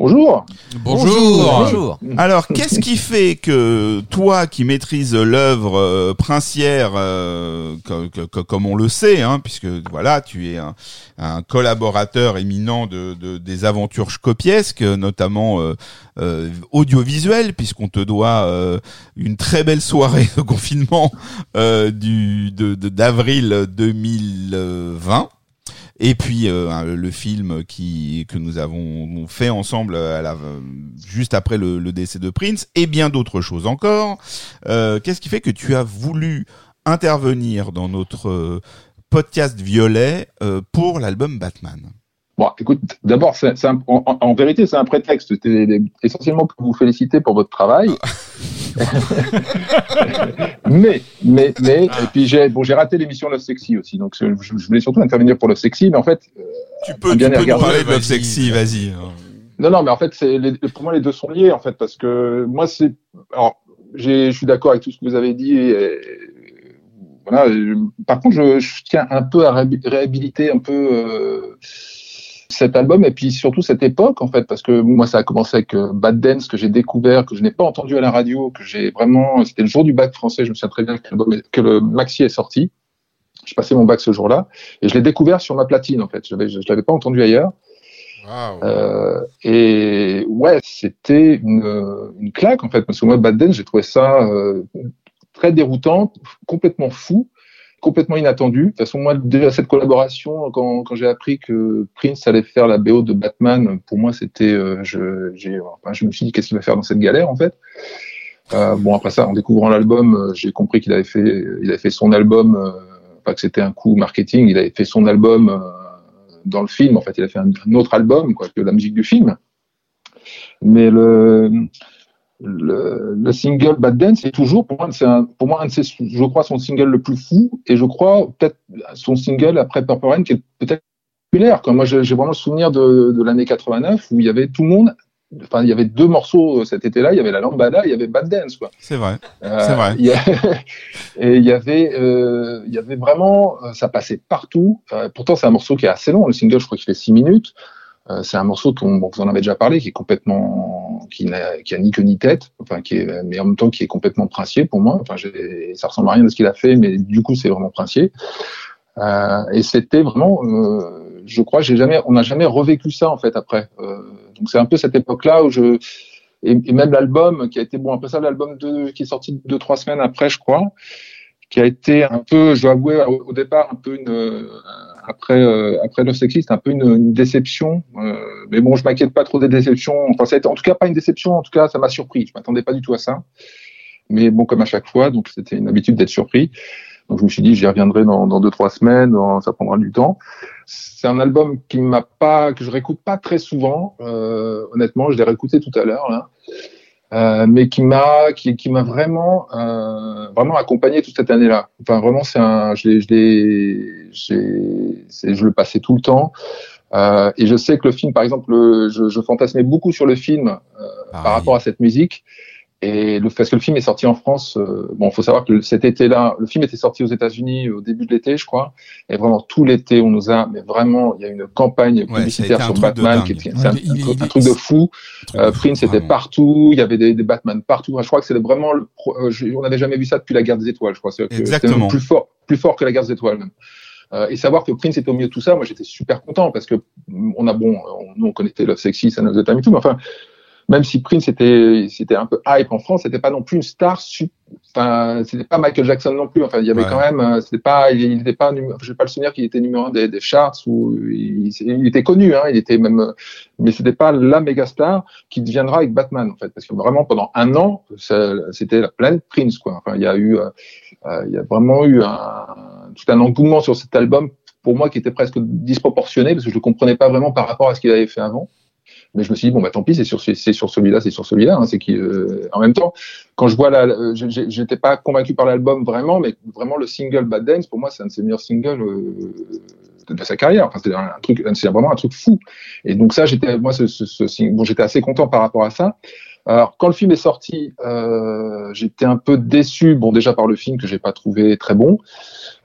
Bonjour. Bonjour. Bonjour. Alors, qu'est-ce qui fait que toi, qui maîtrises l'œuvre euh, princière, euh, co- co- co- comme on le sait, hein, puisque voilà, tu es un, un collaborateur éminent de, de- des aventures copiesques, notamment euh, euh, audiovisuelles, puisqu'on te doit euh, une très belle soirée de confinement euh, du de de- d'avril 2020. Et puis euh, le film qui que nous avons fait ensemble à la, juste après le, décès de Prince et bien d'autres choses encore. Euh, Qu'est-ce qui fait que tu as voulu intervenir dans notre euh, podcast Violet euh, pour l'album Batman? Bon, écoute, d'abord, c'est, c'est un- en, vérité, c'est un prétexte. C'était essentiellement pour vous féliciter pour votre travail. mais, mais, mais, et puis j'ai, bon, j'ai raté l'émission Love Sexy aussi, donc je, je voulais surtout intervenir pour Love Sexy, mais en fait, Tu peux, bien tu peux nous parler de Love. Sexy, vas-y. Non, non, mais en fait, c'est les- pour moi, les deux sont liés, en fait, parce que moi, c'est. Alors, j'ai- je suis d'accord avec tout ce que vous avez dit. Et, voilà. Par contre, je, je tiens un peu à réhabi- réhabiliter un peu euh, cet album et puis surtout cette époque, en fait, parce que moi, ça a commencé avec euh, Bad Dance que j'ai découvert, que je n'ai pas entendu à la radio, que j'ai vraiment. C'était le jour du bac français. Je me souviens très bien que, le maxi est sorti. Je passais mon bac ce jour-là et je l'ai découvert sur ma platine, en fait. Je l'avais- je l'avais pas entendu ailleurs. Euh, et ouais, c'était une, une claque en fait, parce que moi, Bad Dance, j'ai trouvé ça euh, très déroutant, complètement fou, complètement inattendu. De toute façon, moi, déjà cette collaboration, quand, quand j'ai appris que Prince allait faire la BO de Batman, pour moi, c'était, euh, je, enfin, je me suis dit, qu'est-ce qu'il va faire dans cette galère en fait? Euh, bon, après ça, en découvrant l'album, euh, j'ai compris qu'il avait fait, il avait fait son album, euh, pas que c'était un coup marketing, il avait fait son album. euh, dans le film. En fait, il a fait un, un autre album quoi, que la musique du film. Mais le, le, le single Bad Dance est toujours pour moi, c'est pour moi un de ses, je crois son single le plus fou et je crois peut-être son single après Purple Rain qui est peut-être populaire. Moi, j'ai vraiment le souvenir de, de l'année 89 où il y avait tout le monde. Enfin, il y avait deux morceaux cet été-là. Il y avait la lambada, il y avait Bad Dance. Quoi. C'est vrai. Euh, C'est vrai. il y a- et il y avait, euh, il y avait vraiment, euh, ça passait partout. Euh, pourtant, c'est un morceau qui est assez long. Le single, je crois qu'il fait six minutes. Euh, c'est un morceau dont bon, vous en avez déjà parlé, qui est complètement, qui n'a, qui a ni queue ni tête, enfin qui est, mais en même temps qui est complètement princier pour moi. Enfin, ça ressemble à rien de ce qu'il a fait, mais du coup, c'est vraiment princier. Euh, et c'était vraiment, euh, je crois, j'ai jamais, on n'a jamais revécu ça en fait après. Euh, donc c'est un peu cette époque-là où je, et, et même l'album qui a été bon après ça, l'album qui est sorti deux trois semaines après, je crois, qui a été un peu, je dois avouer au, au départ un peu une, après euh, après le sexiste, un peu une, déception. Euh, mais bon, je m'inquiète pas trop des déceptions. Enfin, en tout cas pas une déception. En tout cas, ça m'a surpris. Je m'attendais pas du tout à ça. Mais bon, comme à chaque fois, donc c'était une habitude d'être surpris. Donc je me suis dit, j'y reviendrai dans, dans deux trois semaines. ça prendra du temps. C'est un album qui m'a pas, que je réécoute pas très souvent. Euh, honnêtement, je l'ai réécouté tout à l'heure. Euh, mais qui m'a qui, qui m'a vraiment euh, vraiment accompagné toute cette année-là. Enfin vraiment c'est un je l'ai je l'ai j'ai c'est- je le passais tout le temps. Euh, et je sais que le film par exemple le- je, je fantasmais beaucoup sur le film euh, par Pareil. rapport à cette musique. Et le parce que le film est sorti en France, euh, bon, faut savoir que cet été-là, le film était sorti aux États-Unis au début de l'été, je crois, et vraiment tout l'été, on nous a, mais vraiment, il y a une campagne publicitaire sur Batman qui Ouais, c'est un, il- il- un truc- un il- truc de fou. Euh, Prince était partout, il y avait des, des Batman partout. Je crois que c'est vraiment, le pro- euh, je- on n'avait jamais vu ça depuis la guerre des étoiles. Je crois Exactement. plus fort, plus fort que la guerre des étoiles. Même. Euh, et savoir que Prince était au milieu de tout ça, moi j'étais super content parce que mm, on a bon, on, nous on connaissait Love Sexy, ça nous a et tout, mais enfin, même si Prince était, c'était un peu hype en France, c'était pas non plus une star. Enfin, c'était pas Michael Jackson non plus. Enfin, il y avait Ouais. quand même, euh, c'était pas, il n'était pas, j'ai pas le souvenir qu'il était numéro un des, des charts ou il, il était connu, hein, il était même, euh, mais c'était pas la méga star qui deviendra avec Batman en fait, parce que vraiment pendant un an, c'était la planète Prince quoi. Enfin, il y a eu, euh, il y a vraiment eu un, tout un engouement sur cet album pour moi qui était presque disproportionné parce que je le comprenais pas vraiment par rapport à ce qu'il avait fait avant. Mais je me suis dit bon bah tant pis c'est sur c'est sur celui-là c'est sur celui-là hein, c'est qui euh, en même temps quand je vois la euh, j'étais pas convaincu par l'album vraiment mais vraiment le single Bad Dance pour moi c'est un de ses meilleurs singles euh, de, de sa carrière. Enfin c'est un truc c'est vraiment un truc fou. Et donc ça j'étais moi ce, ce, ce bon j'étais assez content par rapport à ça. Alors quand le film est sorti euh, j'étais un peu déçu bon déjà par le film que j'ai pas trouvé très bon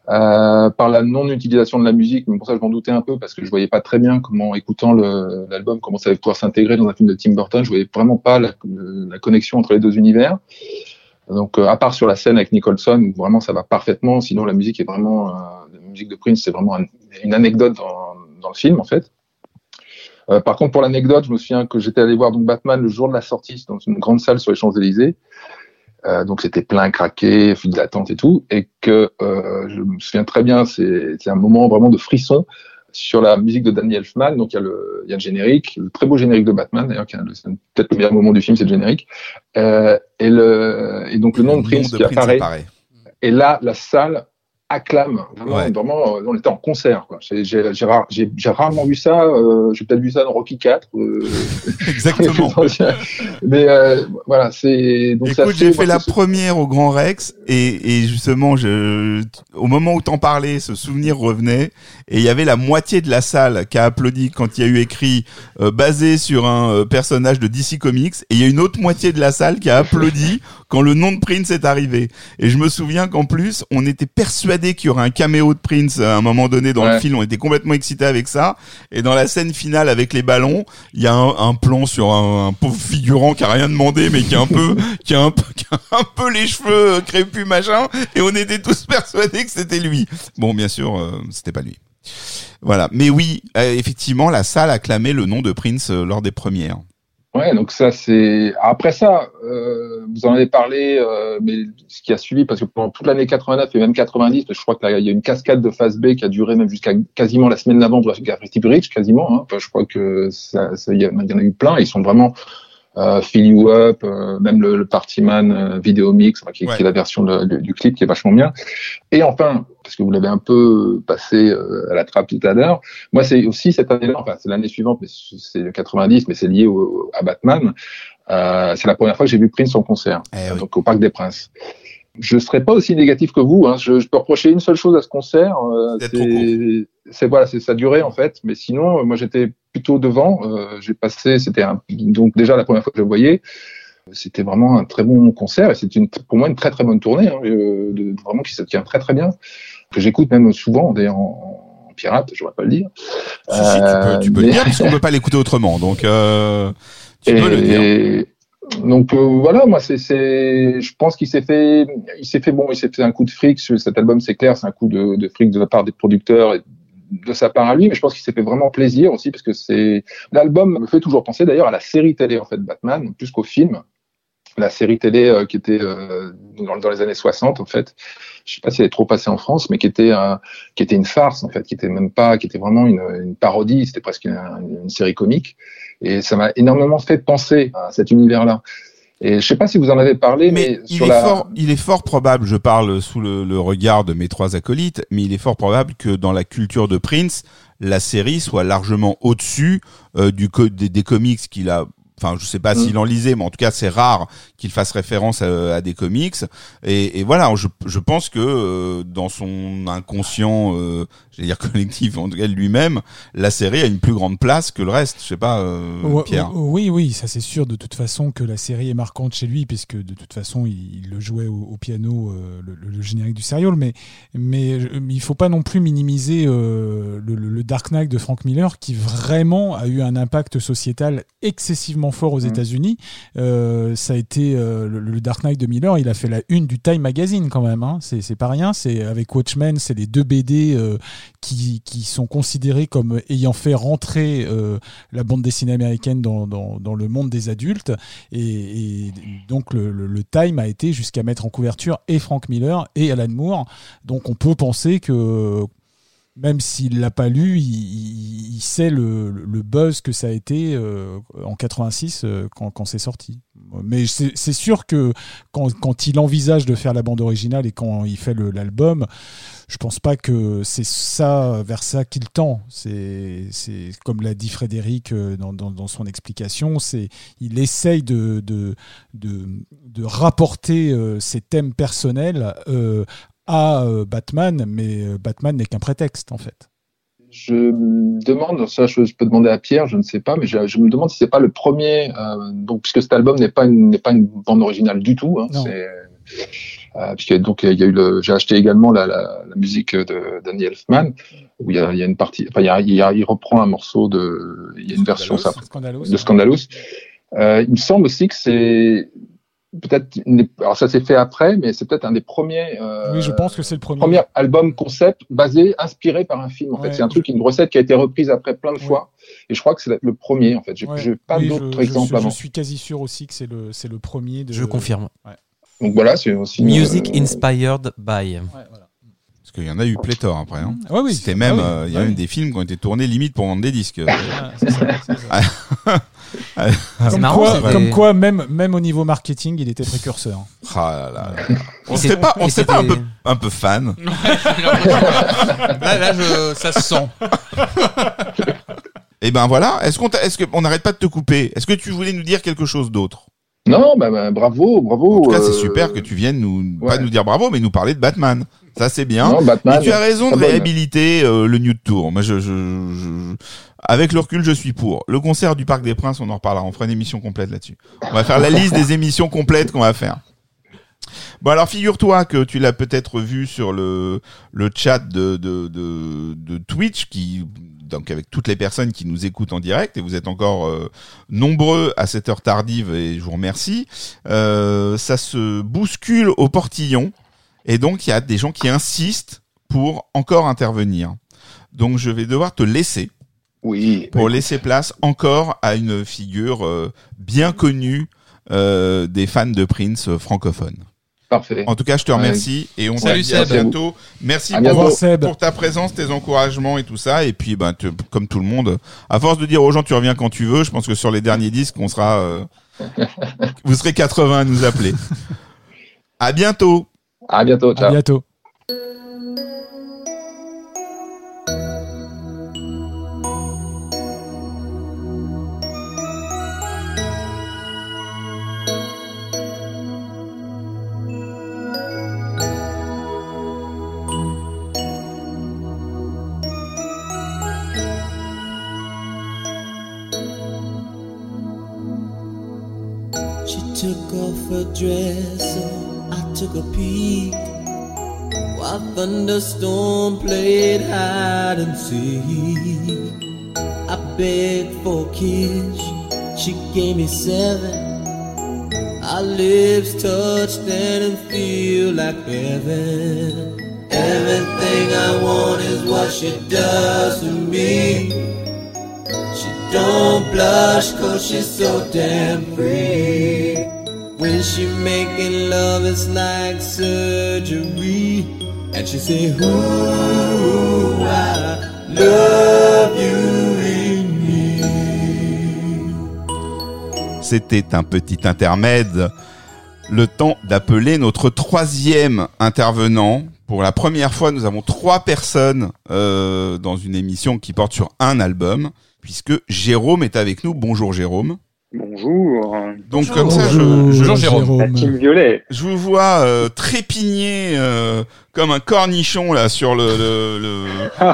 euh, par la non-utilisation de la musique, mais pour ça je m'en doutais un peu parce que je voyais pas très bien comment, écoutant l'album, comment ça allait pouvoir s'intégrer dans un film de Tim Burton. Je voyais vraiment pas la, connexion entre les deux univers. Donc, euh, à part sur la scène avec Nicholson, où vraiment ça va parfaitement. Sinon, la musique est vraiment, euh, la musique de Prince, c'est vraiment un- une anecdote dans, le film en fait. Par contre, pour l'anecdote, je me souviens que j'étais allé voir donc Batman le jour de la sortie dans une grande salle sur les Champs Élysées. Euh, donc c'était plein, craqué, file d'attente et tout, et que euh, je me souviens très bien, c'est un moment vraiment de frisson sur la musique de Danny Elfman. Donc il y a le, il y a le générique, le très beau générique de Batman d'ailleurs, qui est peut-être le meilleur moment du film, c'est le générique. Euh, et le, et donc le nom de Prince qui apparaît. Et là, la salle acclame. Vraiment, Ouais. vraiment, euh, on était en concert. J'ai- rare- rarement vu ça. euh, J'ai peut-être vu ça dans Rocky 4. euh, Exactement. mais euh, voilà, c'est. Écoute, j'ai fait la première au Grand Rex et, et justement, je, au moment où t'en parlais, ce souvenir revenait et il y avait la moitié de la salle qui a applaudi quand il y a eu écrit euh, basé sur un euh, personnage de DC Comics et il y a une autre moitié de la salle qui a applaudi quand le nom de Prince est arrivé. Et je me souviens qu'en plus, on était persuadé qu'il y aurait un caméo de Prince à un moment donné dans le film. On était complètement excités avec ça. Et dans la scène finale avec les ballons, il y a un, un plan sur un, un pauvre figurant qui a rien demandé, mais qui a un peu, qui a un peu, qui a un peu les cheveux euh, crépus machin. Et on était tous persuadés que c'était lui. Bon, bien sûr, euh, c'était pas lui. Voilà. Mais oui, euh, effectivement, la salle acclamait le nom de Prince euh, lors des premières. Ouais, donc ça c'est. Après ça, euh, vous en avez parlé, euh, mais ce qui a suivi, parce que pendant toute l'année 89 et même 90, je crois qu'il y a une cascade de phase B qui a duré même jusqu'à quasiment la semaine d'avant de Graffiti Bridge, quasiment. Hein. Enfin, je crois que ça, y, en a eu plein. Ils sont vraiment euh, Fill You Up, euh, même le, le Party Man euh, Video Mix, qui, Ouais. qui est la version de- du clip qui est vachement bien. Et enfin, parce que vous l'avez un peu passé euh, à la trappe tout à l'heure, moi c'est aussi cette année-là, enfin c'est l'année suivante, mais c'est le 90, mais c'est lié au, à Batman. Euh, c'est la première fois que j'ai vu Prince en concert, Eh oui. donc au Parc des Princes. Je serais pas aussi négatif que vous. Hein. Je, je peux reprocher une seule chose à ce concert. euh, c'est voilà, c'est sa durée en fait. Mais sinon, moi j'étais plutôt devant. Euh, j'ai passé, c'était donc déjà la première fois que je le voyais. C'était vraiment un très bon concert et c'est une, pour moi une très très bonne tournée, hein, de, vraiment qui se tient très très bien, que j'écoute même souvent d'ailleurs en, en pirate, je pas le dire. Si, si, tu peux, tu peux le dire puisqu'on peut pas l'écouter autrement. Donc, euh, tu peux le dire. et donc euh, voilà, moi c'est, c'est, je pense qu'il s'est fait, il s'est fait bon, il s'est fait un coup de fric sur cet album, c'est clair, c'est un coup de, de fric de la part des producteurs et de sa part à lui, mais je pense qu'il s'est fait vraiment plaisir aussi parce que c'est l'album me fait toujours penser d'ailleurs à la série télé en fait Batman plus qu'au film. La série télé euh, qui était euh, dans, dans les années 60 en fait, je sais pas si elle est trop passée en France, mais qui était qui était une farce en fait, qui était même pas, qui était vraiment une, une parodie, c'était presque une, une série comique. Et ça m'a énormément fait penser à cet univers-là. Et je sais pas si vous en avez parlé, mais, Mais il sur est, la. fort, il est fort probable, je parle sous le, le regard de mes trois acolytes, mais il est fort probable que dans la culture de Prince, la série soit largement au-dessus euh, du co- des, des comics qu'il a. Enfin, je sais pas Mm. s'il en lisait, mais en tout cas, c'est rare qu'il fasse référence à, à des comics. Et, et voilà, je, je pense que euh, dans son inconscient, euh, j'allais dire collectif, en tout cas lui-même, la série a une plus grande place que le reste. Je sais pas, euh, Ouais, Pierre. Oui, oui, ça c'est sûr de toute façon que la série est marquante chez lui, puisque de toute façon il, il le jouait au, au piano, euh, le, le- le générique du serial, mais, mais, il faut pas non plus minimiser euh, le, Dark Knight de Frank Miller, qui vraiment a eu un impact sociétal excessivement fort aux Mhm. États-Unis. Ça a été le, Dark Knight de Miller, il a fait la une du Time Magazine quand même, hein. c'est pas rien, c'est avec Watchmen, c'est les deux BD qui, qui sont considérés comme ayant fait rentrer euh, la bande dessinée américaine dans, dans, le monde des adultes. Et, donc le Time a été jusqu'à mettre en couverture et Frank Miller et Alan Moore. Donc on peut penser que même s'il l'a pas lu, il, sait le, buzz que ça a été euh, en 86 euh, quand, c'est sorti. Mais c'est sûr que quand, il envisage de faire la bande originale et quand il fait l'album, je pense pas que c'est ça vers ça qu'il tend. C'est comme l'a dit Frédéric euh, dans, son explication, c'est il essaye de rapporter ses thèmes personnels à euh, Batman, mais euh, Batman n'est qu'un prétexte en fait. Je me demande, ça je, je peux demander à Pierre, je ne sais pas, mais je, je me demande si c'est pas le premier, euh, donc puisque cet album n'est pas une, n'est pas une bande originale du tout, hein, Non. c'est euh, puisque donc il y a eu le, j'ai acheté également la, la, la musique de Danny Elfman où il y a, il y a une partie, enfin il, y a, il, y a- il reprend un morceau de, il y a une version ça, Scandalous. de Scandalous. Euh, il me semble aussi que c'est peut-être, alors ça s'est fait après, mais c'est peut-être un des premiers. euh, Oui, je pense que c'est le premier. premier album concept basé, inspiré par un film. En fait, c'est un truc, une recette qui a été reprise après plein de Ouais. fois. Et je crois que c'est le premier. En fait, j'ai Ouais. pas Oui, d'autres je- exemples je, avant. Je suis quasi sûr aussi que c'est le, c'est le premier de. Je confirme. Donc voilà, c'est aussi. Music euh, inspired by. Ouais, voilà. Qu'il y en a eu pléthore après. Hein. Ouais, oui. C'était même, Ah oui. euh, il y a Ah même des films qui ont été tournés limite pour vendre des disques. Ah, c'est Comme, marrant, quoi, comme quoi, même, même au niveau marketing, il était précurseur. Ah là là là. On serait pas, on serait pas un peu, un peu fan. là, là, je, ça se sent. Et ben voilà. Est-ce qu'on, est-ce qu'on n'arrête pas de te couper Est-ce que tu voulais nous dire quelque chose d'autre? Non, bah, bah, bravo, bravo. En tout cas, c'est euh, super que tu viennes nous, pas nous dire bravo, mais nous parler de Batman. Ça, c'est bien. Non, Batman. Tu as raison de réhabiliter euh, le Nude Tour. Moi, je, je, je- avec le recul, je suis pour. Le concert du Parc des Princes, on en reparlera. On fera une émission complète là-dessus. On va faire la liste des émissions complètes qu'on va faire. Bon alors figure-toi que tu l'as peut-être vu sur le le chat de, de de de Twitch qui donc avec toutes les personnes qui nous écoutent en direct et vous êtes encore euh, nombreux à cette heure tardive et je vous remercie. Euh, ça se bouscule au portillon et donc il y a des gens qui insistent pour encore intervenir. Donc je vais devoir te laisser Oui. pour laisser place encore à une figure euh, bien connue euh, des fans de Prince francophones. Parfait. En tout cas, je te remercie et on se Salut, dit à bientôt. Merci À bientôt. Pour ta présence, tes encouragements et tout ça. Et puis, ben, te- comme tout le monde, à force de dire aux gens tu reviens quand tu veux, je pense que sur les derniers disques, on sera, euh, vous serez 80 à nous appeler. À bientôt. À bientôt. À Ciao. bientôt. Thunderstorm played hide and seek, I begged for a kiss. She gave me seven. Our lips touched and it feel like heaven. Everything I want is what she does to me. She don't blush cause she's so damn free. When she making love, it's like surgery. C'était un petit intermède. Le temps d'appeler notre troisième intervenant. Pour la première fois, nous avons trois personnes euh, dans une émission qui porte sur un album, puisque Jérôme est avec nous. Bonjour Jérôme. Bonjour. Donc comme ça, je, Bonjour, je, Bonjour, Jérôme. La team Violet. je vous vois euh, trépigner euh, comme un cornichon là sur le le, le,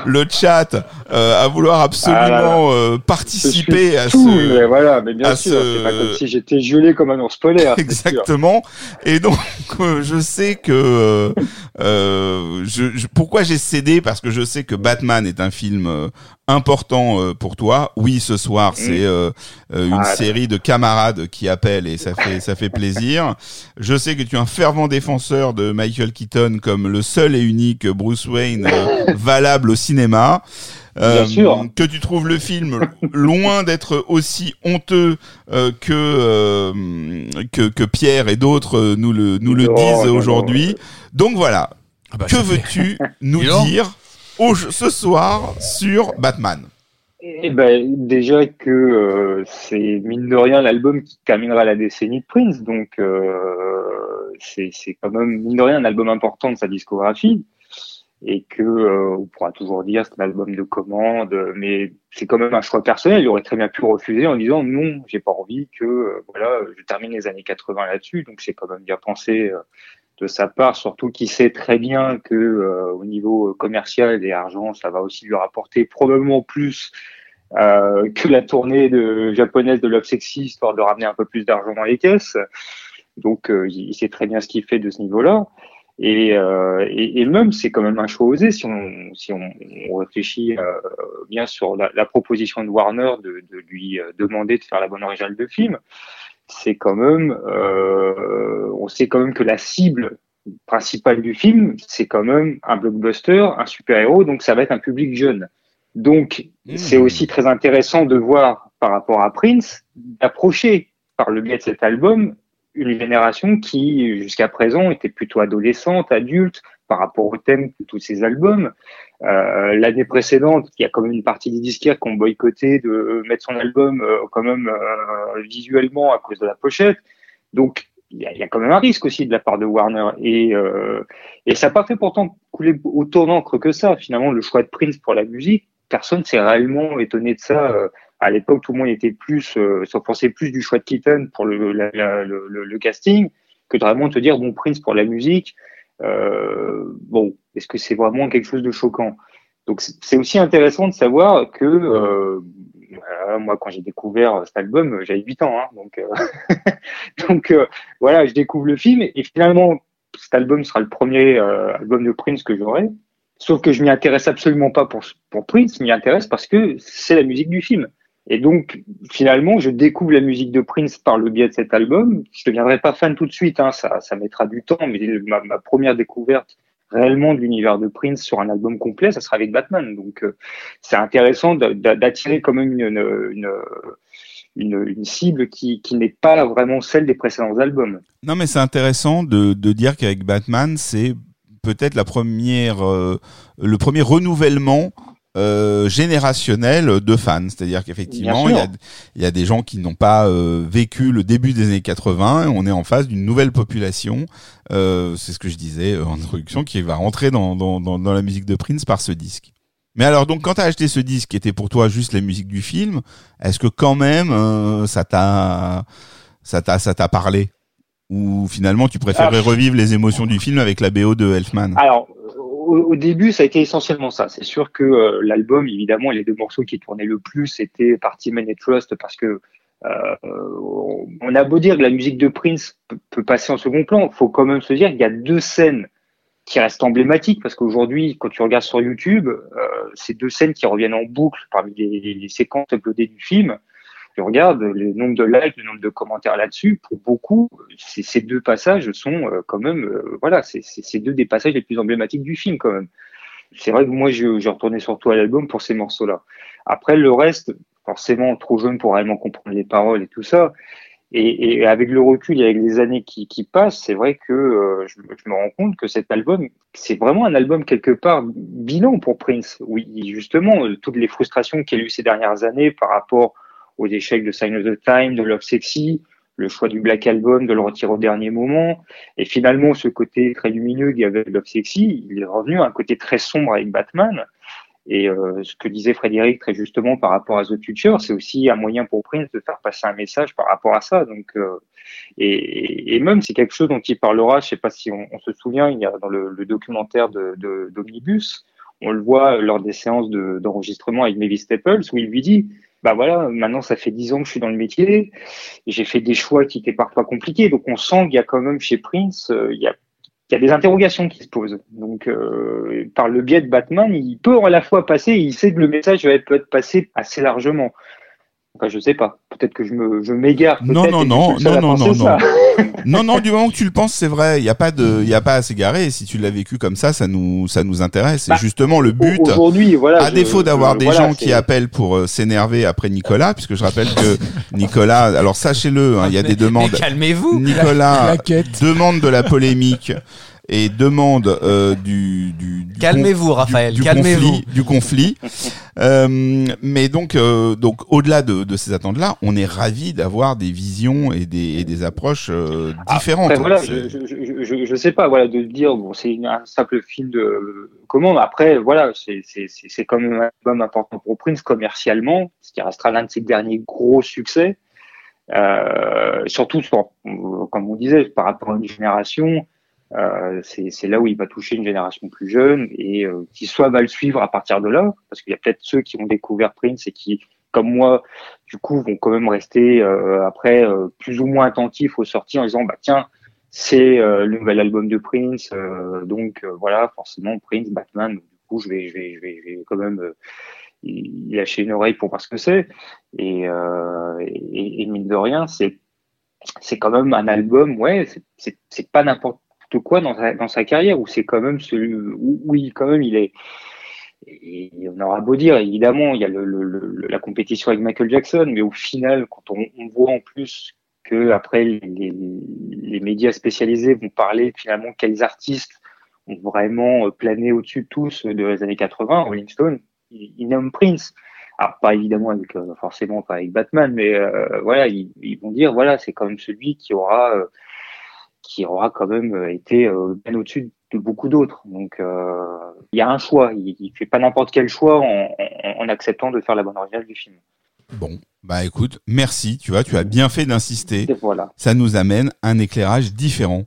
le chat, euh, à vouloir absolument Ah là là. euh, Je participer à tout, ce mais voilà, mais bien sûr, ce- c'est pas comme si j'étais gelé comme un ours polaire. c'est. Exactement. Et donc, euh, je sais que je, je- pourquoi j'ai cédé? Parce que je sais que Batman est un film euh, important euh, pour toi. Oui, ce soir, c'est euh, euh, une Ah, série de camarades qui appellent et ça fait ça fait plaisir. Je sais que tu es un fervent défenseur de Michael Keaton comme le seul et unique Bruce Wayne euh, valable au cinéma. Euh, Bien sûr. que tu trouves le film loin d'être aussi honteux euh, que, euh, que que Pierre et d'autres euh, nous le nous le Non, disent aujourd'hui. Donc voilà, Ah bah, que veux-tu nous dire au, ce soir sur Batman? Eh ben, déjà que euh, c'est mine de rien l'album qui terminera la décennie de Prince, donc euh, c'est quand même mine de rien un album important de sa discographie et que euh, on pourra toujours dire c'est un album de commande, mais c'est quand même un choix personnel. Il aurait très bien pu refuser en disant non, j'ai pas envie que euh, voilà, je termine les années 80 là-dessus, donc c'est quand même bien pensé de sa part, surtout qu'il sait très bien que euh, au niveau commercial et argent, ça va aussi lui rapporter probablement plus euh, que la tournée de, japonaise de Love Sexy, histoire de ramener un peu plus d'argent dans les caisses. Donc, euh, il, sait très bien ce qu'il fait de ce niveau-là. Et, euh, et, et même, c'est quand même un choix osé si on, si on, on réfléchit euh, bien sur la, la proposition de Warner de, de lui euh, demander de faire la bonne originale de film. C'est quand même, euh, on sait quand même que la cible principale du film, c'est quand même un blockbuster, un super-héros, donc ça va être un public jeune. Donc, Mmh. c'est aussi très intéressant de voir par rapport à Prince, d'approcher par le biais de cet album une génération qui, jusqu'à présent, était plutôt adolescente, adulte, par rapport au thème de tous ces albums. Euh, L'année précédente, il y a quand même une partie des disquaires qui ont boycotté de mettre son album euh, quand même euh, visuellement à cause de la pochette. Donc il y, a, quand même un risque aussi de la part de Warner et euh, et ça n'a pas fait pourtant couler autant d'encre que ça. Finalement, le choix de Prince pour la musique, personne s'est réellement étonné de ça. Euh, à l'époque, tout le monde était plus, euh, s'offensait plus du choix de Keaton pour le, la- le- le casting que de vraiment te dire bon Prince pour la musique. Euh, bon, est-ce que c'est vraiment quelque chose de choquant? Donc c'est aussi intéressant de savoir que euh, moi quand j'ai découvert cet album, j'avais 8 ans, hein, donc euh, voilà, je découvre le film et finalement cet album sera le premier album de Prince que j'aurai. Sauf que je m'y intéresse absolument pas pour, pour Prince, je m'y intéresse parce que c'est la musique du film. Et donc, finalement, je découvre la musique de Prince par le biais de cet album. Je deviendrai pas fan tout de suite, hein, ça, ça mettra du temps, mais ma, première découverte réellement de l'univers de Prince sur un album complet, ça sera avec Batman. Donc, euh, c'est intéressant d'a- d'a- d'attirer quand même une, une, une cible qui, qui n'est pas vraiment celle des précédents albums. Non, mais c'est intéressant de, de dire qu'avec Batman, c'est peut-être la première, euh, le premier renouvellement euh, générationnel de fans. C'est-à-dire qu'effectivement, il y a, y des gens qui n'ont pas euh, vécu le début des années 80. Et on est en face d'une nouvelle population. Euh, c'est ce que je disais euh, en introduction, qui va rentrer dans, dans, dans, dans la musique de Prince par ce disque. Mais alors, donc, quand tu as acheté ce disque, qui était pour toi juste la musique du film, est-ce que quand même euh, ça t'a ça t'a ça t'a parlé? Ou finalement tu préférais revivre les émotions du film avec la BO de Elfman? Alors, au, début, ça a été essentiellement ça. C'est sûr que euh, l'album, évidemment, les deux morceaux qui tournaient le plus, c'était Party Man et Trust, parce que euh, on a beau dire que la musique de Prince peut, passer en second plan, faut quand même se dire qu'il y a deux scènes qui restent emblématiques, parce qu'aujourd'hui, quand tu regardes sur YouTube, euh, ces deux scènes qui reviennent en boucle parmi les, les séquences uploadées du film, tu regardes le nombre de likes, le nombre de commentaires là-dessus, pour beaucoup, ces, deux passages sont euh, quand même, euh, voilà, c'est deux des passages les plus emblématiques du film quand même. C'est vrai que moi, je, je retournais surtout à l'album pour ces morceaux-là. Après, le reste, forcément, trop jeune pour réellement comprendre les paroles et tout ça. Et, avec le recul et avec les années qui, passent, c'est vrai que euh, je, me rends compte que cet album, c'est vraiment un album quelque part bilan pour Prince. Oui, justement, toutes les frustrations qu'il a eu ces dernières années par rapport aux échecs de Sign of the Time, de Love Sexy, le choix du Black Album, de le retirer au dernier moment, et finalement ce côté très lumineux qu'il y avait Love Sexy, il est revenu à un côté très sombre avec Batman. Et euh, ce que disait Frédéric très justement par rapport à The Future, c'est aussi un moyen pour Prince de faire passer un message par rapport à ça. Donc, euh, et, même c'est quelque chose dont il parlera. Je sais pas si on, se souvient, il y a dans le, documentaire de, de, d'Omnibus, on le voit lors des séances de, d'enregistrement avec Mavis Staples, où il lui dit bah voilà, maintenant ça fait dix ans que je suis dans le métier, j'ai fait des choix qui étaient parfois compliqués. Donc on sent qu'il y a quand même chez Prince, euh, il y a des interrogations qui se posent. Donc, euh, par le biais de Batman, il peut à la fois passer, il sait que le message va peut être passé assez largement. Enfin, je sais pas. Peut-être que je me, je m'égare. Non, non, et non, non, non, non, ça. non, non, du moment que tu le penses, c'est vrai. Il y a pas de, il y a pas à s'égarer. Et si tu l'as vécu comme ça, ça nous, ça nous intéresse. C'est Bah, justement le but. Aujourd'hui, voilà. À je- défaut d'avoir des voilà, gens qui appellent pour euh, s'énerver après Nicolas, puisque je rappelle que Nicolas, alors sachez-le, hein, il y a des demandes. Calmez-vous. Nicolas La quête. demande de la polémique et demande euh, du, du, du Calmez-vous, Raphaël, du, du calmez-vous. conflit, du conflit. Euh, mais donc, euh, donc au-delà de, de ces attentes-là, on est ravi d'avoir des visions et des, et des approches euh, différentes. Après, voilà, je, je, je, je, sais pas, voilà, de dire, bon, c'est un simple film de commande. Après, voilà, c'est, c'est, c'est c'est quand même un album important pour Prince commercialement, ce qui restera l'un de ses derniers gros succès. Euh, surtout, sur, comme on disait, par rapport à une génération, euh, c'est, c'est là où il va toucher une génération plus jeune et euh, qui soit va le suivre à partir de là, parce qu'il y a peut-être ceux qui ont découvert Prince et qui, comme moi, du coup, vont quand même rester euh, après euh, plus ou moins attentifs aux sorties en disant, bah tiens, c'est euh, le nouvel album de Prince, euh, donc euh, voilà, forcément Prince, Batman. Du coup, je vais, je vais, je vais, je vais quand même euh, lâcher une oreille pour voir ce que c'est. Et, euh, et, et mine de rien, c'est, c'est quand même un album, ouais, c'est pas n'importe quoi dans sa, dans sa carrière, où c'est quand même celui, où, où il, quand même, il est. Et on aura beau dire, évidemment, il y a le, le, le- la compétition avec Michael Jackson, mais au final, quand on, on voit en plus que après les, les, médias spécialisés vont parler finalement quels artistes ont vraiment euh, plané au-dessus de tous euh, de les années 80, Rolling Stone, ils nomment Prince. Alors pas évidemment avec euh, forcément pas avec Batman, mais euh, voilà, ils, ils vont dire voilà, c'est quand même celui qui aura euh, qui aura quand même euh, été euh, bien au-dessus de beaucoup d'autres. Donc euh, il y a un choix, il, il fait pas n'importe quel choix en, en, en acceptant de faire la bande originale du film. Bon, bah écoute, merci, tu vois, tu as bien fait d'insister. Voilà. Ça nous amène un éclairage différent.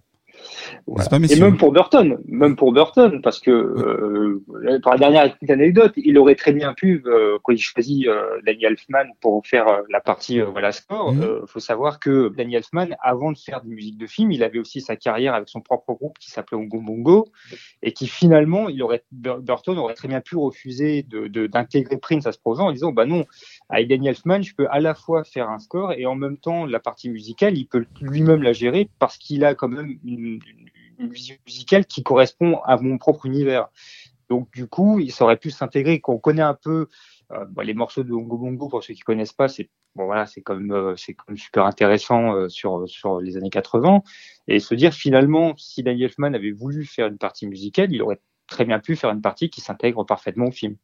Voilà. pas, Et même pour Burton, même pour Burton, parce que euh, pour la dernière petite anecdote, il aurait très bien pu, euh, quand il choisit euh, Danny Elfman pour faire euh, la partie euh, voilà score, euh, faut savoir que Danny Elfman, avant de faire des musiques de film, il avait aussi sa carrière avec son propre groupe qui s'appelait Ongo Bongo, et qui finalement, il aurait Bur- Burton aurait très bien pu refuser de de- d'intégrer Prince à ce projet en disant bah non, avec Danny Elfman, je peux à la fois faire un score et en même temps la partie musicale, il peut lui-même la gérer parce qu'il a quand même une, une- musicale qui correspond à mon propre univers. Donc du coup, il aurait pu s'intégrer. Quand on connaît un peu euh, les morceaux de Bongo Bongo, pour ceux qui connaissent pas, c'est bon voilà, c'est même euh, c'est même super intéressant euh, sur sur les années 80 et se dire finalement si Danny Elfman avait voulu faire une partie musicale, il aurait très bien pu faire une partie qui s'intègre parfaitement au film.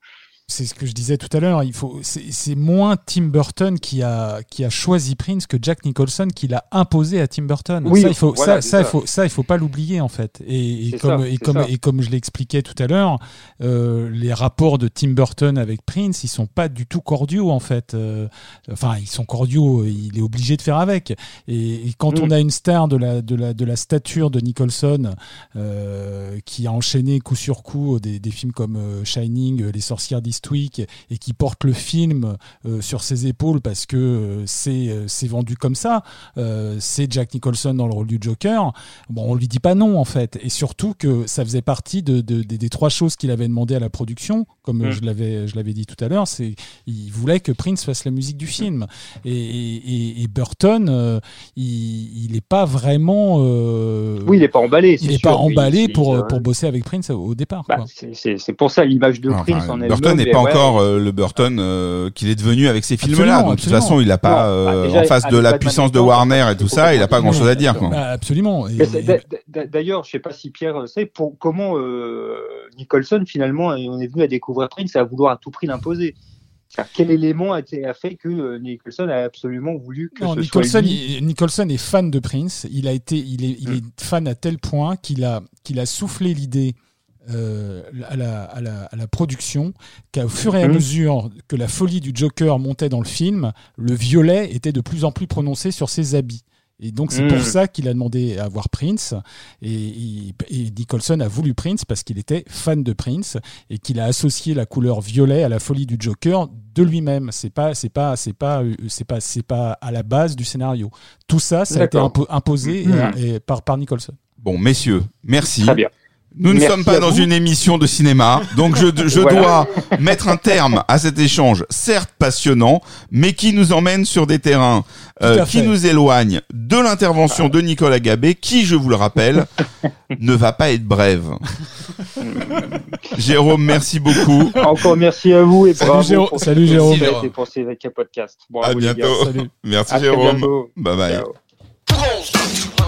C'est ce que je disais tout à l'heure. Il faut, c'est c'est moins Tim Burton qui a qui a choisi Prince que Jack Nicholson qui l'a imposé à Tim Burton. Oui, ça, il faut, voilà, ça, il faut, ça, il faut pas l'oublier en fait. Et, comme ça, et comme et comme je l'expliquais tout à l'heure, euh, les rapports de Tim Burton avec Prince, ils sont pas du tout cordiaux en fait. Euh, enfin, ils sont cordiaux. Il est obligé de faire avec. Et, et quand Mm. on a une star de la de la de la stature de Nicholson euh, qui a enchaîné coup sur coup des, des films comme Shining, Les Sorcières d'Eastwick, et qui porte le film euh, sur ses épaules parce que euh, c'est euh, c'est vendu comme ça, euh, c'est Jack Nicholson dans le rôle du Joker. Bon, on lui dit pas non en fait, et surtout que ça faisait partie de, de- des, des trois choses qu'il avait demandé à la production, comme Mm. je l'avais je l'avais dit tout à l'heure, c'est il voulait que Prince fasse la musique du film. Et, et- et Burton, euh, il, il est pas vraiment. euh, Oui, il est pas emballé. il n'est pas emballé Il- pour, il- pour bosser avec Prince au, départ. Bah, quoi. c'est- c'est c'est pour ça l'image de Enfin, Prince en elle-même. Burton n'est pas ouais, encore euh, le Burton euh, qu'il est devenu avec ces films-là. Donc de toute façon, il n'a pas bah, euh, déjà, en face de la Batman puissance de Warner et tout ça, il n'a pas grand-chose à dire. Quoi. Bah, absolument. D'ailleurs, je sais pas si Pierre sait pour comment euh, Nicholson finalement on est venu à découvrir Prince et à vouloir à tout prix l'imposer. Quel élément a, a fait que Nicholson a absolument voulu que Non, ce Nicholson, soit lui? il- Nicholson est fan de Prince. Il a été, il est, il est fan à tel point qu'il a, qu'il a soufflé l'idée euh, à, la, à, la, à la production qu'au fur et à Mhm. mesure que la folie du Joker montait dans le film, le violet était de plus en plus prononcé sur ses habits. Et donc c'est pour ça qu'il a demandé à voir Prince. Et, et- et Nicholson a voulu Prince parce qu'il était fan de Prince et qu'il a associé la couleur violet à la folie du Joker de lui-même. C'est pas, c'est pas, c'est pas, c'est pas, c'est pas à la base du scénario. Tout ça, ça a été imposé et- et par, par Nicholson. Bon, messieurs, merci. Très bien. Nous ne Merci sommes pas dans vous. une émission de cinéma, donc je, je Voilà. dois mettre un terme à cet échange, certes passionnant, mais qui nous emmène sur des terrains euh, qui nous éloignent de l'intervention de Nicolas Gabé, qui, je vous le rappelle, ne va pas être brève. Jérôme, merci beaucoup. Encore merci à vous et Salut, bravo Jérôme. pour Salut, Jérôme. et pour ces podcasts. Bon, À bientôt. Salut. Merci À Jérôme. bientôt. Bye bye. Ciao.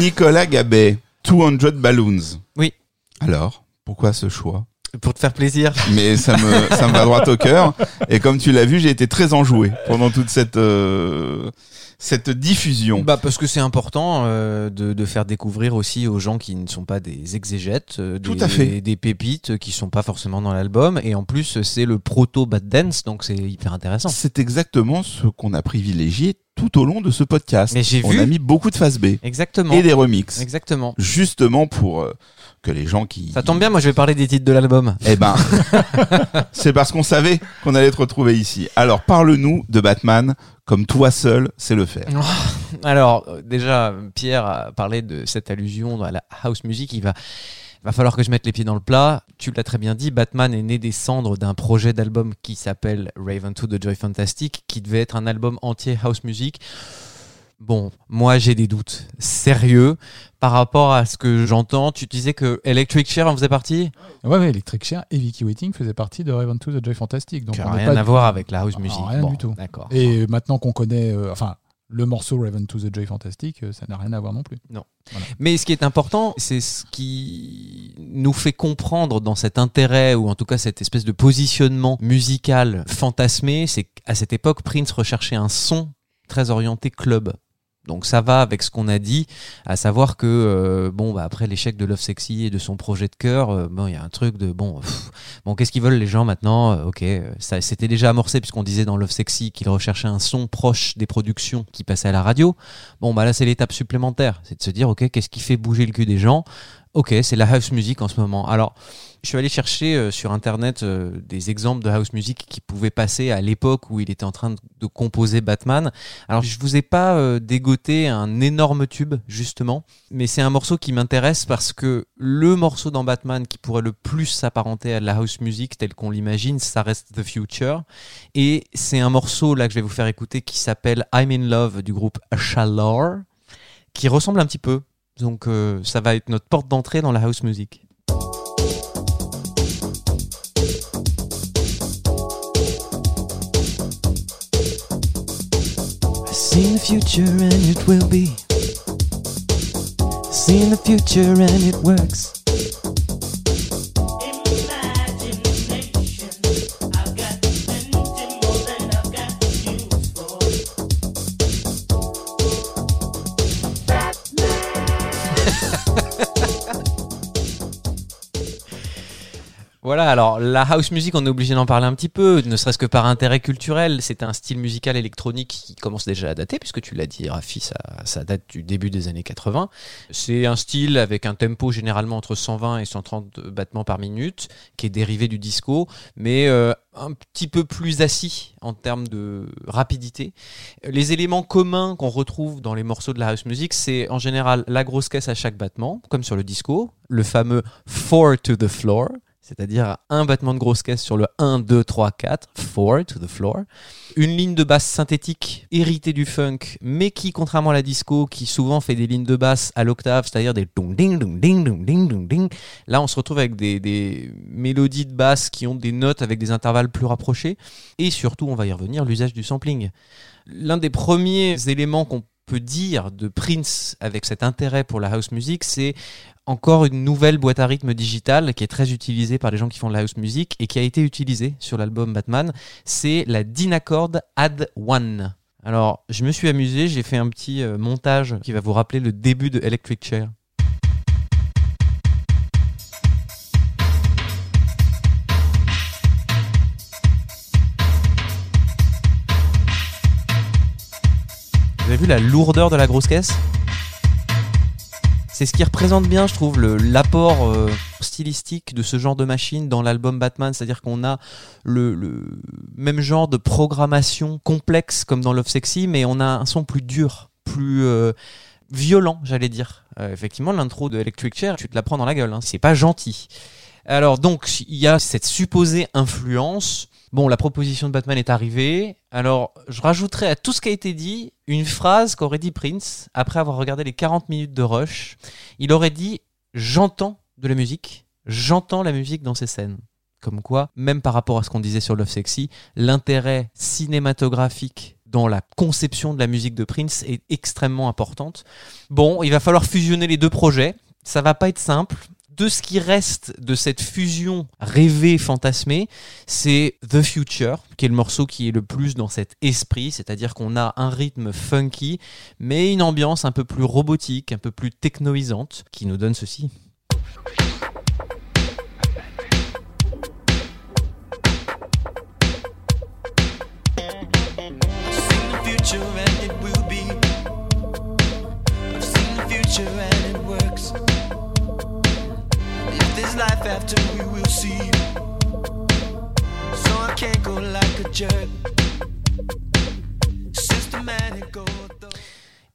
Nicolas Gabet, 200 Balloons. Oui. Alors, pourquoi ce choix Pour te faire plaisir. Mais ça me, ça me va droit au cœur. Et comme tu l'as vu, j'ai été très enjoué pendant toute cette, euh, cette diffusion. Bah parce que c'est important euh, de, de faire découvrir aussi aux gens qui ne sont pas des exégètes, euh, Tout des, à fait. des pépites qui sont pas forcément dans l'album. Et en plus, c'est le proto Bad Dance, donc c'est hyper intéressant. C'est exactement ce qu'on a privilégié tout au long de ce podcast. Mais j'ai On vu. a mis beaucoup de face B Exactement. et des remixes. Exactement. Justement pour euh, que les gens qui... Ça tombe bien, moi je vais parler des titres de l'album. Eh ben, c'est parce qu'on savait qu'on allait te retrouver ici. Alors, parle-nous de Batman comme toi seul sais le faire. Alors, euh, déjà, Pierre a parlé de cette allusion à la house music. Il va, va falloir que je mette les pieds dans le plat. Tu l'as très bien dit, Batman est né des cendres d'un projet d'album qui s'appelle Raven 2 de Joy Fantastic, qui devait être un album entier house music. Bon, moi j'ai des doutes sérieux par rapport à ce que j'entends. Tu disais que Electric Chair en faisait partie? Ouais, ouais, Electric Chair et Vicky Waiting faisaient partie de Raven 2 The Joy Fantastic. Donc on rien pas à du- voir avec la house Ah, music. Rien Bon, du tout. D'accord. Et maintenant qu'on connaît, euh, enfin, le morceau Raven to the Joy Fantastic, euh, ça n'a rien à voir non plus. Mais ce qui est important, c'est ce qui nous fait comprendre dans cet intérêt, ou en tout cas cette espèce de positionnement musical fantasmé, c'est qu'à cette époque, Prince recherchait un son très orienté club. Donc ça va avec ce qu'on a dit, à savoir que euh, bon bah après l'échec de Love Sexy et de son projet de cœur, euh, il y a un truc de bon bon qu'est-ce qu'ils veulent les gens maintenant Euh, Ok, c'était déjà amorcé puisqu'on disait dans Love Sexy qu'ils recherchaient un son proche des productions qui passaient à la radio. Bon bah là c'est l'étape supplémentaire, c'est de se dire ok qu'est-ce qui fait bouger le cul des gens? Ok, c'est la house music en ce moment. Alors, je suis allé chercher euh, sur internet euh, des exemples de house music qui pouvaient passer à l'époque où il était en train de, composer Batman. Alors, je vous ai pas euh, dégoté un énorme tube justement, mais c'est un morceau qui m'intéresse parce que le morceau dans Batman qui pourrait le plus s'apparenter à de la house music tel qu'on l'imagine, ça reste The Future. Et c'est un morceau là que je vais vous faire écouter qui s'appelle I'm in Love du groupe Shalor, qui ressemble un petit peu. Donc euh, ça va être notre porte d'entrée dans la house music. Seen the future and it will be. Seen the future and it works. Alors la house music, on est obligé d'en parler un petit peu, ne serait-ce que par intérêt culturel. C'est un style musical électronique qui commence déjà à dater, puisque tu l'as dit, Rafi, ça, date du début des années 80. C'est un style avec un tempo généralement entre 120 et 130 battements par minute, qui est dérivé du disco, mais euh, un petit peu plus assis en termes de rapidité. Les éléments communs qu'on retrouve dans les morceaux de la house music, c'est en général la grosse caisse à chaque battement, comme sur le disco, le fameux 4 to the floor, c'est-à-dire un battement de grosse caisse sur le 1, 2, 3, 4, 4 to the floor. Une ligne de basse synthétique héritée du funk, mais qui, contrairement à la disco, qui souvent fait des lignes de basse à l'octave, c'est-à-dire des ding dong ding dong ding dong ding, là on se retrouve avec des, des mélodies de basse qui ont des notes avec des intervalles plus rapprochés, et surtout, on va y revenir, l'usage du sampling. L'un des premiers éléments qu'on peut dire de Prince avec cet intérêt pour la house music, c'est encore une nouvelle boîte à rythme digitale qui est très utilisée par les gens qui font de la house music et qui a été utilisée sur l'album Batman. C'est la Dynacord Add One. Alors, je me suis amusé, j'ai fait un petit euh, montage qui va vous rappeler le début de Electric Chair. Vous avez vu la lourdeur de la grosse caisse? C'est ce qui représente bien, je trouve, l'apport euh, stylistique de ce genre de machine dans l'album Batman. C'est-à-dire qu'on a le, le même genre de programmation complexe comme dans Love Sexy, mais on a un son plus dur, plus euh, violent, j'allais dire. Euh, effectivement, l'intro de Electric Chair, tu te la prends dans la gueule. Hein. C'est pas gentil. Alors donc, il y a cette supposée influence. Bon, la proposition de Batman est arrivée. Alors, je rajouterai à tout ce qui a été dit une phrase qu'aurait dit Prince après avoir regardé les 40 minutes de Rush. Il aurait dit J'entends de la musique, j'entends la musique dans ces scènes. Comme quoi, même par rapport à ce qu'on disait sur Love Sexy, l'intérêt cinématographique dans la conception de la musique de Prince est extrêmement importante. Bon, il va falloir fusionner les deux projets. Ça va pas être simple. De ce qui reste de cette fusion rêvée, fantasmée, c'est The Future, qui est le morceau qui est le plus dans cet esprit, c'est-à-dire qu'on a un rythme funky, mais une ambiance un peu plus robotique, un peu plus technoisante, qui nous donne ceci. Life after, we will see. So I can't go like a jerk. Systematic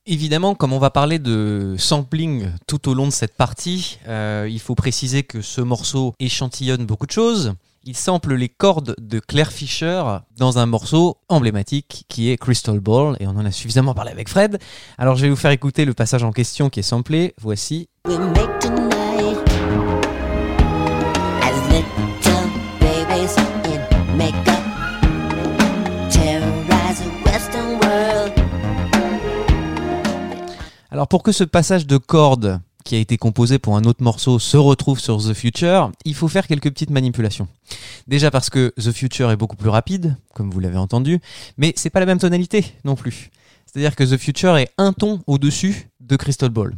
Évidemment, comme on va parler de sampling tout au long de cette partie, euh, il faut préciser que ce morceau échantillonne beaucoup de choses. Il sample les cordes de Claire Fisher dans un morceau emblématique qui est Crystal Ball, et on en a suffisamment parlé avec Fred. Alors je vais vous faire écouter le passage en question qui est samplé. Voici. We make Alors pour que ce passage de cordes qui a été composé pour un autre morceau se retrouve sur The Future, il faut faire quelques petites manipulations. Déjà parce que The Future est beaucoup plus rapide, comme vous l'avez entendu, mais c'est pas la même tonalité non plus. C'est-à-dire que The Future est un ton au-dessus de Crystal Ball.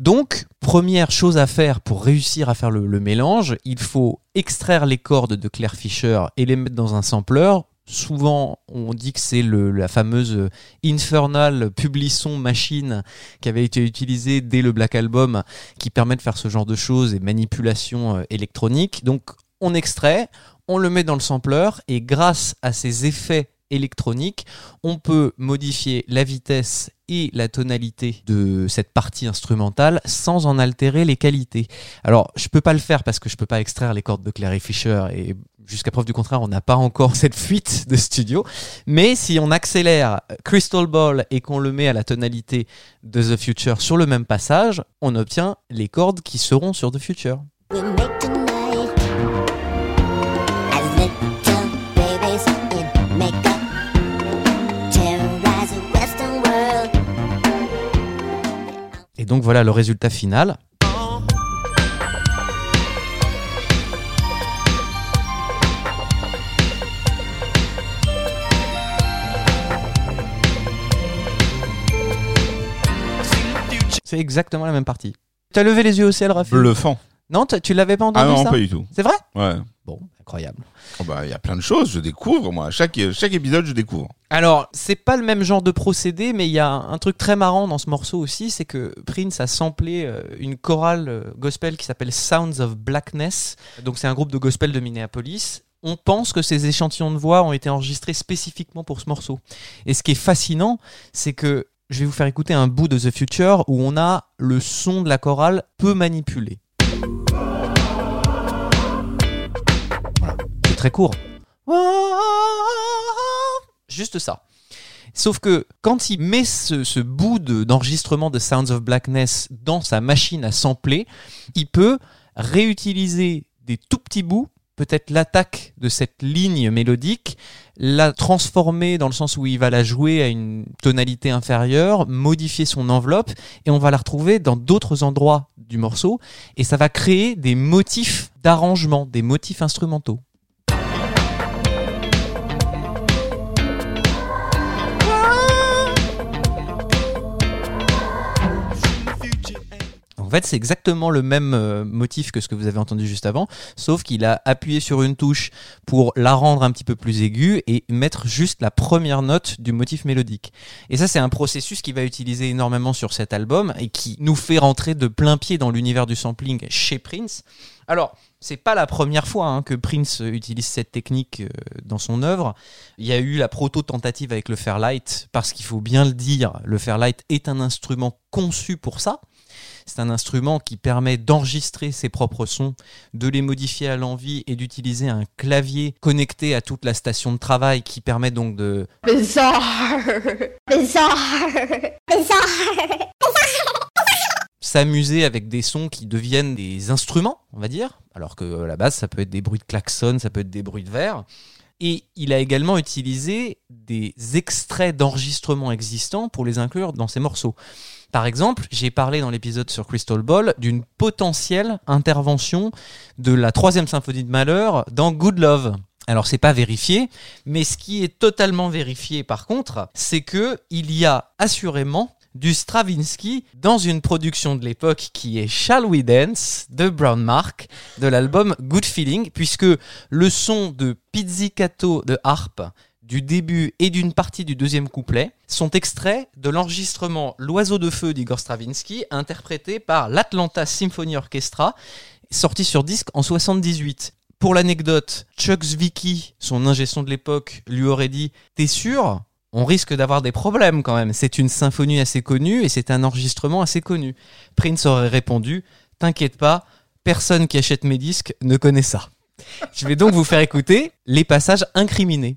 Donc, première chose à faire pour réussir à faire le, le mélange, il faut extraire les cordes de Claire Fisher et les mettre dans un sampler. Souvent, on dit que c'est la fameuse Infernal Publison Machine qui avait été utilisée dès le Black Album, qui permet de faire ce genre de choses et manipulation euh, électronique. Donc, on extrait, on le met dans le sampler et grâce à ces effets électroniques, on peut modifier la vitesse et la tonalité de cette partie instrumentale sans en altérer les qualités. Alors, je peux pas le faire parce que je peux pas extraire les cordes de Clary Fisher et jusqu'à preuve du contraire, on n'a pas encore cette fuite de studio. Mais si on accélère Crystal Ball et qu'on le met à la tonalité de The Future sur le même passage, on obtient les cordes qui seront sur The Future. Donc voilà le résultat final. C'est exactement la même partie. Tu as levé les yeux au ciel, Raphaël? Bluffant. Non, tu l'avais pas Ah entendu non, ça? pas du tout. C'est vrai? Ouais. Incroyable. Oh bah, il y a plein de choses, je découvre, moi. Chaque, chaque épisode, je découvre. Alors, c'est pas le même genre de procédé, mais il y a un truc très marrant dans ce morceau aussi, c'est que Prince a samplé euh, une chorale euh, gospel qui s'appelle Sounds of Blackness. Donc, c'est un groupe de gospel de Minneapolis. On pense que ces échantillons de voix ont été enregistrés spécifiquement pour ce morceau. Et ce qui est fascinant, c'est que je vais vous faire écouter un bout de The Future où on a le son de la chorale peu manipulé. C'est très court. Juste ça. Sauf que quand il met ce, bout de- d'enregistrement de Sounds of Blackness dans sa machine à sampler, il peut réutiliser des tout petits bouts, peut-être l'attaque de cette ligne mélodique, la transformer dans le sens où il va la jouer à une tonalité inférieure, modifier son enveloppe, et on va la retrouver dans d'autres endroits du morceau, et ça va créer des motifs d'arrangement, des motifs instrumentaux. En fait, c'est exactement le même euh, motif que ce que vous avez entendu juste avant, sauf qu'il a appuyé sur une touche pour la rendre un petit peu plus aiguë et mettre juste la première note du motif mélodique. Et ça, c'est un processus qu'il va utiliser énormément sur cet album et qui nous fait rentrer de plein pied dans l'univers du sampling chez Prince. Alors, c'est pas la première fois hein, que Prince utilise cette technique euh, dans son œuvre. Il y a eu la proto-tentative avec le Fairlight, parce qu'il faut bien le dire, le Fairlight est un instrument conçu pour ça. C'est un instrument qui permet d'enregistrer ses propres sons, de les modifier à l'envie et d'utiliser un clavier connecté à toute la station de travail qui permet donc de Bizarre. Bizarre. Bizarre. s'amuser avec des sons qui deviennent des instruments, on va dire, alors que à la base ça peut être des bruits de klaxon, ça peut être des bruits de verre. Et il a également utilisé des extraits d'enregistrements existants pour les inclure dans ses morceaux. Par exemple, j'ai parlé dans l'épisode sur Crystal Ball d'une potentielle intervention de la troisième symphonie de Malheur dans Good Love. Alors c'est pas vérifié, mais ce qui est totalement vérifié par contre, c'est que il y a assurément du Stravinsky dans une production de l'époque qui est Shall We Dance de Brown Mark de l'album Good Feeling puisque le son de pizzicato de harpe du début et d'une partie du deuxième couplet sont extraits de l'enregistrement L'oiseau de feu d'Igor Stravinsky interprété par l'Atlanta Symphony Orchestra sorti sur disque en 78. Pour l'anecdote, Chuck Zwicky, son ingé de l'époque, lui aurait dit T'es sûr? On risque d'avoir des problèmes quand même. C'est une symphonie assez connue et c'est un enregistrement assez connu. Prince aurait répondu T'inquiète pas, personne qui achète mes disques ne connaît ça. Je vais donc vous faire écouter les passages incriminés.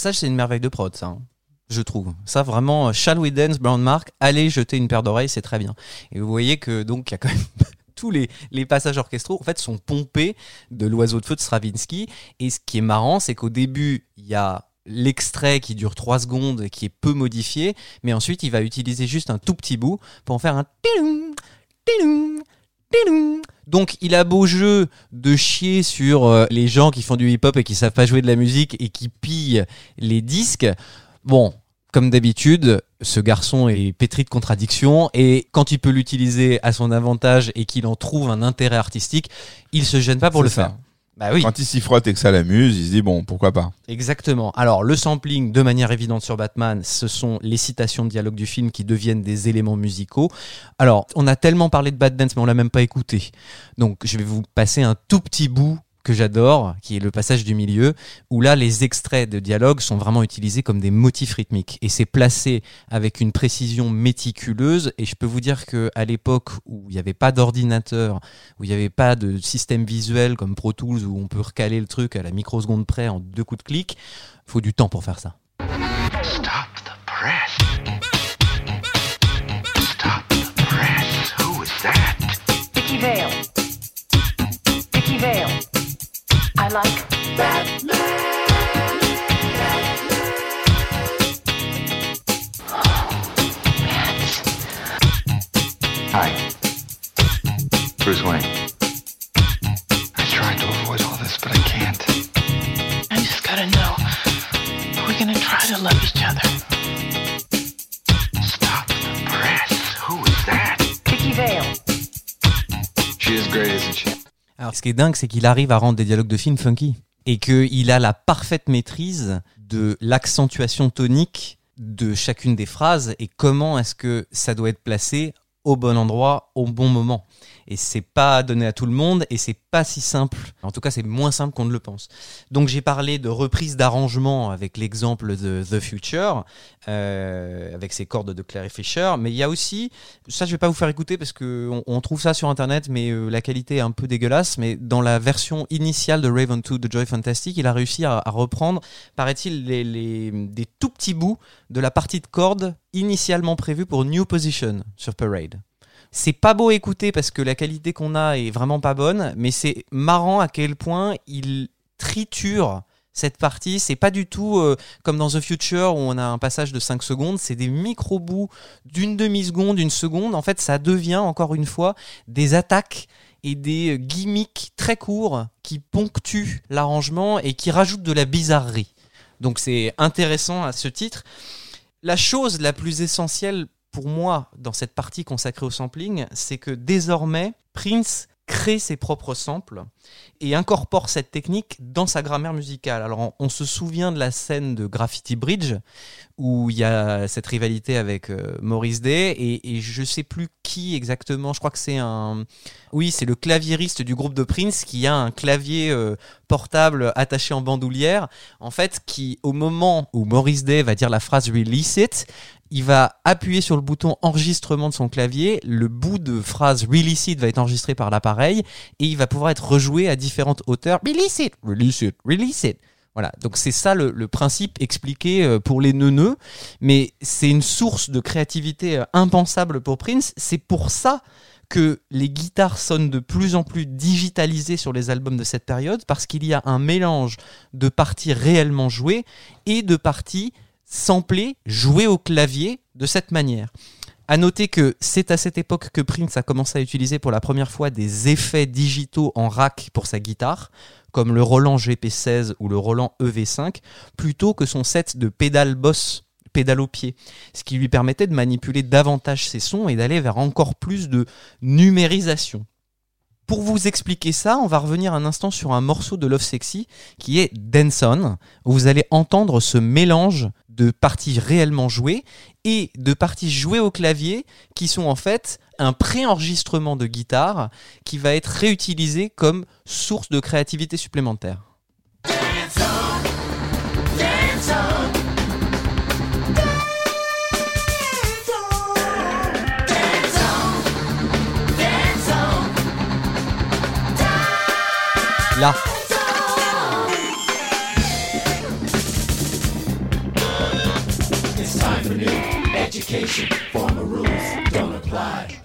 c'est une merveille de prod, ça. hein, Je trouve. Ça, vraiment, euh, Shall We Dance, Brown Mark, allez jeter une paire d'oreilles, c'est très bien. Et vous voyez que, donc, il y a quand même tous les, les passages orchestraux, en fait, sont pompés de l'oiseau de feu de Stravinsky. Et ce qui est marrant, c'est qu'au début, il y a l'extrait qui dure 3 secondes qui est peu modifié, mais ensuite, il va utiliser juste un tout petit bout pour en faire un. Donc il a beau jeu de chier sur euh, les gens qui font du hip-hop et qui savent pas jouer de la musique et qui pillent les disques. Bon, comme d'habitude, ce garçon est pétri de contradictions et quand il peut l'utiliser à son avantage et qu'il en trouve un intérêt artistique, il se gêne pas pour le ça. faire. Bah oui. Quand il s'y frotte et que ça l'amuse, il se dit bon, pourquoi pas. Exactement. Alors, le sampling, de manière évidente sur Batman, ce sont les citations de dialogue du film qui deviennent des éléments musicaux. Alors, on a tellement parlé de Bad Dance, mais on l'a même pas écouté. Donc, je vais vous passer un tout petit bout que j'adore, qui est le passage du milieu, où là, les extraits de dialogue sont vraiment utilisés comme des motifs rythmiques. Et c'est placé avec une précision méticuleuse. Et je peux vous dire que à l'époque où il n'y avait pas d'ordinateur, où il n'y avait pas de système visuel comme Pro Tools, où on peut recaler le truc à la microseconde près en deux coups de clic, faut du temps pour faire ça. Stop the press. I like Hi. Bruce Wayne. I tried to avoid all this, but I can't. I just gotta know. Are we gonna try to love each other? Stop the press. Who is that? Vicky Vale. She is great, isn't she? Alors, ce qui est dingue, c'est qu'il arrive à rendre des dialogues de films funky. Et qu'il a la parfaite maîtrise de l'accentuation tonique de chacune des phrases et comment est-ce que ça doit être placé au bon endroit, au bon moment. Et c'est pas donné à tout le monde et c'est pas si simple. En tout cas, c'est moins simple qu'on ne le pense. Donc j'ai parlé de reprise d'arrangement avec l'exemple de The Future, euh, avec ses cordes de Clary Fisher. Mais il y a aussi, ça je vais pas vous faire écouter parce que on, trouve ça sur internet, mais euh, la qualité est un peu dégueulasse. Mais dans la version initiale de Raven 2 de Joy Fantastic, il a réussi à, à reprendre, paraît-il, les, les- des tout petits bouts de la partie de cordes initialement prévue pour New Position sur Parade. C'est pas beau à écouter parce que la qualité qu'on a est vraiment pas bonne, mais c'est marrant à quel point il triture cette partie. C'est pas du tout euh, comme dans The Future où on a un passage de 5 secondes, c'est des micro-bouts d'une demi-seconde, une seconde. En fait, ça devient encore une fois des attaques et des euh, gimmicks très courts qui ponctuent l'arrangement et qui rajoutent de la bizarrerie. Donc c'est intéressant à ce titre. La chose la plus essentielle pour moi dans cette partie consacrée au sampling, c'est que désormais, Prince crée ses propres samples et incorpore cette technique dans sa grammaire musicale. Alors on, se souvient de la scène de Graffiti Bridge où il y a cette rivalité avec euh, Maurice Day et, et je sais plus qui exactement, je crois que c'est un oui, c'est le claviériste du groupe de Prince qui a un clavier euh, portable attaché en bandoulière en fait qui au moment où Maurice Day va dire la phrase release it, il va appuyer sur le bouton enregistrement de son clavier, le bout de phrase release it va être enregistré par l'appareil et il va pouvoir être rejoué à différentes hauteurs. Release it, release it, release it. Voilà, donc c'est ça le, principe expliqué euh, pour les neuneux, mais c'est une source de créativité euh, impensable pour Prince. C'est pour ça que les guitares sonnent de plus en plus digitalisées sur les albums de cette période, parce qu'il y a un mélange de parties réellement jouées et de parties samplées, jouées au clavier de cette manière. À noter que c'est à cette époque que Prince a commencé à utiliser pour la première fois des effets digitaux en rack pour sa guitare, comme le Roland GP16 ou le Roland EV5, plutôt que son set de pédales boss, pédales au pied, ce qui lui permettait de manipuler davantage ses sons et d'aller vers encore plus de numérisation. Pour vous expliquer ça, on va revenir un instant sur un morceau de Love Sexy qui est Dance On, où vous allez entendre ce mélange de parties réellement jouées et de parties jouées au clavier qui sont en fait un pré-enregistrement de guitare qui va être réutilisé comme source de créativité supplémentaire. Là,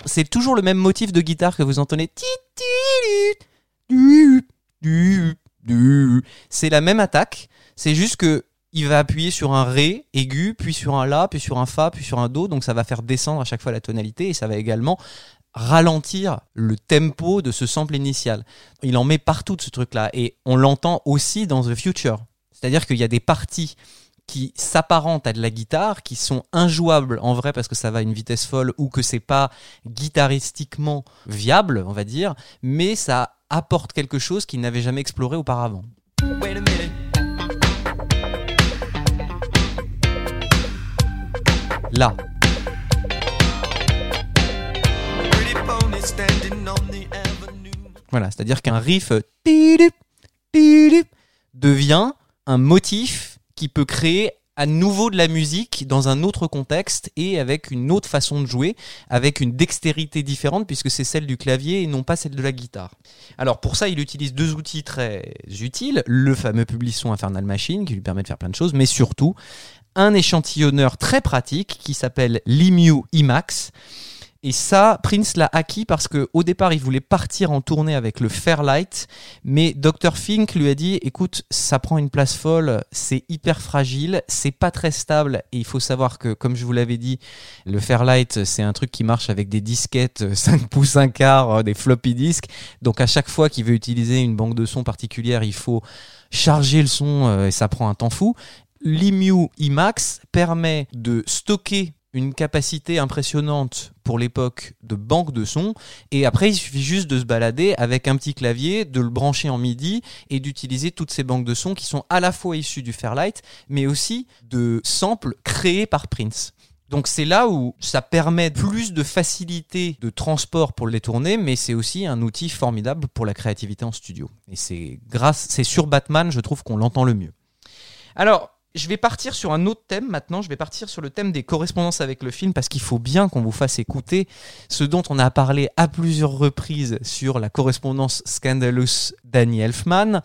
c'est toujours le même motif de guitare que vous entendez. C'est la même attaque. C'est juste que il va appuyer sur un ré aigu, puis sur un la, puis sur un fa, puis sur un do. Donc ça va faire descendre à chaque fois la tonalité et ça va également ralentir le tempo de ce sample initial. Il en met partout de ce truc-là et on l'entend aussi dans The Future. C'est-à-dire qu'il y a des parties qui s'apparentent à de la guitare, qui sont injouables en vrai parce que ça va à une vitesse folle ou que c'est pas guitaristiquement viable, on va dire, mais ça apporte quelque chose qu'il n'avait jamais exploré auparavant. Là, voilà, c'est-à-dire qu'un riff euh, devient un motif qui peut créer à nouveau de la musique dans un autre contexte et avec une autre façon de jouer, avec une dextérité différente puisque c'est celle du clavier et non pas celle de la guitare. Alors pour ça, il utilise deux outils très utiles, le fameux Publison Infernal Machine qui lui permet de faire plein de choses, mais surtout un échantillonneur très pratique qui s'appelle l'Emu Emax. Et ça, Prince l'a acquis parce que au départ, il voulait partir en tournée avec le Fairlight, mais Dr. Fink lui a dit "Écoute, ça prend une place folle, c'est hyper fragile, c'est pas très stable et il faut savoir que comme je vous l'avais dit, le Fairlight, c'est un truc qui marche avec des disquettes 5 pouces 1 quart, euh, des floppy disks. Donc à chaque fois qu'il veut utiliser une banque de son particulière, il faut charger le son euh, et ça prend un temps fou. L'Emu Emax permet de stocker une capacité impressionnante pour l'époque de banque de son et après il suffit juste de se balader avec un petit clavier, de le brancher en MIDI et d'utiliser toutes ces banques de sons qui sont à la fois issues du Fairlight mais aussi de samples créés par Prince. Donc c'est là où ça permet plus de facilité de transport pour les tourner, mais c'est aussi un outil formidable pour la créativité en studio. Et c'est grâce, c'est sur Batman, je trouve qu'on l'entend le mieux. Alors, je vais partir sur un autre thème maintenant. Je vais partir sur le thème des correspondances avec le film parce qu'il faut bien qu'on vous fasse écouter ce dont on a parlé à plusieurs reprises sur la correspondance Scandalous Danny Elfman.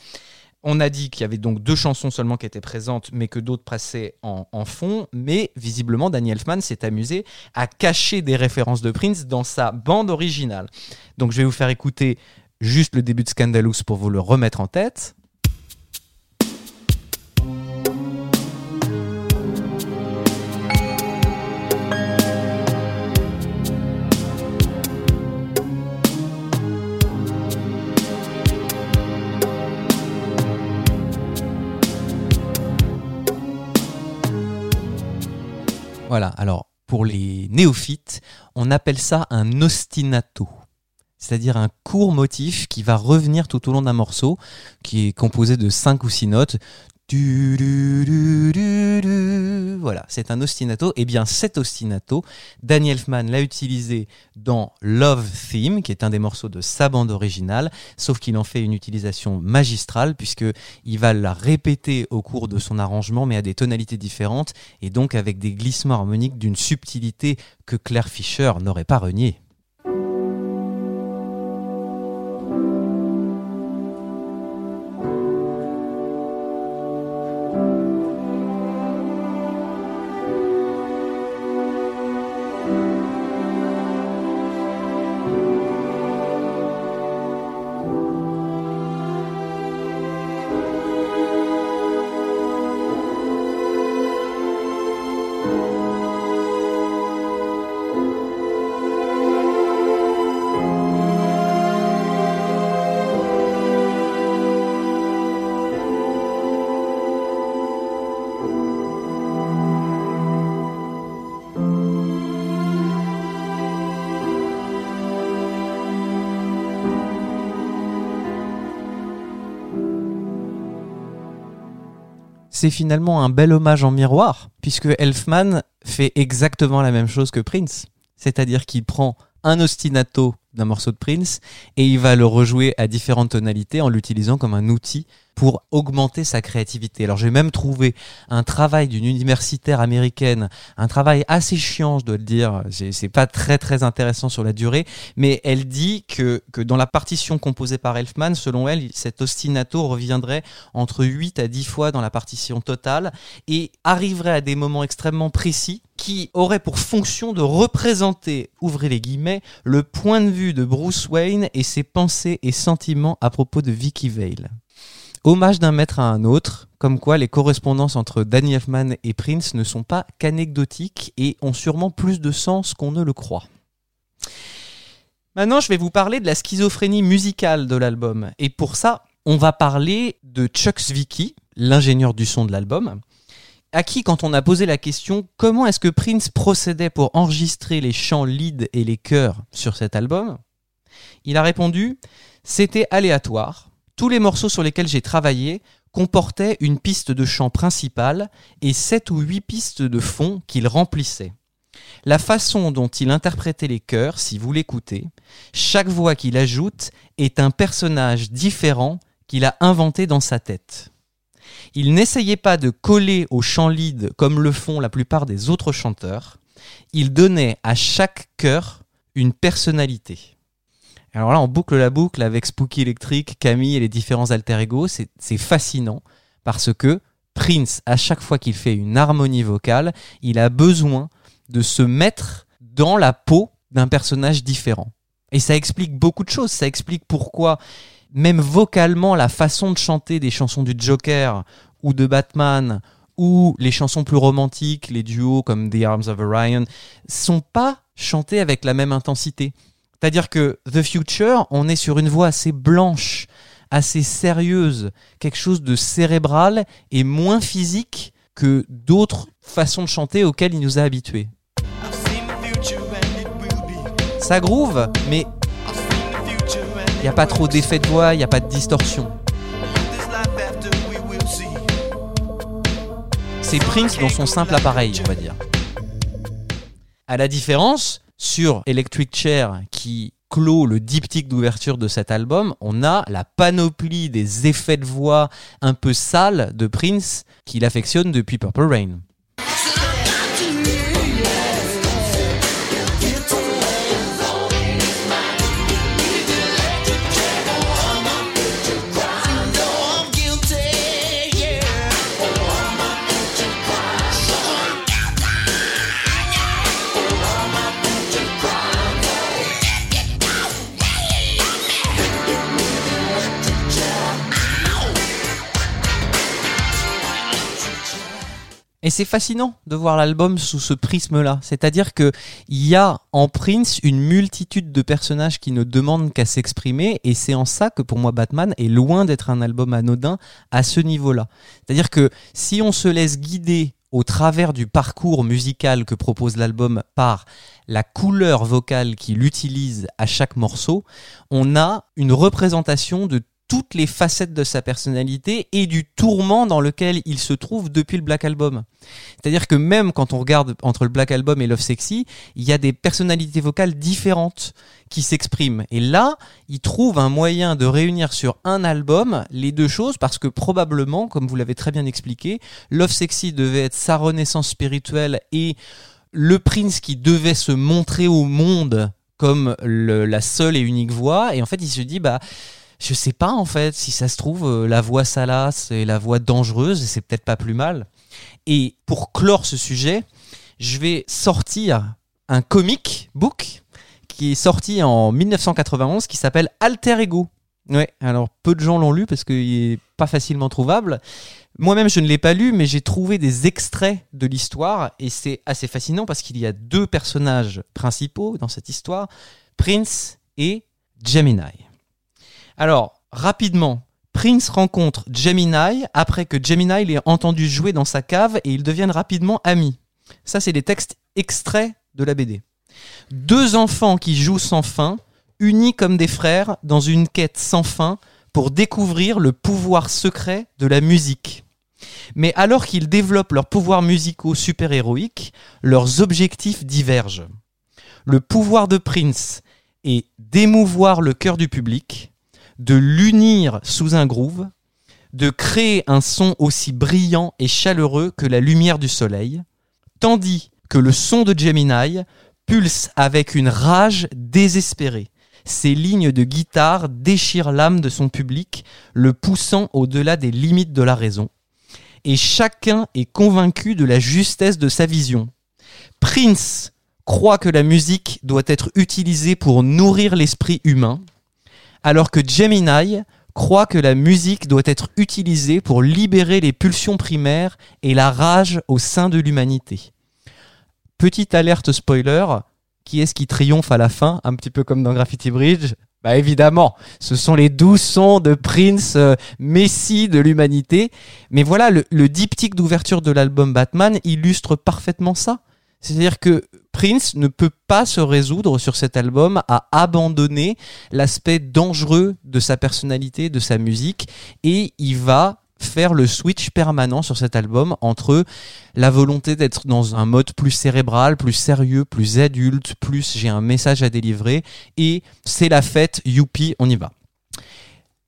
On a dit qu'il y avait donc deux chansons seulement qui étaient présentes, mais que d'autres passaient en, en fond. Mais visiblement, Danny Elfman s'est amusé à cacher des références de Prince dans sa bande originale. Donc je vais vous faire écouter juste le début de Scandalous pour vous le remettre en tête. Voilà, alors pour les néophytes, on appelle ça un ostinato. C'est-à-dire un court motif qui va revenir tout au long d'un morceau, qui est composé de 5 ou 6 notes. Du, du. Voilà, c'est un ostinato. Et bien cet ostinato, Danny Elfman l'a utilisé dans Love Theme, qui est un des morceaux de sa bande originale, sauf qu'il en fait une utilisation magistrale, puisque il va la répéter au cours de son arrangement, mais à des tonalités différentes, et donc avec des glissements harmoniques d'une subtilité que Claire Fischer n'aurait pas renié. C'est finalement un bel hommage en miroir, puisque Elfman fait exactement la même chose que Prince. C'est-à-dire qu'il prend un ostinato d'un morceau de Prince et il va le rejouer à différentes tonalités en l'utilisant comme un outil pour augmenter sa créativité. Alors j'ai même trouvé un travail d'une universitaire américaine, un travail assez chiant, je dois le dire, c'est pas très très intéressant sur la durée, mais elle dit que, que dans la partition composée par Elfman, selon elle, cet ostinato reviendrait entre 8 à 10 fois dans la partition totale et arriverait à des moments extrêmement précis qui auraient pour fonction de représenter, ouvrez les guillemets, le point de vue de Bruce Wayne et ses pensées et sentiments à propos de Vicky Vale. Hommage d'un maître à un autre, comme quoi les correspondances entre Danny Elfman et Prince ne sont pas qu'anecdotiques et ont sûrement plus de sens qu'on ne le croit. Maintenant, je vais vous parler de la schizophrénie musicale de l'album. Et pour ça, on va parler de Chuck Zwicky, l'ingénieur du son de l'album, à qui, quand on a posé la question comment est-ce que Prince procédait pour enregistrer les chants lead et les chœurs sur cet album, il a répondu c'était aléatoire. Tous les morceaux sur lesquels j'ai travaillé comportaient une piste de chant principale et sept ou huit pistes de fond qu'il remplissait. La façon dont il interprétait les chœurs, si vous l'écoutez, chaque voix qu'il ajoute est un personnage différent qu'il a inventé dans sa tête. Il n'essayait pas de coller au chant lead comme le font la plupart des autres chanteurs. Il donnait à chaque chœur une personnalité. Alors là, on boucle la boucle avec Spooky Electric, Camille et les différents alter ego. C'est c'est fascinant parce que Prince, à chaque fois qu'il fait une harmonie vocale, il a besoin de se mettre dans la peau d'un personnage différent. Et ça explique beaucoup de choses. Ça explique pourquoi, même vocalement, la façon de chanter des chansons du Joker ou de Batman ou les chansons plus romantiques, les duos comme The Arms of Orion, sont pas chantées avec la même intensité. C'est-à-dire que The Future, on est sur une voix assez blanche, assez sérieuse, quelque chose de cérébral et moins physique que d'autres façons de chanter auxquelles il nous a habitués. Ça groove, mais il n'y a pas trop d'effet de voix, il n'y a pas de distorsion. C'est Prince dans son simple appareil, on va dire. À la différence, sur Electric Chair, qui clôt le diptyque d'ouverture de cet album, on a la panoplie des effets de voix un peu sales de Prince qu'il affectionne depuis Purple Rain. Et c'est fascinant de voir l'album sous ce prisme-là. C'est-à-dire que il y a en Prince une multitude de personnages qui ne demandent qu'à s'exprimer, et c'est en ça que pour moi Batman est loin d'être un album anodin à ce niveau-là. C'est-à-dire que si on se laisse guider au travers du parcours musical que propose l'album par la couleur vocale qu'il utilise à chaque morceau, on a une représentation de toutes les facettes de sa personnalité et du tourment dans lequel il se trouve depuis le Black Album. C'est-à-dire que même quand on regarde entre le Black Album et Love Sexy, il y a des personnalités vocales différentes qui s'expriment. Et là, il trouve un moyen de réunir sur un album les deux choses parce que probablement, comme vous l'avez très bien expliqué, Love Sexy devait être sa renaissance spirituelle et le prince qui devait se montrer au monde comme la seule et unique voix. Et en fait, il se dit, bah, je sais pas en fait si ça se trouve euh, la voix salace et la voix dangereuse et c'est peut-être pas plus mal. Et pour clore ce sujet, je vais sortir un comic book qui est sorti en 1991 qui s'appelle Alter Ego. Ouais, alors peu de gens l'ont lu parce qu'il est pas facilement trouvable. Moi-même, je ne l'ai pas lu, mais j'ai trouvé des extraits de l'histoire et c'est assez fascinant parce qu'il y a deux personnages principaux dans cette histoire, Prince et Gemini. Alors, rapidement, Prince rencontre Gemini après que Gemini l'ait entendu jouer dans sa cave et ils deviennent rapidement amis. Ça, c'est des textes extraits de la BD. Deux enfants qui jouent sans fin, unis comme des frères dans une quête sans fin pour découvrir le pouvoir secret de la musique. Mais alors qu'ils développent leurs pouvoirs musicaux super-héroïques, leurs objectifs divergent. Le pouvoir de Prince est d'émouvoir le cœur du public, de l'unir sous un groove, de créer un son aussi brillant et chaleureux que la lumière du soleil, tandis que le son de Gemini pulse avec une rage désespérée. Ses lignes de guitare déchirent l'âme de son public, le poussant au-delà des limites de la raison. Et chacun est convaincu de la justesse de sa vision. Prince croit que la musique doit être utilisée pour nourrir l'esprit humain, alors que Gemini croit que la musique doit être utilisée pour libérer les pulsions primaires et la rage au sein de l'humanité. Petite alerte spoiler, qui est-ce qui triomphe à la fin, un petit peu comme dans Graffiti Bridge? Bah évidemment, ce sont les douze sons de Prince, euh, Messie de l'humanité. Mais voilà, le diptyque d'ouverture de l'album Batman illustre parfaitement ça. C'est-à-dire que Prince ne peut pas se résoudre sur cet album à abandonner l'aspect dangereux de sa personnalité, de sa musique, et il va faire le switch permanent sur cet album entre la volonté d'être dans un mode plus cérébral, plus sérieux, plus adulte, plus j'ai un message à délivrer, et c'est la fête, youpi, on y va.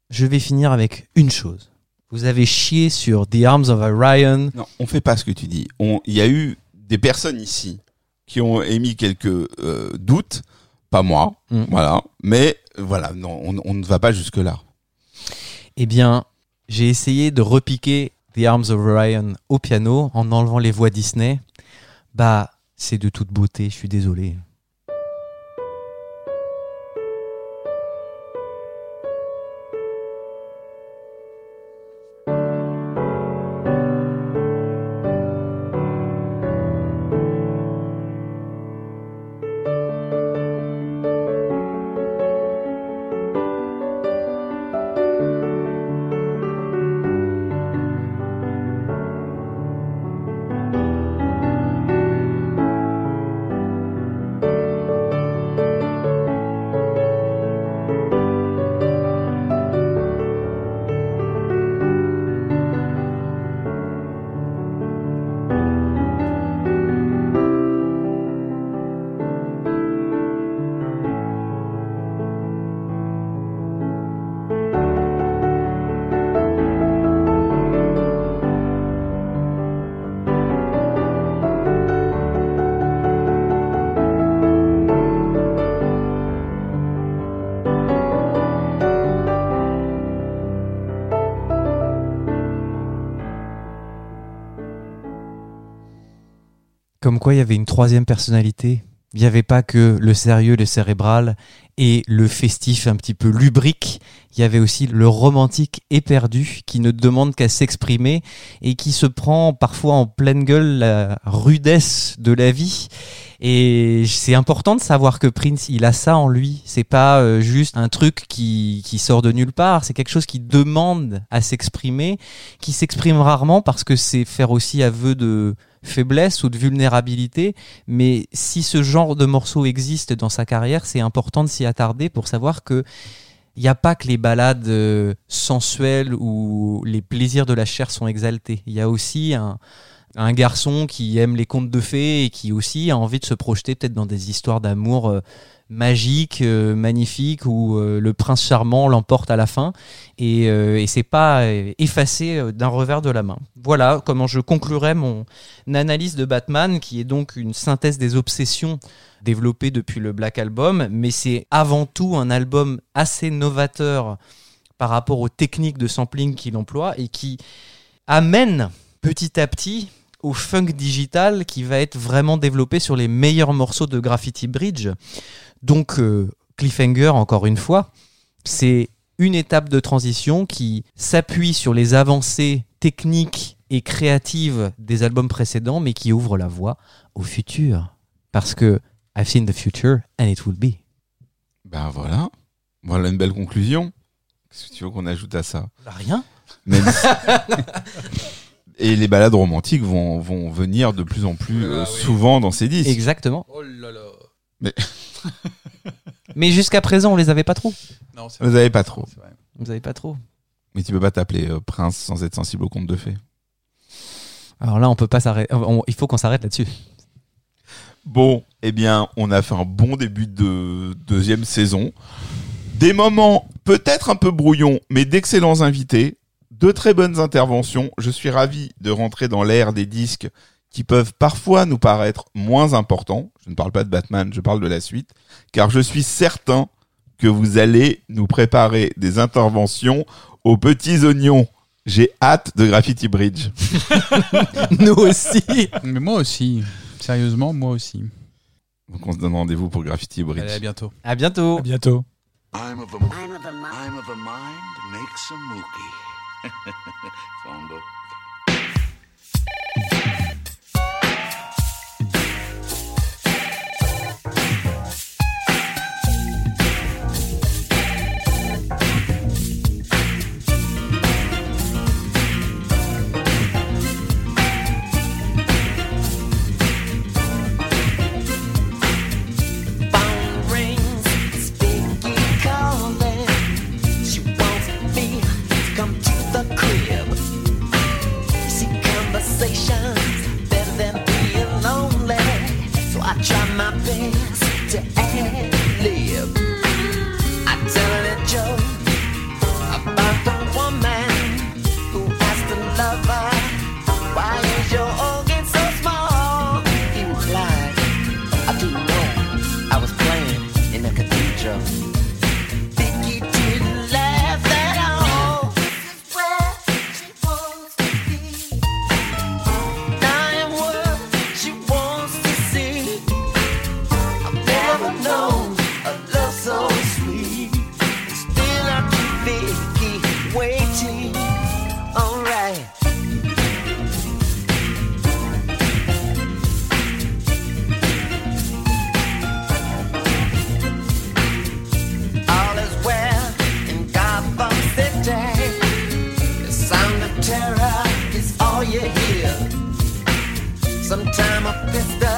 Je vais finir avec une chose. Vous avez chié sur The Arms of Orion. Non, on fait pas ce que tu dis. Il y a eu des personnes ici qui ont émis quelques euh, doutes, pas moi, Mm. voilà. Mais voilà, non, on, on ne va pas jusque là. Eh bien, j'ai essayé de repiquer The Arms of Orion au piano en enlevant les voix Disney. Bah, c'est de toute beauté, je suis désolé. Quoi, il y avait une troisième personnalité. Il n'y avait pas que le sérieux, le cérébral et le festif un petit peu lubrique. Il y avait aussi le romantique éperdu qui ne demande qu'à s'exprimer et qui se prend parfois en pleine gueule la rudesse de la vie. Et c'est important de savoir que Prince, il a ça en lui. C'est pas euh, juste un truc qui, qui sort de nulle part. C'est quelque chose qui demande à s'exprimer, qui s'exprime rarement parce que c'est faire aussi aveu de faiblesse ou de vulnérabilité. Mais si ce genre de morceau existe dans sa carrière, c'est important de s'y attarder pour savoir que il n'y a pas que les balades euh, sensuelles où les plaisirs de la chair sont exaltés. Il y a aussi un, garçon qui aime les contes de fées et qui aussi a envie de se projeter peut-être dans des histoires d'amour euh, magiques, euh, magnifiques, où euh, le prince charmant l'emporte à la fin. Et, euh, et c'est pas euh, effacé d'un revers de la main. Voilà comment je conclurai mon analyse de Batman, qui est donc une synthèse des obsessions développées depuis le Black Album, mais c'est avant tout un album assez novateur par rapport aux techniques de sampling qu'il emploie et qui amène petit à petit au funk digital qui va être vraiment développé sur les meilleurs morceaux de Graffiti Bridge. Donc euh, Cliffhanger, encore une fois, c'est une étape de transition qui s'appuie sur les avancées techniques et créatives des albums précédents, mais qui ouvre la voie au futur. Parce que I've seen the future and it will be. Ben voilà. Voilà une belle conclusion. Qu'est-ce que tu veux qu'on ajoute à ça? Rien. Même si- Et les balades romantiques vont, vont venir de plus en plus euh, souvent dans ces disques. Exactement. Oh là là. Mais Mais jusqu'à présent, on les avait pas trop. Non, vous vrai. avez pas trop. Vous avez pas trop. Mais tu peux pas t'appeler euh, prince sans être sensible au conte de fées. Alors là, on peut pas s'arrêter. on- Il faut qu'on s'arrête là-dessus. Bon, eh bien, on a fait un bon début de deuxième saison. Des moments peut-être un peu brouillons, mais d'excellents invités. De très bonnes interventions. Je suis ravi de rentrer dans l'ère des disques qui peuvent parfois nous paraître moins importants. Je ne parle pas de Batman, je parle de la suite. Car je suis certain que vous allez nous préparer des interventions aux petits oignons. J'ai hâte de Graffiti Bridge. Nous aussi. Mais moi aussi. Sérieusement, moi aussi. Donc on se donne rendez-vous pour Graffiti Bridge. Allez, à bientôt. À bientôt. À bientôt. I'm of a, I'm of a, I'm of a mind makes a mookie. Sometimes a pistol take